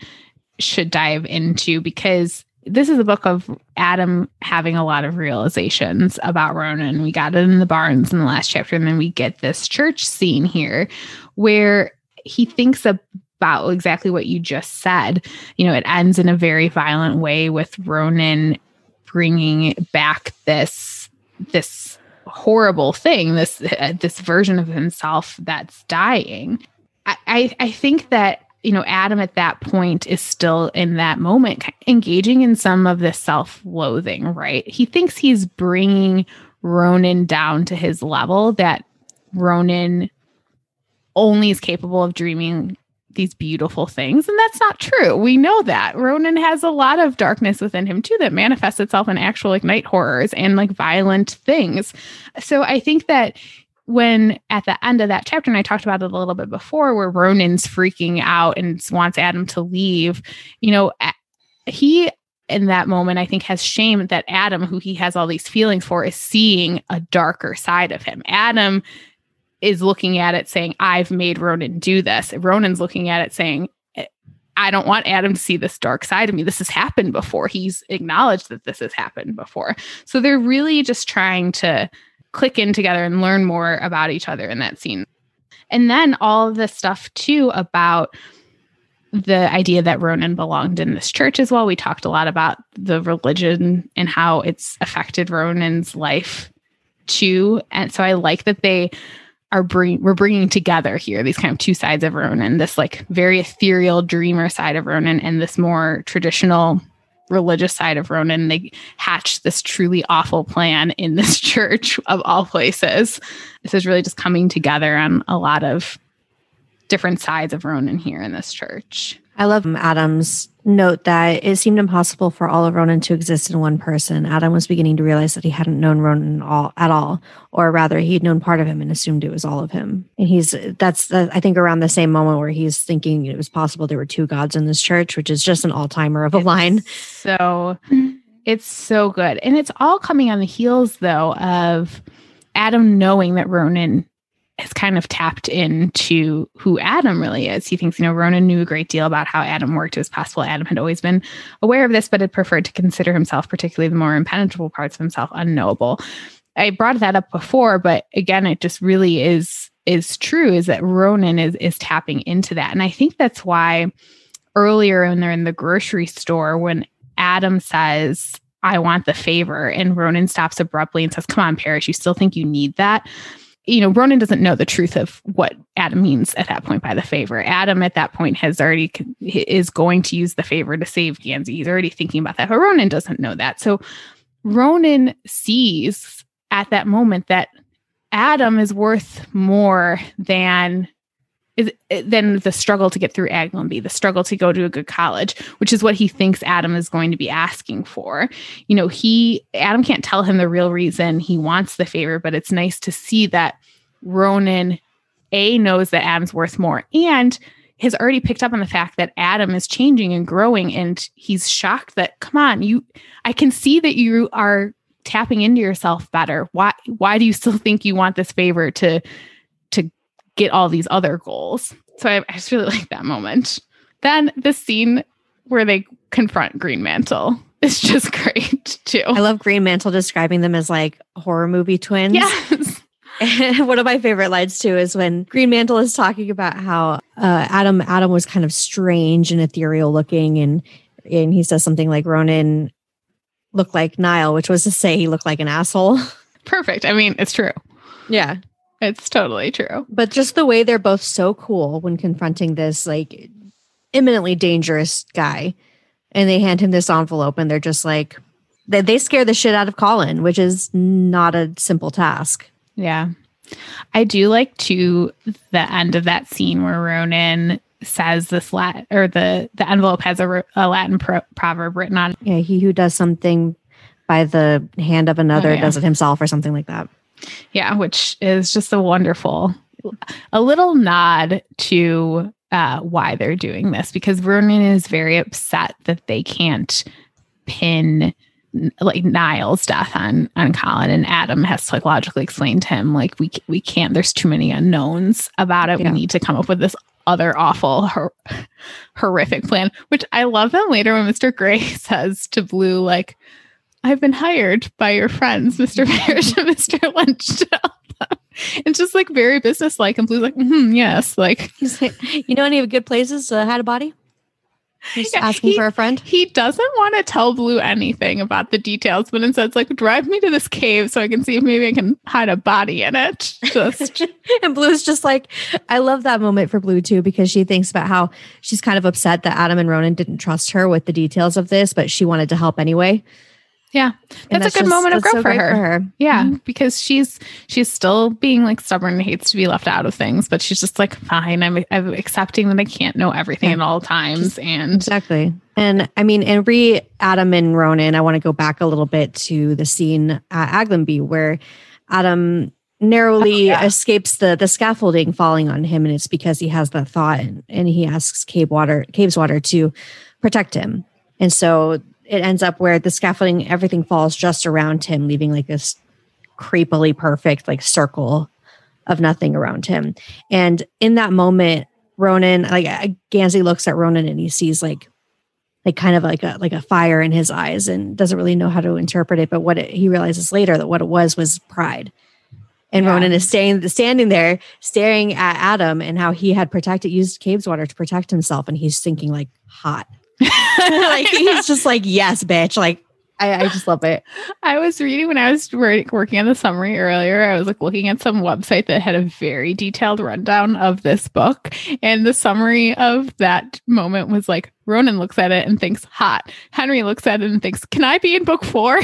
Speaker 2: should dive into because this is a book of Adam having a lot of realizations about Ronan. We got it in the barns in the last chapter, and then we get this church scene here where he thinks about exactly what you just said. You know, it ends in a very violent way with Ronan bringing back this this horrible thing, this uh, this version of himself that's dying. I, I, I think that you know, Adam at that point is still in that moment engaging in some of this self loathing, right? He thinks he's bringing Ronan down to his level, that Ronan only is capable of dreaming these beautiful things. And that's not true. We know that. Ronan has a lot of darkness within him too that manifests itself in actual like night horrors and like violent things. So I think that when at the end of that chapter, and I talked about it a little bit before, where Ronan's freaking out and wants Adam to leave, you know, he in that moment, I think, has shame that Adam, who he has all these feelings for, is seeing a darker side of him. Adam is looking at it saying, I've made Ronan do this. Ronan's looking at it saying, I don't want Adam to see this dark side of me. This has happened before. He's acknowledged that this has happened before. So they're really just trying to click in together and learn more about each other in that scene. And then all of the stuff too about the idea that Ronan belonged in this church as well. We talked a lot about the religion and how it's affected Ronan's life too. And so I like that they are bring we're bringing together here these kind of two sides of Ronan, this like very ethereal dreamer side of Ronan and this more traditional religious side of Ronan. They hatched this truly awful plan in this [LAUGHS] church of all places. This is really just coming together on a lot of different sides of Ronan here in this church.
Speaker 1: I love Adam's note that it seemed impossible for all of Ronan to exist in one person. Adam was beginning to realize that he hadn't known Ronan all, at all, or rather, he'd known part of him and assumed it was all of him. And he's that's I think around the same moment where he's thinking it was possible there were two gods in this church, which is just an all timer of a
Speaker 2: it's
Speaker 1: line.
Speaker 2: So it's so good, and it's all coming on the heels though of Adam knowing that Ronan has kind of tapped into who Adam really is. He thinks, you know, Ronan knew a great deal about how Adam worked. It was possible Adam had always been aware of this, but had preferred to consider himself, particularly the more impenetrable parts of himself, unknowable. I brought that up before, but again, it just really is is true is that Ronan is is tapping into that. And I think that's why earlier when they're in the grocery store, when Adam says, I want the favor, and Ronan stops abruptly and says, Come on, Parrish, you still think you need that? You know, Ronan doesn't know the truth of what Adam means at that point by the favor. Adam at that point has already is going to use the favor to save Gansey. He's already thinking about that, but Ronan doesn't know that. So Ronan sees at that moment that Adam is worth more than is eh, then the struggle to get through Aglionby, the struggle to go to a good college, which is what he thinks Adam is going to be asking for. You know, he Adam can't tell him the real reason he wants the favor, but it's nice to see that Ronan A knows that Adam's worth more and has already picked up on the fact that Adam is changing and growing and he's shocked that come on, you I can see that you are tapping into yourself better. Why why do you still think you want this favor to get all these other goals. So I, I just really like that moment. Then the scene where they confront Greenmantle [LAUGHS] is just great too.
Speaker 1: I love Greenmantle describing them as like horror movie twins.
Speaker 2: Yes.
Speaker 1: And [LAUGHS] one of my favorite lines too is when Greenmantle is talking about how uh, Adam Adam was kind of strange and ethereal looking, and and he says something like Ronan looked like Niall, which was to say he looked like an asshole. [LAUGHS]
Speaker 2: Perfect. I mean, it's true.
Speaker 1: Yeah.
Speaker 2: It's totally true.
Speaker 1: But just the way they're both so cool when confronting this like imminently dangerous guy. And they hand him this envelope and they're just like they, they scare the shit out of Colin, which is not a simple task.
Speaker 2: Yeah. I do like to the end of that scene where Ronan says this Latin or the the envelope has a, a Latin pro- proverb written on. It.
Speaker 1: Yeah, he who does something by the hand of another oh, yeah. does it himself or something like that.
Speaker 2: Yeah, which is just a wonderful, a little nod to uh, why they're doing this because Ronan is very upset that they can't pin like Niall's death on on Colin and Adam has to like logically explain to him like we we can't there's too many unknowns about it. Yeah. We need to come up with this other awful hor- horrific plan, which I love them later when Mr. Gray [LAUGHS] says to Blue like I've been hired by your friends, Mr. Parrish [LAUGHS] and Mr. Lynch. [LAUGHS] it's just like very businesslike and Blue's like, mm-hmm, yes, like [LAUGHS]
Speaker 1: you know any of good places to hide a body? Just yeah, asking
Speaker 2: he,
Speaker 1: for a friend.
Speaker 2: He doesn't want to tell Blue anything about the details, but instead, it's like, drive me to this cave so I can see if maybe I can hide a body in it. Just
Speaker 1: and Blue's just like, I love that moment for Blue too because she thinks about how she's kind of upset that Adam and Ronan didn't trust her with the details of this, but she wanted to help anyway.
Speaker 2: Yeah. That's, that's, a good just, moment of growth so for, her. for, her. Yeah. Mm-hmm. Because she's she's still being like stubborn and hates to be left out of things, but she's just like, fine, I'm, I'm accepting that I can't know everything yeah. at all times. And
Speaker 1: exactly. And I mean, and re Adam and Ronan, I want to go back a little bit to the scene at Aglionby where Adam narrowly oh, yeah. escapes the the scaffolding falling on him, and it's because he has that thought and, and he asks Cave Water Cabeswater to protect him. And so it ends up where the scaffolding, everything falls just around him, leaving like this creepily perfect like circle of nothing around him. And in that moment, Ronan, like uh, Gansey looks at Ronan and he sees like like kind of like a like a fire in his eyes and doesn't really know how to interpret it. But what it, he realizes later that what it was was pride. And yeah. Ronan is staying standing there staring at Adam and how he had protected used Cabeswater to protect himself and he's thinking like hot like [LAUGHS] he's just like, yes, bitch. Like I, I, just love it.
Speaker 2: I was reading when I was working on the summary earlier. I was like looking at some website that had a very detailed rundown of this book, and the summary of that moment was like Ronan looks at it and thinks hot. Henry looks at it and thinks, "Can I be in book four?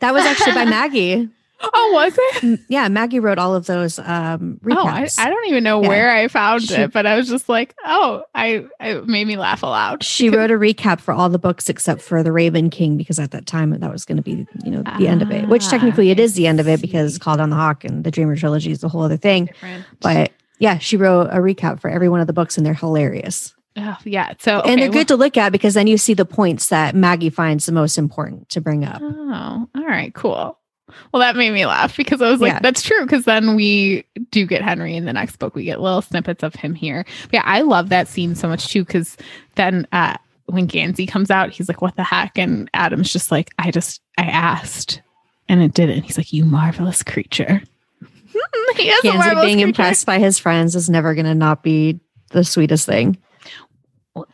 Speaker 1: that was actually by [LAUGHS] Maggie.
Speaker 2: Oh, was it?
Speaker 1: Yeah, Maggie wrote all of those um recaps.
Speaker 2: Oh, I, I don't even know yeah. where I found she, it, but I was just like, oh, I it made me laugh aloud.
Speaker 1: She wrote a recap for all the books except for The Raven King because at that time that was going to be, you know, the ah, end of it. Which ah, technically it is the end of it because Call Down the Hawk and the Dreamer trilogy is a whole other thing. Different. But yeah, she wrote a recap for every one of the books and they're hilarious.
Speaker 2: Oh, yeah. So
Speaker 1: okay, and they're well, good to look at because then you see the points that Maggie finds the most important to bring up.
Speaker 2: Oh, all right, cool. Well, that made me laugh because I was like, yeah. that's true. Because then we do get Henry in the next book. We get little snippets of him here. But yeah, I love that scene so much too. Because then uh, when Gansey comes out, he's like, what the heck? And Adam's just like, I just, I asked and it didn't. He's like, you marvelous creature. [LAUGHS]
Speaker 1: he is Gansey being creature. impressed by his friends is never going to not be the sweetest thing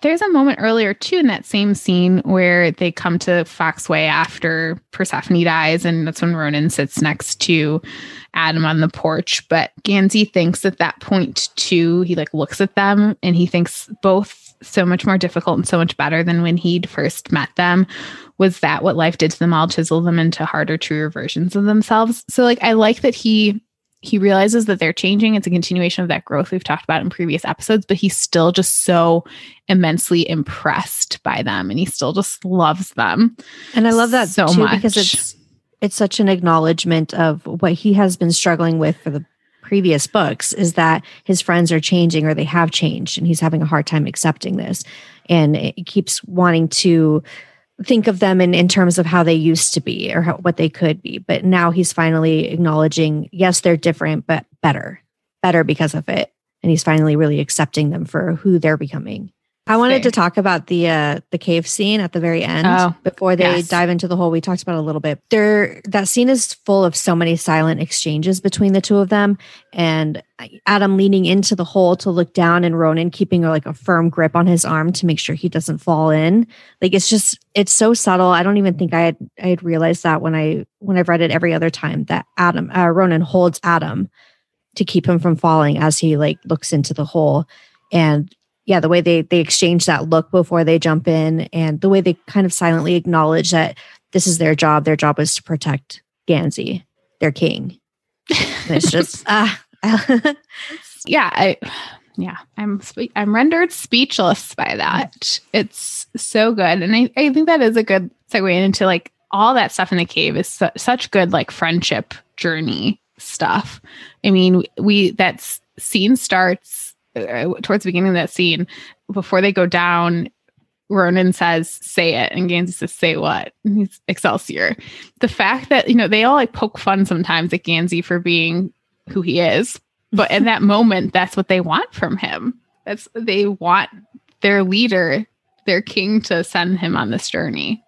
Speaker 2: there's a moment earlier too in that same scene where they come to Foxway after Persephone dies, and that's when Ronan sits next to Adam on the porch. But Gansey thinks at that point too, he like looks at them and he thinks both so much more difficult and so much better than when he'd first met them. Was that what life did to them all, chisel them into harder, truer versions of themselves? So like I like that he he realizes that they're changing. It's a continuation of that growth we've talked about in previous episodes, but he's still just so immensely impressed by them and he still just loves them.
Speaker 1: And I love that so too, much because it's it's such an acknowledgement of what he has been struggling with for the previous books is that his friends are changing or they have changed and he's having a hard time accepting this and it keeps wanting to think of them in, in terms of how they used to be or how, what they could be. But now he's finally acknowledging, yes, they're different, but better, better because of it. And he's finally really accepting them for who they're becoming. I wanted to talk about the uh the cave scene at the very end oh, before they yes. dive into the hole. We talked about a little bit. There that scene is full of so many silent exchanges between the two of them and Adam leaning into the hole to look down and Ronan keeping like a firm grip on his arm to make sure he doesn't fall in. Like it's just it's so subtle. I don't even think I had I had realized that when I when I've read it every other time that Adam uh, Ronan holds Adam to keep him from falling as he like looks into the hole and yeah, the way they they exchange that look before they jump in, and the way they kind of silently acknowledge that this is their job. Their job is to protect Gansey, their king. And it's just [LAUGHS] ah, [LAUGHS]
Speaker 2: yeah, I yeah, I'm I'm rendered speechless by that. It's so good, and I I think that is a good segue into like all that stuff in the cave is su- such good like friendship journey stuff. I mean, we that scene starts uh, Uh, towards the beginning of that scene before they go down Ronan says, say it. And Gansey says, say what? And he's Excelsior. The fact that, you know, they all like poke fun sometimes at Gansey for being who he is. But in that moment, that's what they want from him. That's they want their leader, their king to send him on this journey.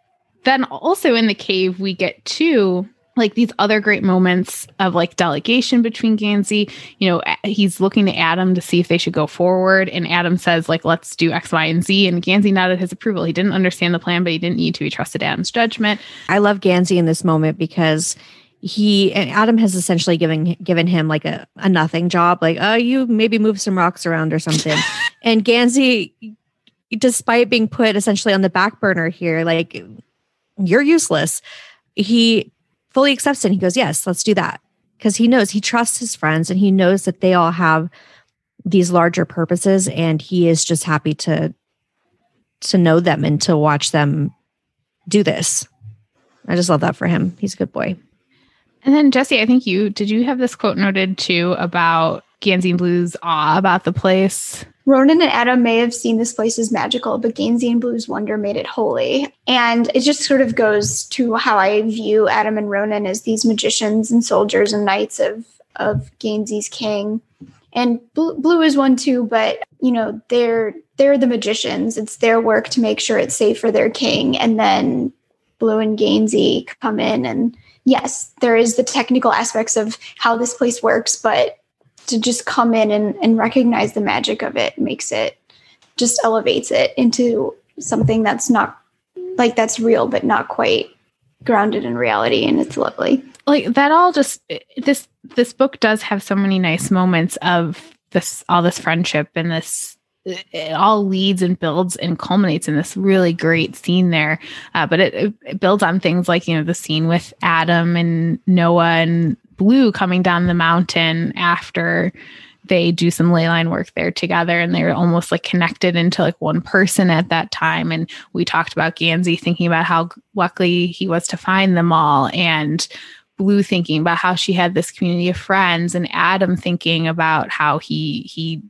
Speaker 2: Then also in the cave, we get to like these other great moments of like delegation between Gansey. You know, he's looking to Adam to see if they should go forward. And Adam says, like, let's do X, Y, and Z. And Gansey nodded his approval. He didn't understand the plan, but he didn't need to. He trusted Adam's judgment.
Speaker 1: I love Gansey in this moment because he and Adam has essentially given given him like a, a nothing job, like, oh, you maybe move some rocks around or something. [LAUGHS] and Gansey, despite being put essentially on the back burner here, like you're useless. He fully accepts it. And he goes, Yes, let's do that. Because he knows he trusts his friends and he knows that they all have these larger purposes and he is just happy to to know them and to watch them do this. I just love that for him. He's a good boy.
Speaker 2: And then Jesse, I think you did you have this quote noted too about Gansey Blue's awe about the place?
Speaker 3: Ronan and Adam may have seen this place as magical, but Gansey and Blue's wonder made it holy. And it just sort of goes to how I view Adam and Ronan as these magicians and soldiers and knights of of Gansey's king. And Blue, Blue is one too, but you know they're they're the magicians. It's their work to make sure it's safe for their king, and then Blue and Gansey come in and yes, there is the technical aspects of how this place works, but to just come in and, and recognize the magic of it makes it just elevates it into something that's not like that's real but not quite grounded in reality and it's lovely.
Speaker 2: Like that all just this this book does have so many nice moments of this all this friendship and this it all leads and builds and culminates in this really great scene there. Uh, but it, it, builds on things like you know the scene with adam and noah and blue coming down the mountain after they do some ley line work there together and they're almost like connected into like one person at that time. And we talked about Gansey thinking about how lucky he was to find them all and blue thinking about how she had this community of friends and adam thinking about how he he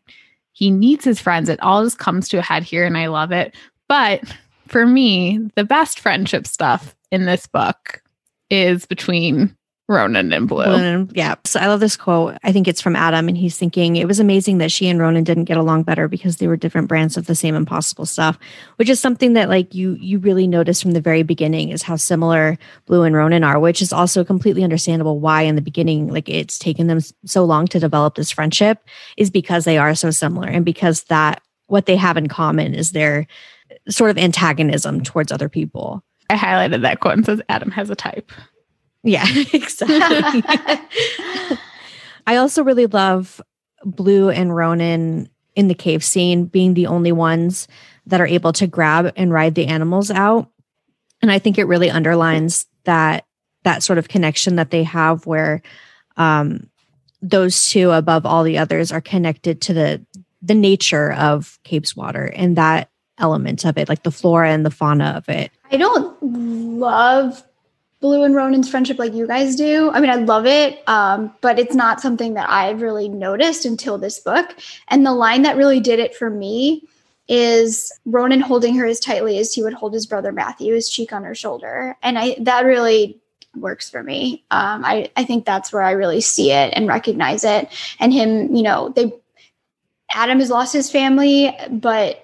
Speaker 2: he needs his friends. It all just comes to a head here and i love it. But for me the best friendship stuff in this book is between Ronan and Blue. Ronan,
Speaker 1: yeah. So I love this quote. I think it's from Adam, and he's thinking it was amazing that she and Ronan didn't get along better because they were different brands of the same impossible stuff, which is something that like you you really notice from the very beginning is how similar Blue and Ronan are, which is also completely understandable why in the beginning like it's taken them so long to develop this friendship is because they are so similar and because that what they have in common is their sort of antagonism towards other people.
Speaker 2: I highlighted that quote and says Adam has a type.
Speaker 1: Yeah, [LAUGHS] exactly. I also really love Blue and Ronan in the cave scene being the only ones that are able to grab and ride the animals out. And I think it really underlines that that sort of connection that they have where um, those two above all the others are connected to the the nature of Cabeswater and that element of it, like the flora and the fauna of it.
Speaker 3: I don't love Blue and Ronan's friendship like you guys do. I mean, I love it, um, but it's not something that I've really noticed until this book. And the line that really did it for me is Ronan holding her as tightly as he would hold his brother Matthew, his cheek on her shoulder. And I that really works for me. Um, I, I think that's where I really see it and recognize it. And him, you know, they Adam has lost his family, but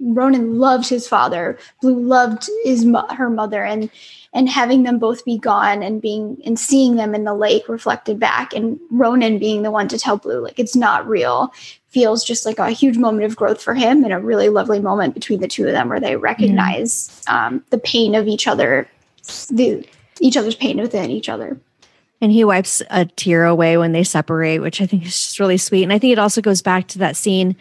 Speaker 3: Ronan loved his father. Blue loved his her mother, and and having them both be gone and being and seeing them in the lake reflected back and Ronan being the one to tell Blue like it's not real feels just like a huge moment of growth for him and a really lovely moment between the two of them where they recognize um, the pain of each other the each other's pain within each other.
Speaker 1: And he wipes a tear away when they separate which i think is just really sweet. And i think it also goes back to that scene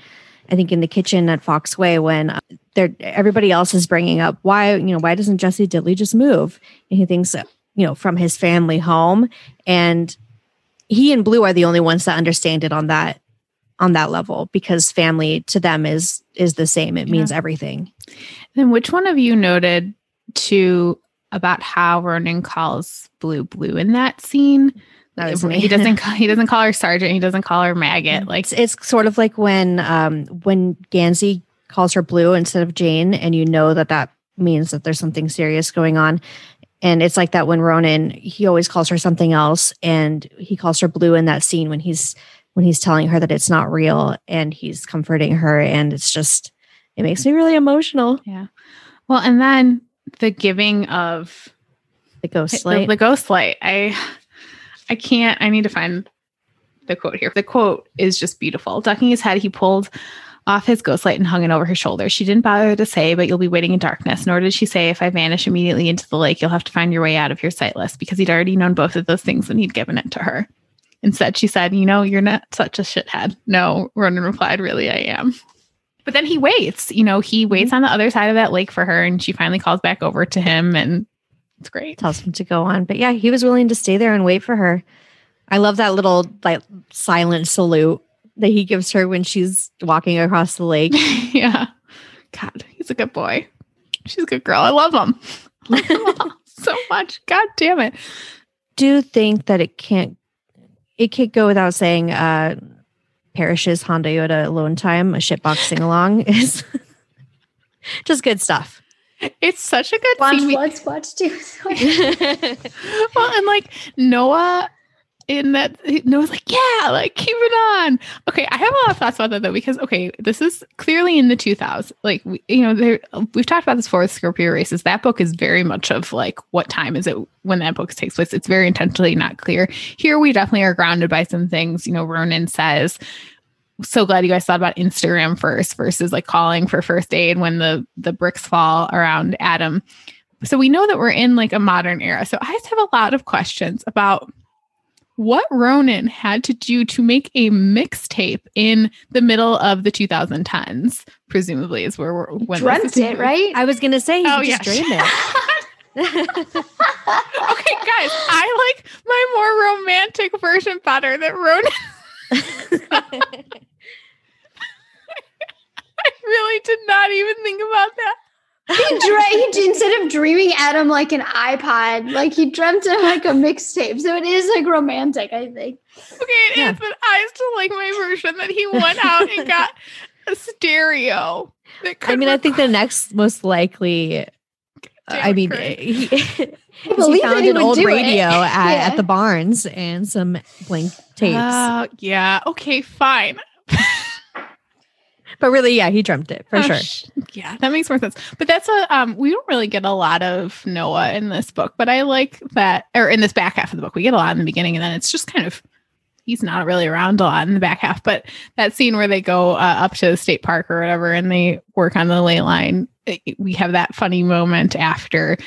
Speaker 1: I think in the kitchen at Foxway when uh, they're everybody else is bringing up why you know why doesn't Jesse Dittley just move? And he thinks you know from his family home, and he and Blue are the only ones that understand it on that on that level because family to them is is the same. It yeah. means everything.
Speaker 2: Then which one of you noted to about how Ronan calls Blue Blue in that scene? That was me. He doesn't call, he doesn't call her sergeant. He doesn't call her maggot. Like
Speaker 1: it's, it's sort of like when um when Gansey calls her Blue instead of Jane, and you know that that means that there's something serious going on. And it's like that when Ronan, he always calls her something else, and he calls her Blue in that scene when he's when he's telling her that it's not real and he's comforting her, and it's just it makes me really emotional.
Speaker 2: Yeah. Well, and then the giving of
Speaker 1: the ghost light.
Speaker 2: The, the ghost light. I I can't. I need to find the quote here. The quote is just beautiful. Ducking his head, he pulled off his ghost light and hung it over her shoulder. She didn't bother to say, but you'll be waiting in darkness. Nor did she say, if I vanish immediately into the lake, you'll have to find your way out of your sightless, because he'd already known both of those things when he'd given it to her. Instead, she said, You know, you're not such a shithead. No, Ronan replied, Really, I am. But then he waits, you know, he waits mm-hmm. on the other side of that lake for her, and she finally calls back over to him, and it's great.
Speaker 1: Tells him to go on. But yeah, he was willing to stay there and wait for her. I love that little like silent salute that he gives her when she's walking across the lake. [LAUGHS]
Speaker 2: yeah. God, he's a good boy. She's a good girl. I love him. [LAUGHS] [LAUGHS] so much. God damn it.
Speaker 1: Do think that it can't it can't go without saying uh Parrish's Hondayota alone time, a shitbox sing along is just good stuff.
Speaker 2: It's such a good
Speaker 3: watch, scene. Watch, too. [LAUGHS]
Speaker 2: well, and like Noah in that Noah's like, yeah, like keep it on. Okay, I have a lot of thoughts about that though because okay, this is clearly in the 2000s. Like we, you know, there we've talked about this before with Scorpio races. That book is very much of like what time is it when that book takes place. It's very intentionally not clear. Here we definitely are grounded by some things. You know, Ronan says. So glad you guys thought about Instagram first versus like calling for first aid when the the bricks fall around Adam. So we know that we're in like a modern era. So I just have a lot of questions about what Ronan had to do to make a mixtape in the middle of the 2010s, presumably is where we're
Speaker 3: when dreamt it, right?
Speaker 1: I was gonna say, oh yeah, dreamed it. [LAUGHS]
Speaker 2: okay, guys, I like my more romantic version better that Ronan. I really did not even think about that
Speaker 3: he, dre- he instead of dreaming Adam like an iPod, like he dreamt him like a mixtape. So it is like romantic, I think.
Speaker 2: Okay, it yeah. is, but I still like my version that he went out and got a stereo.
Speaker 1: I mean, record. I think the next most likely. Uh, I mean, he, [LAUGHS] he found an old radio [LAUGHS] at, yeah. at the barns and some blank tapes. Uh,
Speaker 2: yeah. Okay. Fine.
Speaker 1: but really, yeah, he dreamt it for oh, sure. Sh-
Speaker 2: yeah, that makes more sense. But that's a um, we don't really get a lot of Noah in this book, but I like that, or in this back half of the book, we get a lot in the beginning, and then it's just kind of he's not really around a lot in the back half. But that scene where they go uh, up to the state park or whatever, and they work on the ley line, we have that funny moment after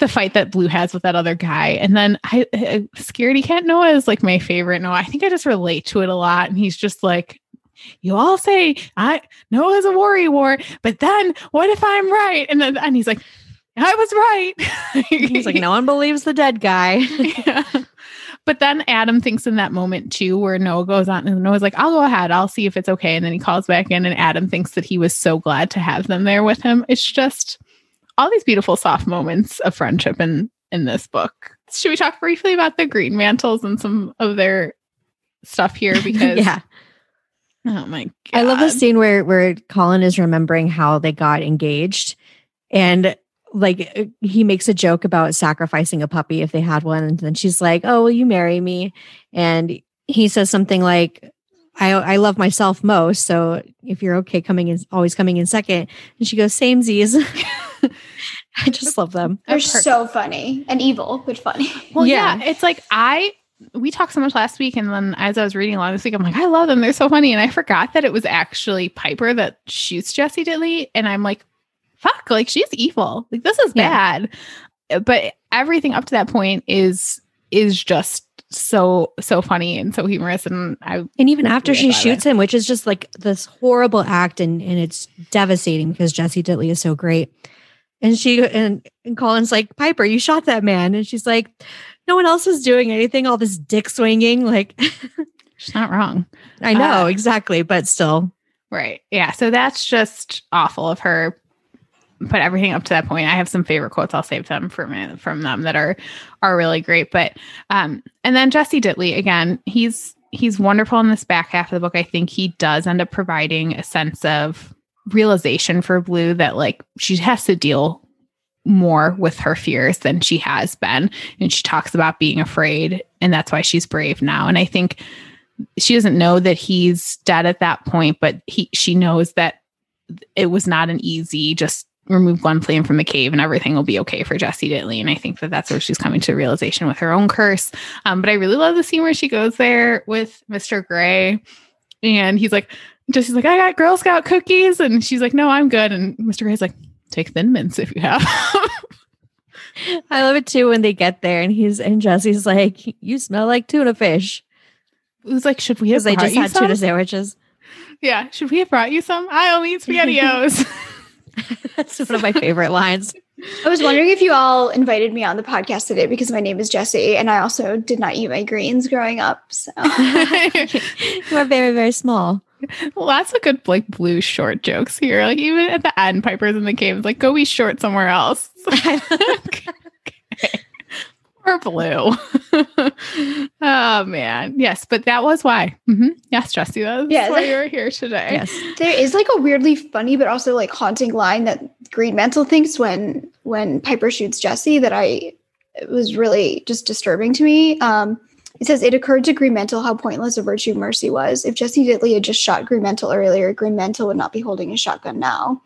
Speaker 2: the fight that Blue has with that other guy. And then I, I Scaredy Cat Noah is like my favorite Noah. I think I just relate to it a lot. And he's just like, you all say I it's a worry war, but then what if I'm right? And then and he's like, I was right. [LAUGHS]
Speaker 1: he's like, no one believes the dead guy. [LAUGHS] [LAUGHS] yeah.
Speaker 2: But then Adam thinks in that moment too, where Noah goes on and Noah's like, I'll go ahead, I'll see if it's okay. And then he calls back in, and Adam thinks that he was so glad to have them there with him. It's just all these beautiful soft moments of friendship in in this book. Should we talk briefly about the Greenmantles and some of their stuff here? [LAUGHS] Because
Speaker 1: yeah.
Speaker 2: Oh my god.
Speaker 1: I love the scene where where Colin is remembering how they got engaged and like uh, he makes a joke about sacrificing a puppy if they had one and then she's like, "Oh, will you marry me?" And he says something like I I love myself most, so if you're okay coming in always coming in second. And she goes, "Same Z's." [LAUGHS] I just love them.
Speaker 3: They're so funny and evil, but funny. [LAUGHS]
Speaker 2: Well, yeah. yeah, it's like I we talked so much last week, and then as I was reading along this week, I'm like, I love them. They're so funny. And I forgot that it was actually Piper that shoots Jesse Dittley. And I'm like, fuck, like she's evil. Like this is yeah. bad. But everything up to that point is is just so so funny and so humorous and I
Speaker 1: and even after she shoots it. him which is just like this horrible act and and it's devastating because Jesse Dittley is so great and she and, and Colin's like Piper you shot that man and she's like no one else was doing anything, all this dick swinging. Like, [LAUGHS]
Speaker 2: she's not wrong.
Speaker 1: I know, uh, exactly. But still.
Speaker 2: Right. Yeah. So that's just awful of her. But everything up to that point, I have some favorite quotes. I'll save them minute from them that are are really great. But um, and then Jesse Dittley again, he's he's wonderful in this back half of the book. I think he does end up providing a sense of realization for Blue that like she has to deal more with her fears than she has been. And she talks about being afraid, and that's why she's brave now. And I think she doesn't know that he's dead at that point, but he she knows that it was not an easy just remove one flame from the cave and everything will be okay for Jesse Dittley. And I think that that's where she's coming to realization with her own curse. Um, but I really love the scene where she goes there with Mr. Gray and he's like, Jessie's like, I got Girl Scout cookies. And she's like, no, I'm good. And Mr. Gray's like, take thin mints if you have. [LAUGHS]
Speaker 1: I love it too when they get there and he's and Jessie's like, you smell like tuna fish.
Speaker 2: It was like, should we have?
Speaker 1: They just had some? tuna sandwiches.
Speaker 2: Yeah, should we have brought you some? I only eat [LAUGHS] Spaghettios. [LAUGHS] [LAUGHS]
Speaker 1: That's one of my favorite lines.
Speaker 3: I was wondering if you all invited me on the podcast today because my name is Jesse and I also did not eat my greens growing up. So [LAUGHS]
Speaker 1: you are very, very small.
Speaker 2: Lots of good like blue short jokes here. Like even at the end, Piper's in the cave, like go be short somewhere else. [LAUGHS] Blue. [LAUGHS] oh man, yes, but that was why. Mm-hmm. Yes, Jesse, that's yeah, why you're here today.
Speaker 3: Yes, there is like a weirdly funny but also like haunting line that Greenmantle thinks when when Piper shoots Jesse that I was really just disturbing to me. Um, it says it occurred to Greenmantle how pointless a virtue mercy was. If Jesse Dittley had just shot Greenmantle earlier, Greenmantle would not be holding a shotgun now.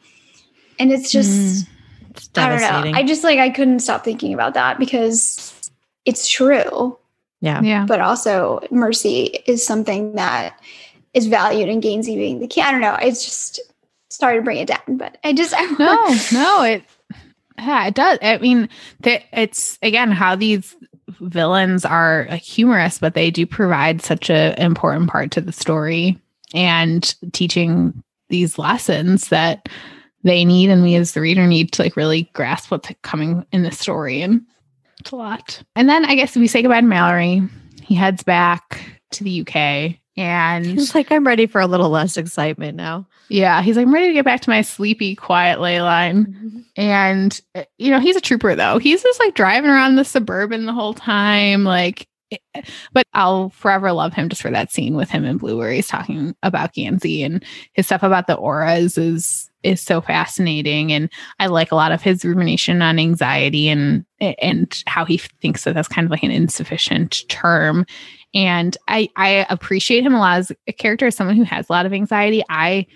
Speaker 3: And it's just, mm, I don't know. I just like I couldn't stop thinking about that because it's true.
Speaker 1: Yeah,
Speaker 2: yeah.
Speaker 3: But also, mercy is something that is valued in Gansey being the key. I don't know. It's just sorry to bring it down, but I just [LAUGHS] I
Speaker 2: no, no. It yeah, it does. I mean, it's again how these villains are humorous, but they do provide such an important part to the story and teaching these lessons that they need and we as the reader need to like really grasp what's coming in the story and it's a lot and then i guess we say goodbye to malory he heads back to the uk and
Speaker 1: he's like i'm ready for a little less excitement now
Speaker 2: yeah, he's like, I'm ready to get back to my sleepy, quiet ley line. Mm-hmm. And, uh, you know, he's a trooper though. He's just like driving around the suburban the whole time. Like, eh, but I'll forever love him just for that scene with him and Blue where he's talking about Gansey and his stuff about the auras is is so fascinating and I like a lot of his rumination on anxiety and and how he thinks that that's kind of like an insufficient term and I I appreciate him a lot as a character as someone who has a lot of anxiety I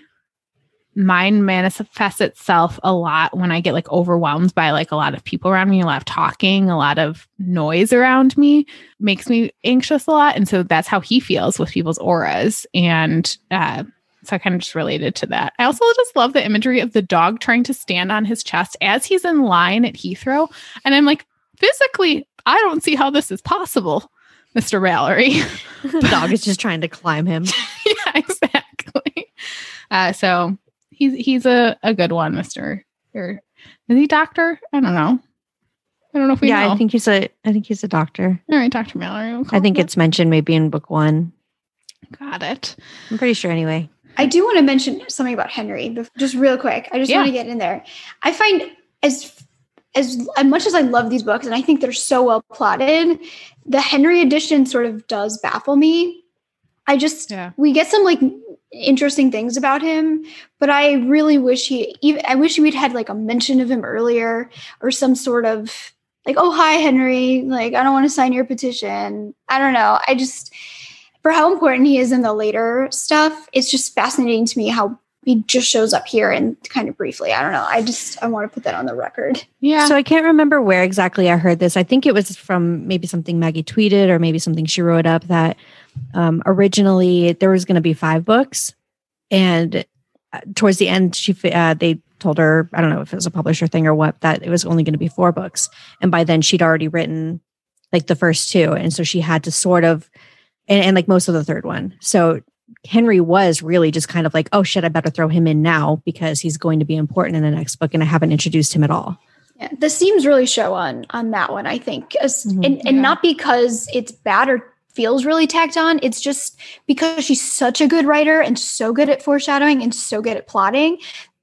Speaker 2: mine manifests itself a lot when I get like overwhelmed by like a lot of people around me, a lot of talking, a lot of noise around me makes me anxious a lot. And so that's how he feels with people's auras. And uh, so I kind of just related to that. I also just love the imagery of the dog trying to stand on his chest as he's in line at Heathrow. And I'm like, physically, I don't see how this is possible, Mr. Malory. [LAUGHS]
Speaker 1: the dog is just trying to climb him. [LAUGHS]
Speaker 2: yeah, exactly. Uh, so he's he's a, a good one, Mister. Or is he doctor? I don't know. I don't know if we
Speaker 1: yeah,
Speaker 2: know.
Speaker 1: I think he's a I think he's a doctor.
Speaker 2: All right, Dr. Malory.
Speaker 1: We'll I think it's mentioned maybe in book one.
Speaker 2: Got it.
Speaker 1: I'm pretty sure anyway.
Speaker 3: I do want to mention something about Henry, just real quick. I just yeah. want to get in there. I find as as as much as I love these books and I think they're so well plotted, the Henry edition sort of does baffle me. I just yeah. we get some like interesting things about him but i really wish he even i wish we'd had like a mention of him earlier or some sort of like oh hi henry like i don't want to sign your petition i don't know i just for how important he is in the later stuff it's just fascinating to me how he just shows up here and kind of briefly. I don't know. I just i want to put that on the record.
Speaker 1: Yeah. So i can't remember where exactly i heard this. I think it was from maybe something maggie tweeted or maybe something she wrote up that um, originally there was going to be five books, and uh, towards the end, she uh, they told her I don't know if it was a publisher thing or what that it was only going to be four books, and by then she'd already written like the first two, and so she had to sort of and, and like most of the third one. So Henry was really just kind of like, oh shit, I better throw him in now because he's going to be important in the next book, and I haven't introduced him at all.
Speaker 3: Yeah, the seams really show on on that one, I think, As, mm-hmm. and, and yeah. not because it's bad or feels really tacked on. It's just because she's such a good writer and so good at foreshadowing and so good at plotting.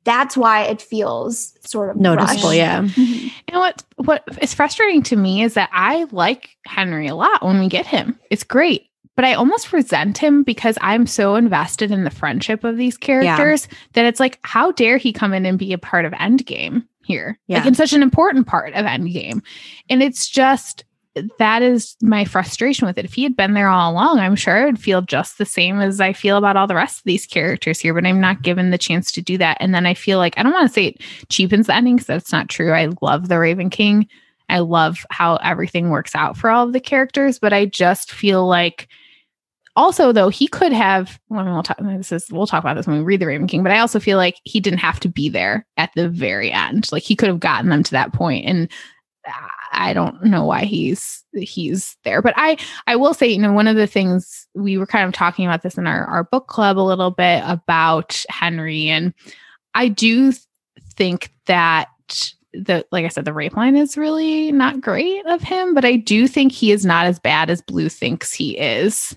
Speaker 3: That's why it feels sort of
Speaker 1: noticeable.
Speaker 3: Rushed.
Speaker 1: Yeah. Mm-hmm.
Speaker 2: You know what? What is frustrating to me is that I like Henry a lot when we get him. It's great. But I almost resent him because I'm so invested in the friendship of these characters yeah. that it's like, how dare he come in and be a part of Endgame here? Yeah. Like in such an important part of Endgame. And it's just that is my frustration with it. If he had been there all along, I'm sure I would feel just the same as I feel about all the rest of these characters here, but I'm not given the chance to do that. And then I feel like I don't want to say it cheapens the ending because that's not true. I love the Raven King. I love how everything works out for all of the characters, but I just feel like also though he could have well, talk this is we'll talk about this when we read the raven king but i also feel like he didn't have to be there at the very end. Like he could have gotten them to that point and i don't know why he's he's there. But i i will say you know one of the things we were kind of talking about this in our our book club a little bit about henry and i do think that the like I said, the rape line is really not great of him, but I do think he is not as bad as Blue thinks he is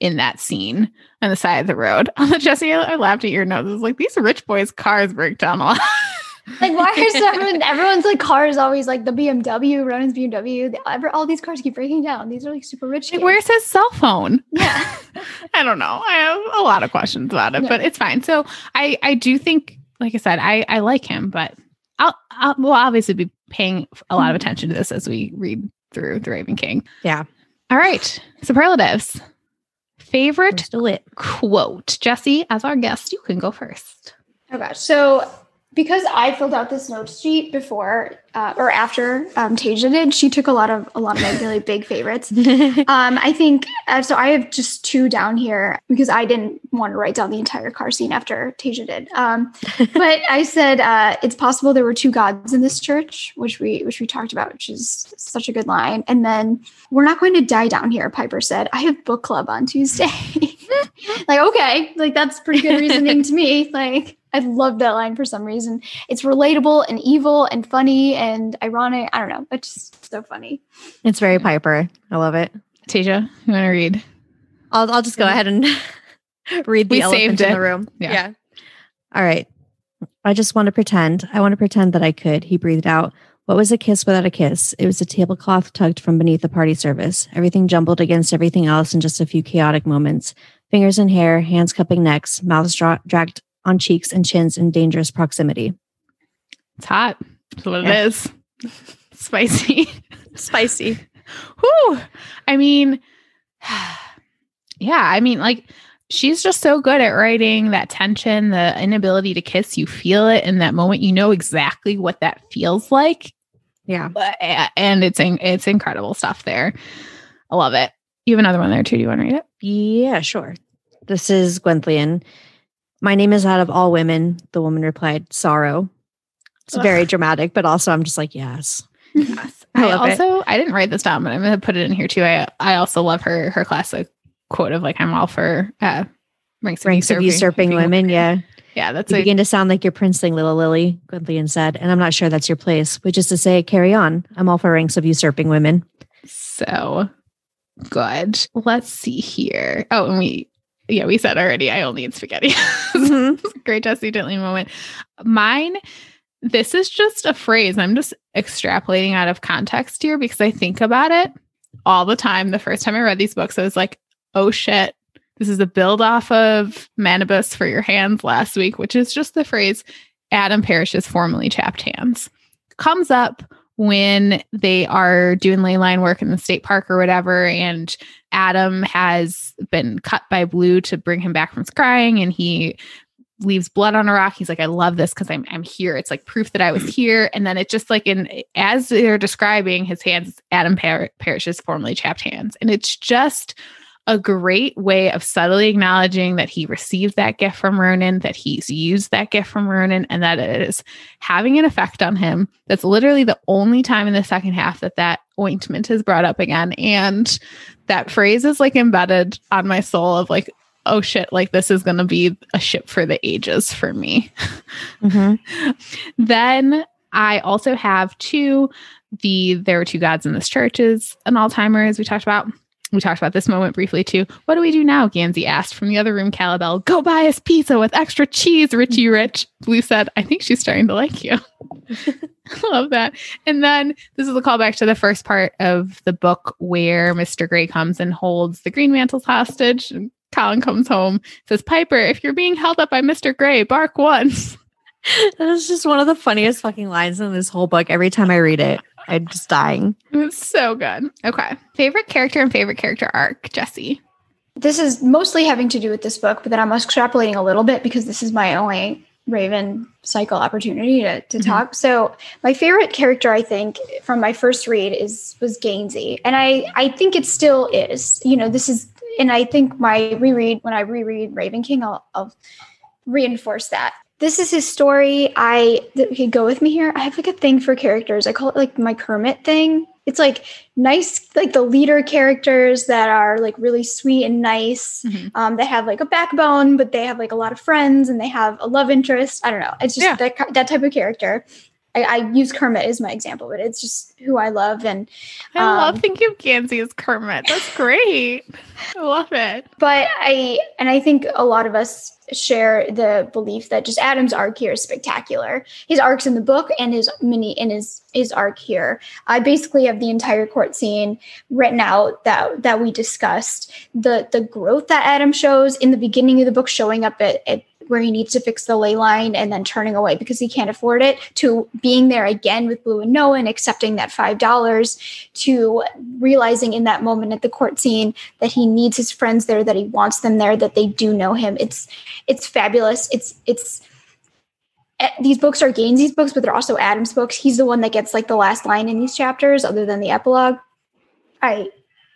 Speaker 2: in that scene on the side of the road. [LAUGHS] On the Jesse, I laughed at your notes. It's like these rich boys' cars break down a lot. [LAUGHS]
Speaker 3: like why is everyone everyone's like cars always like the BMW, Ronan's BMW, the, ever, all these cars keep breaking down. These are like super rich.
Speaker 2: Like, where's his cell phone? Yeah. [LAUGHS] I don't know. I have a lot of questions about it, yeah. but it's fine. So I I do think, like I said, I I like him, but I'll, I'll we'll obviously be paying a lot of mm-hmm. attention to this as we read through the Raven King.
Speaker 1: Yeah.
Speaker 2: All right. Superlatives favorite quote. Jesse, as our guest, you can go first.
Speaker 3: Oh gosh. So because I filled out this note sheet before uh, or after um, Tasia did, she took a lot of a lot of my really big favorites. [LAUGHS] Um, I think uh, so. I have just two down here because I didn't want to write down the entire car scene after Tasia did. Um, [LAUGHS] but I said uh, it's possible there were two gods in this church, which we which we talked about, which is such a good line. And then we're not going to die down here. Piper said, "I have book club on Tuesday." [LAUGHS] like okay, like that's pretty good reasoning to me. Like I love that line for some reason. It's relatable and evil and funny and ironic. I don't know. It's just so funny.
Speaker 1: It's very Piper. I love it.
Speaker 2: Tasia, you want to read?
Speaker 1: I'll I'll just go ahead and [LAUGHS] read the we elephant in the room.
Speaker 2: Yeah. yeah.
Speaker 1: All right. I just want to pretend. I want to pretend that I could. He breathed out. What was a kiss without a kiss? It was a tablecloth tugged from beneath the party service, everything jumbled against everything else in just a few chaotic moments. Fingers in hair, hands cupping necks, mouths dra- dragged on cheeks and chins in dangerous proximity.
Speaker 2: It's hot. That's what yeah. it is. [LAUGHS] Spicy. [LAUGHS]
Speaker 1: Spicy.
Speaker 2: Whew. I mean, [SIGHS] yeah, I mean, like, she's just so good at writing that tension, the inability to kiss. You feel it in that moment. You know exactly what that feels like.
Speaker 1: Yeah.
Speaker 2: And it's it's incredible stuff there. I love it. You have another one there too. Do you want to read it?
Speaker 1: Yeah, sure. This is Gwenllian. My name is out of all women, the woman replied, sorrow. It's Ugh. very dramatic, but also I'm just like, yes.
Speaker 2: Yes. I, I also it. I didn't write this down, but I'm gonna put it in here too. I I also love her her classic quote of like I'm all for uh
Speaker 1: ranks, ranks of usurping, usurping women. Yeah.
Speaker 2: Yeah, that's
Speaker 1: you a, begin to sound like your princeling little Lily, Gwenllian said, and I'm not sure that's your place, which is to say, carry on. I'm all for ranks of usurping women.
Speaker 2: So good. Let's see here. Oh, and we yeah, we said already I only eat spaghetti. [LAUGHS] Mm-hmm. Great Jesse Dittley moment. Mine, this is just a phrase. I'm just extrapolating out of context here because I think about it all the time. The first time I read these books, I was like, oh shit, this is a build off of Manibus for your hands last week, which is just the phrase Adam Parrish's formerly chapped hands. Comes up when they are doing ley line work in the state park or whatever, and Adam has been cut by Blue to bring him back from scrying, and he leaves blood on a rock. He's like, I love this because I'm I'm here. It's like proof that I was [CLEARS THROAT] here. And then it's just like in as they're describing his hands, Adam Par- Parrish's formerly chapped hands, and it's just a great way of subtly acknowledging that he received that gift from Ronan, that he's used that gift from Ronan, and that it is having an effect on him. That's literally the only time in the second half that that ointment is brought up again. And that phrase is like embedded on my soul of like, oh shit, like this is going to be a ship for the ages for me. Mm-hmm. [LAUGHS] then I also have two, the There Were Two Gods in This Church is an all timer, as we talked about we talked about this moment briefly too. What do we do now? Gansey asked from the other room. Calabel, go buy us pizza with extra cheese, Richie Rich. Blue said, I think she's starting to like you. [LAUGHS] Love that. And then this is a callback to the first part of the book where Mr. Gray comes and holds the Greenmantles hostage. And Colin comes home, says, Piper, if you're being held up by Mr. Gray, bark once. [LAUGHS]
Speaker 1: That is just one of the funniest fucking lines in this whole book. Every time I read it, I'm just dying.
Speaker 2: It's so good. Okay. Favorite character and favorite character arc, Jesse.
Speaker 3: This is mostly having to do with this book, but then I'm extrapolating a little bit because this is my only Raven cycle opportunity to, to mm-hmm. talk. So my favorite character, I think, from my first read is was Gansey. And I I think it still is. You know, this is and I think my reread when I reread Raven King, I'll, I'll reinforce that this is his story. I okay, go with me here. I have like a thing for characters. I call it like my Kermit thing. It's like nice, like the leader characters that are like really sweet and nice. Mm-hmm. Um, that have like a backbone, but they have like a lot of friends and they have a love interest. I don't know. It's just yeah. that that type of character. I, I, use Kermit as my example, but it's just who I love. And
Speaker 2: um, I love um, thinking of Gansey as Kermit. That's great. I love it.
Speaker 3: But I, and I think a lot of us share the belief that just Adam's arc here is spectacular. His arcs in the book and his mini in his his arc here. I basically have the entire court scene written out that that we discussed. The the growth that Adam shows in the beginning of the book, showing up at, at where he needs to fix the ley line and then turning away because he can't afford it to being there again with Blue and Noah and accepting that five dollars to realizing in that moment at the court scene that he needs his friends there, that he wants them there, that they do know him. It's it's fabulous. It's it's eh, these books are Gansey's books, but they're also Adam's books. He's the one that gets like the last line in these chapters, other than the epilogue. I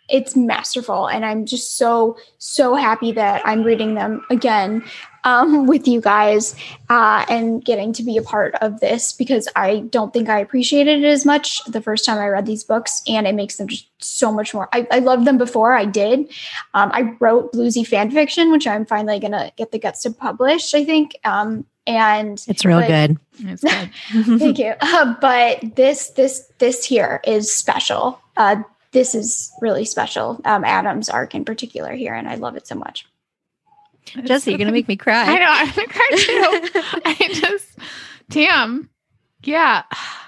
Speaker 3: it's masterful and i'm just so so happy that i'm reading them again um, [LAUGHS] with you guys uh, and getting to be a part of this because I don't think I appreciated it as much the first time I read these books, and it makes them just so much more. I, I loved them before I did. Um, I wrote Bluesey fan fiction, which I'm finally gonna get the guts to publish. I think. Um, and
Speaker 1: it's real but, good. [LAUGHS] It's
Speaker 3: good. [LAUGHS] thank you. Uh, but this this this here is special. Uh, this is really special. Um, Adam's arc in particular here, and I love it so much.
Speaker 1: Jesse, you're gonna make me [LAUGHS] cry.
Speaker 2: I know, I'm gonna cry too. [LAUGHS] I just damn. Yeah.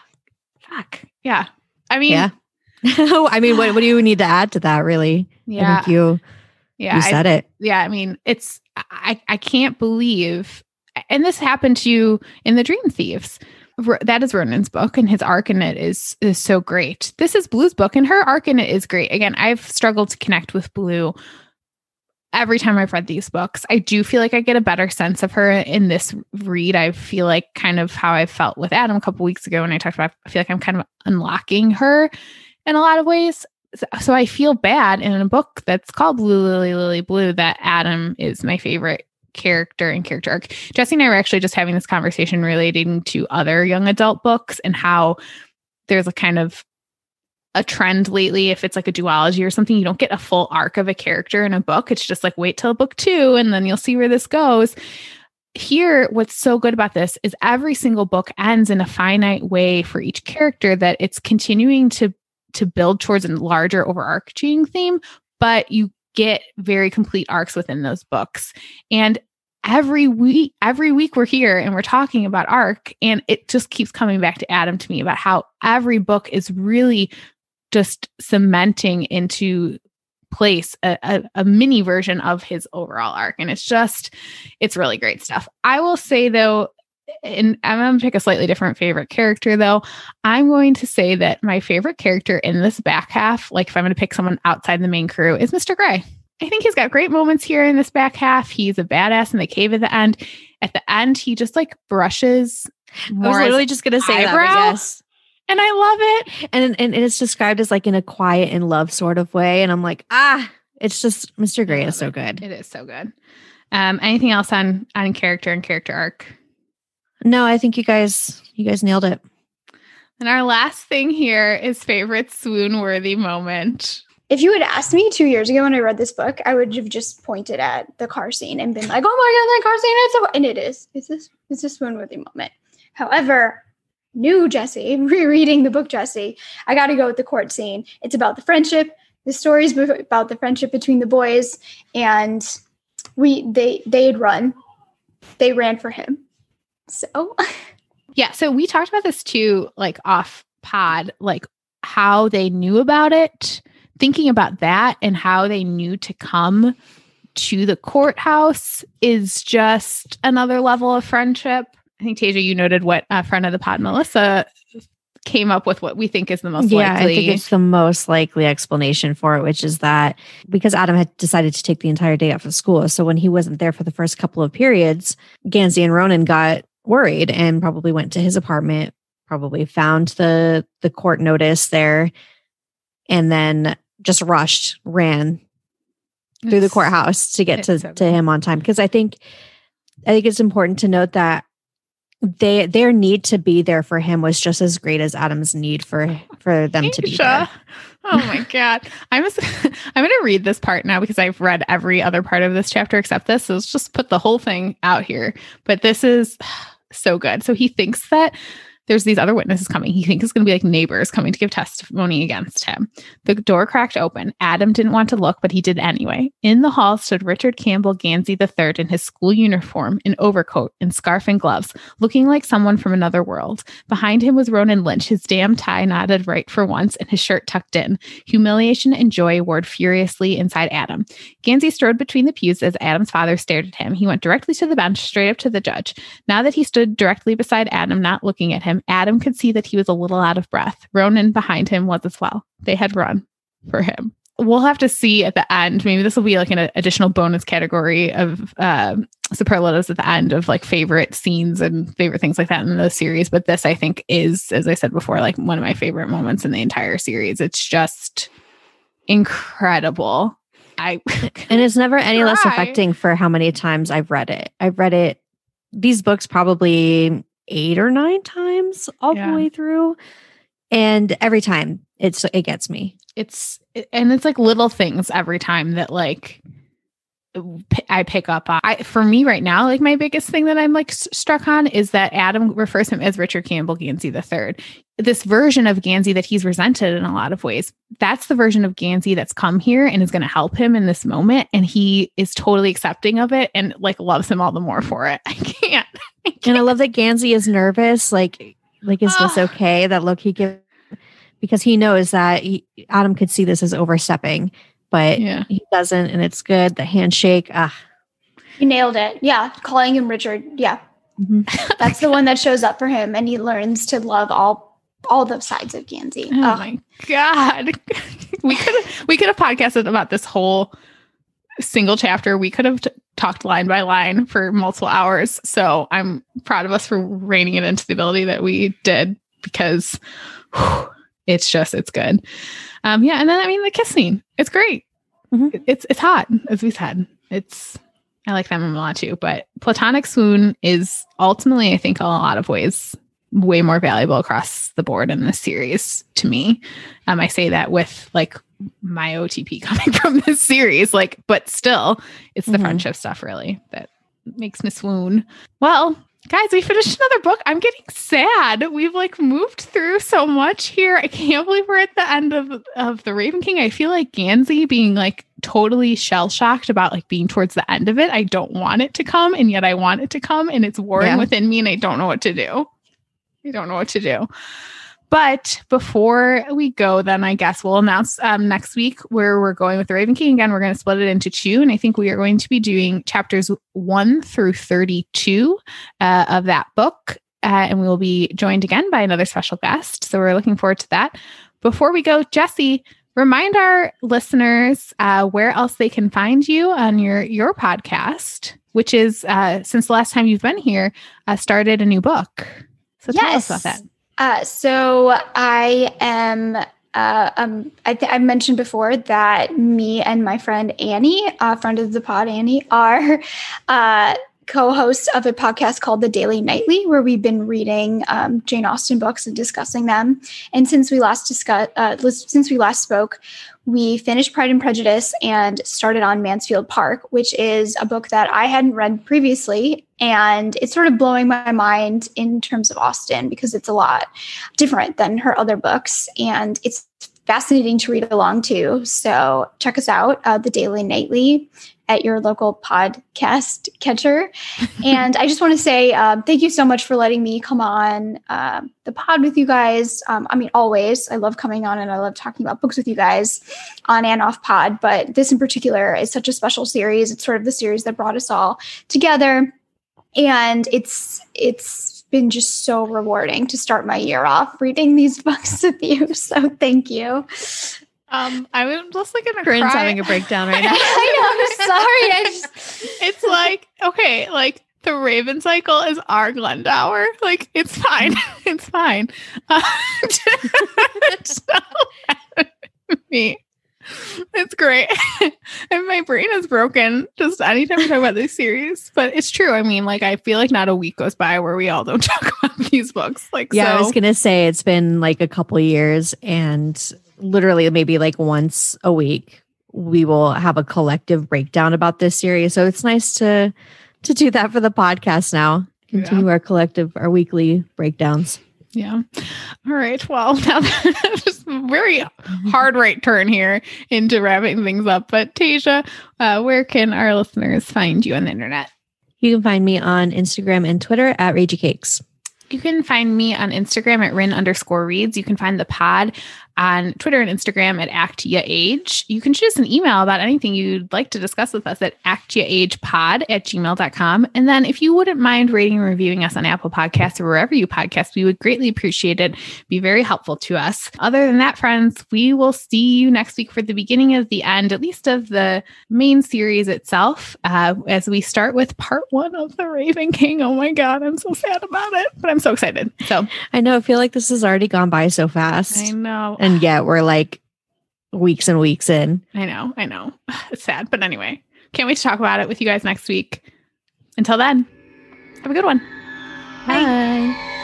Speaker 2: [SIGHS] Fuck. Yeah. I mean
Speaker 1: Yeah. [LAUGHS] I mean, what, what do you need to add to that really?
Speaker 2: Yeah.
Speaker 1: I think you yeah, you said
Speaker 2: I,
Speaker 1: it.
Speaker 2: Yeah. I mean, it's I I can't believe and this happened to you in the Dream Thieves. That is Ronan's book, and his arc in it is is so great. This is Blue's book, and her arc in it is great. Again, I've struggled to connect with Blue every time I've read these books, I do feel like I get a better sense of her in this read. I feel like kind of how I felt with Adam a couple weeks ago when I talked about, I feel like I'm kind of unlocking her in a lot of ways. So I feel bad in a book that's called Blue Lily Lily Blue that Adam is my favorite character and character arc. Jesse and I were actually just having this conversation relating to other young adult books and how there's a kind of a trend lately if it's like a duology or something you don't get a full arc of a character in a book it's just like wait till book 2 and then you'll see where this goes here what's so good about this is every single book ends in a finite way for each character that it's continuing to to build towards a larger overarching theme but you get very complete arcs within those books and every week every week we're here and we're talking about arc and it just keeps coming back to adam to me about how every book is really just cementing into place a, a, a, mini version of his overall arc. And it's just, it's really great stuff. I will say though, and I'm going to pick a slightly different favorite character though. I'm going to say that my favorite character in this back half, like if I'm going to pick someone outside the main crew, is Mr. Gray. I think he's got great moments here in this back half. He's a badass in the cave at the end. At the end, he just like brushes.
Speaker 1: I was literally just going to say eyebrow. that. Yes
Speaker 2: and I love it.
Speaker 1: And, and it's described as like in a quiet and love sort of way. And I'm like, ah, it's just Mr. Gray is so
Speaker 2: it.
Speaker 1: good.
Speaker 2: It is so good. Um, anything else on on character and character arc?
Speaker 1: No, I think you guys you guys nailed it.
Speaker 2: And our last thing here is favorite swoon worthy moment.
Speaker 3: If you had asked me two years ago when I read this book, I would have just pointed at the car scene and been like, "Oh my god, that car scene is so," and it is. It's this it's a swoon worthy moment. However, new Jesse, [LAUGHS] rereading the book Jesse, I got to go with the court scene. It's about the friendship, the stories about the friendship between the boys, and we they they had run, they ran for him. So, [LAUGHS]
Speaker 2: yeah. So we talked about this too, like off pod, like how they knew about it. Thinking about that and how they knew to come to the courthouse is just another level of friendship. I think Tasia, you noted what a friend of the pod, Melissa, came up with what we think is the most
Speaker 1: yeah,
Speaker 2: likely.
Speaker 1: I think it's the most likely explanation for it, which is that because Adam had decided to take the entire day off of school. So when he wasn't there for the first couple of periods, Gansey and Ronan got worried and probably went to his apartment, probably found the the court notice there, and then just rushed, ran it's, through the courthouse to get to, to him on time. Because I think I think it's important to note that they their need to be there for him was just as great as Adam's need for for them Asia. to be there.
Speaker 2: Oh my [LAUGHS] god. [LAUGHS] I'm just, I'm going to read this part now because I've read every other part of this chapter except this. So let's just put the whole thing out here. But this is so good. So he thinks that there's these other witnesses coming. He thinks it's going to be like neighbors coming to give testimony against him. The door cracked open. Adam didn't want to look, but he did anyway. In the hall stood Richard Campbell Gansey III in his school uniform, in overcoat, and scarf and gloves, looking like someone from another world. Behind him was Ronan Lynch, his damn tie knotted right for once and his shirt tucked in. Humiliation and joy warred furiously inside Adam. Gansey strode between the pews as Adam's father stared at him. He went directly to the bench, straight up to the judge. Now that he stood directly beside Adam, not looking at him, him, Adam could see that he was a little out of breath. Ronan behind him was as well. They had run for him. We'll have to see at the end. Maybe this will be like an additional bonus category of uh, superlatives at the end of like favorite scenes and favorite things like that in the series. But this, I think, is, as I said before, like one of my favorite moments in the entire series. It's just incredible. I [LAUGHS]
Speaker 1: and it's never any less affecting for how many times I've read it. I've read it these books probably eight or nine times all yeah. the way through. And every time it's it gets me.
Speaker 2: It's and it's like little things every time that like I pick up on. I, for me right now, like my biggest thing that I'm like struck on is that Adam refers him as Richard Campbell Gansey III. This version of Gansey that he's resented in a lot of ways, that's the version of Gansey that's come here and is going to help him in this moment. And he is totally accepting of it and like loves him all the more for it. [LAUGHS] I can't.
Speaker 1: I can't. And I love that Gansey is nervous. Like, like, is this okay? That look he gives because he knows that he, Adam could see this as overstepping but yeah. he doesn't, and it's good. The handshake, ah,
Speaker 3: you nailed it. Yeah, calling him Richard. Yeah, mm-hmm. that's the one that shows up for him, and he learns to love all all the sides of Gansey.
Speaker 2: Oh, oh. my god, [LAUGHS] we could we could have podcasted about this whole single chapter. We could have t- talked line by line for multiple hours. So I'm proud of us for reining it into the ability that we did because whew, it's just it's good. Um, yeah, and then I mean the kiss scene, it's great. Mm-hmm. It's it's hot, as we said. It's I like that a lot too. But platonic swoon is ultimately, I think, in a lot of ways, way more valuable across the board in this series to me. Um, I say that with like my OTP [LAUGHS] coming from this series, like, but still, it's the mm-hmm. friendship stuff really that makes me swoon. Well, Guys, we finished another book. I'm getting sad. We've like moved through so much here. I can't believe we're at the end of of the Raven King. I feel like Gansey being like totally shell shocked about like being towards the end of it. I don't want it to come, and yet I want it to come, and it's warring yeah. within me, and I don't know what to do. [LAUGHS] I don't know what to do. But before we go, then I guess we'll announce um, next week where we're going with the Raven King. Again, we're going to split it into two. And I think we are going to be doing chapters one through 32 uh, of that book. Uh, and we will be joined again by another special guest. So we're looking forward to that. Before we go, Jesse, remind our listeners uh, where else they can find you on your your podcast, which is uh, since the last time you've been here, uh, started a new book. So tell yes. us about that.
Speaker 3: Uh, so I am. Uh, um, I, th- I mentioned before that me and my friend Annie, uh, friend of the pod, Annie, are uh, co-hosts of a podcast called The Daily Nightly, where we've been reading um, Jane Austen books and discussing them. And since we last discussed, uh, since we last spoke, we finished Pride and Prejudice and started on Mansfield Park, which is a book that I hadn't read previously. And it's sort of blowing my mind in terms of Austen because it's a lot different than her other books. And it's fascinating to read along to. So check us out, uh, the Daily Nightly at your local podcast catcher. [LAUGHS] and I just want to say um, thank you so much for letting me come on uh, the pod with you guys. Um, I mean, always. I love coming on and I love talking about books with you guys on and off pod. But this in particular is such a special series. It's sort of the series that brought us all together. And it's it's been just so rewarding to start my year off reading these [LAUGHS] books with you. So thank you.
Speaker 2: Um, I'm just like gonna
Speaker 1: Corinne's cry. having a breakdown right [LAUGHS] now.
Speaker 3: I know. [LAUGHS] Sorry. I just...
Speaker 2: It's like okay, like the Raven cycle is our Glendower. Like it's fine. [LAUGHS] it's fine. Uh, me. It's great. and my brain is broken just anytime we talk about this series. But it's true. I mean, like I feel like not a week goes by where we all don't talk about these books. Like
Speaker 1: Yeah,
Speaker 2: so.
Speaker 1: I was gonna say it's been like a couple years and literally maybe like once a week we will have a collective breakdown about this series. So it's nice to to do that for the podcast now. Continue yeah. our collective, our weekly breakdowns.
Speaker 2: Yeah. All right. Well, [LAUGHS] now just very hard right turn here into wrapping things up. But Tasia, uh, where can our listeners find you on the internet?
Speaker 1: You can find me on Instagram and Twitter at Ragey Cakes.
Speaker 2: You can find me on Instagram at Rin underscore reads. You can find the pod on Twitter and Instagram at Act Ya Age. You can shoot us an email about anything you'd like to discuss with us at actyaagepod at gmail.com. And then if you wouldn't mind rating and reviewing us on Apple Podcasts or wherever you podcast, we would greatly appreciate it. Be very helpful to us. Other than that, friends, we will see you next week for the beginning of the end, at least of the main series itself, uh, as we start with part one of The Raven King. Oh my God, I'm so sad about it, but I'm so excited. So
Speaker 1: I know, I feel like this has already gone by so fast.
Speaker 2: I know.
Speaker 1: And and yet we're like weeks and weeks in.
Speaker 2: I know, I know. [SIGHS] It's sad. But anyway, can't wait to talk about it with you guys next week. Until then, have a good one.
Speaker 1: Bye. Bye.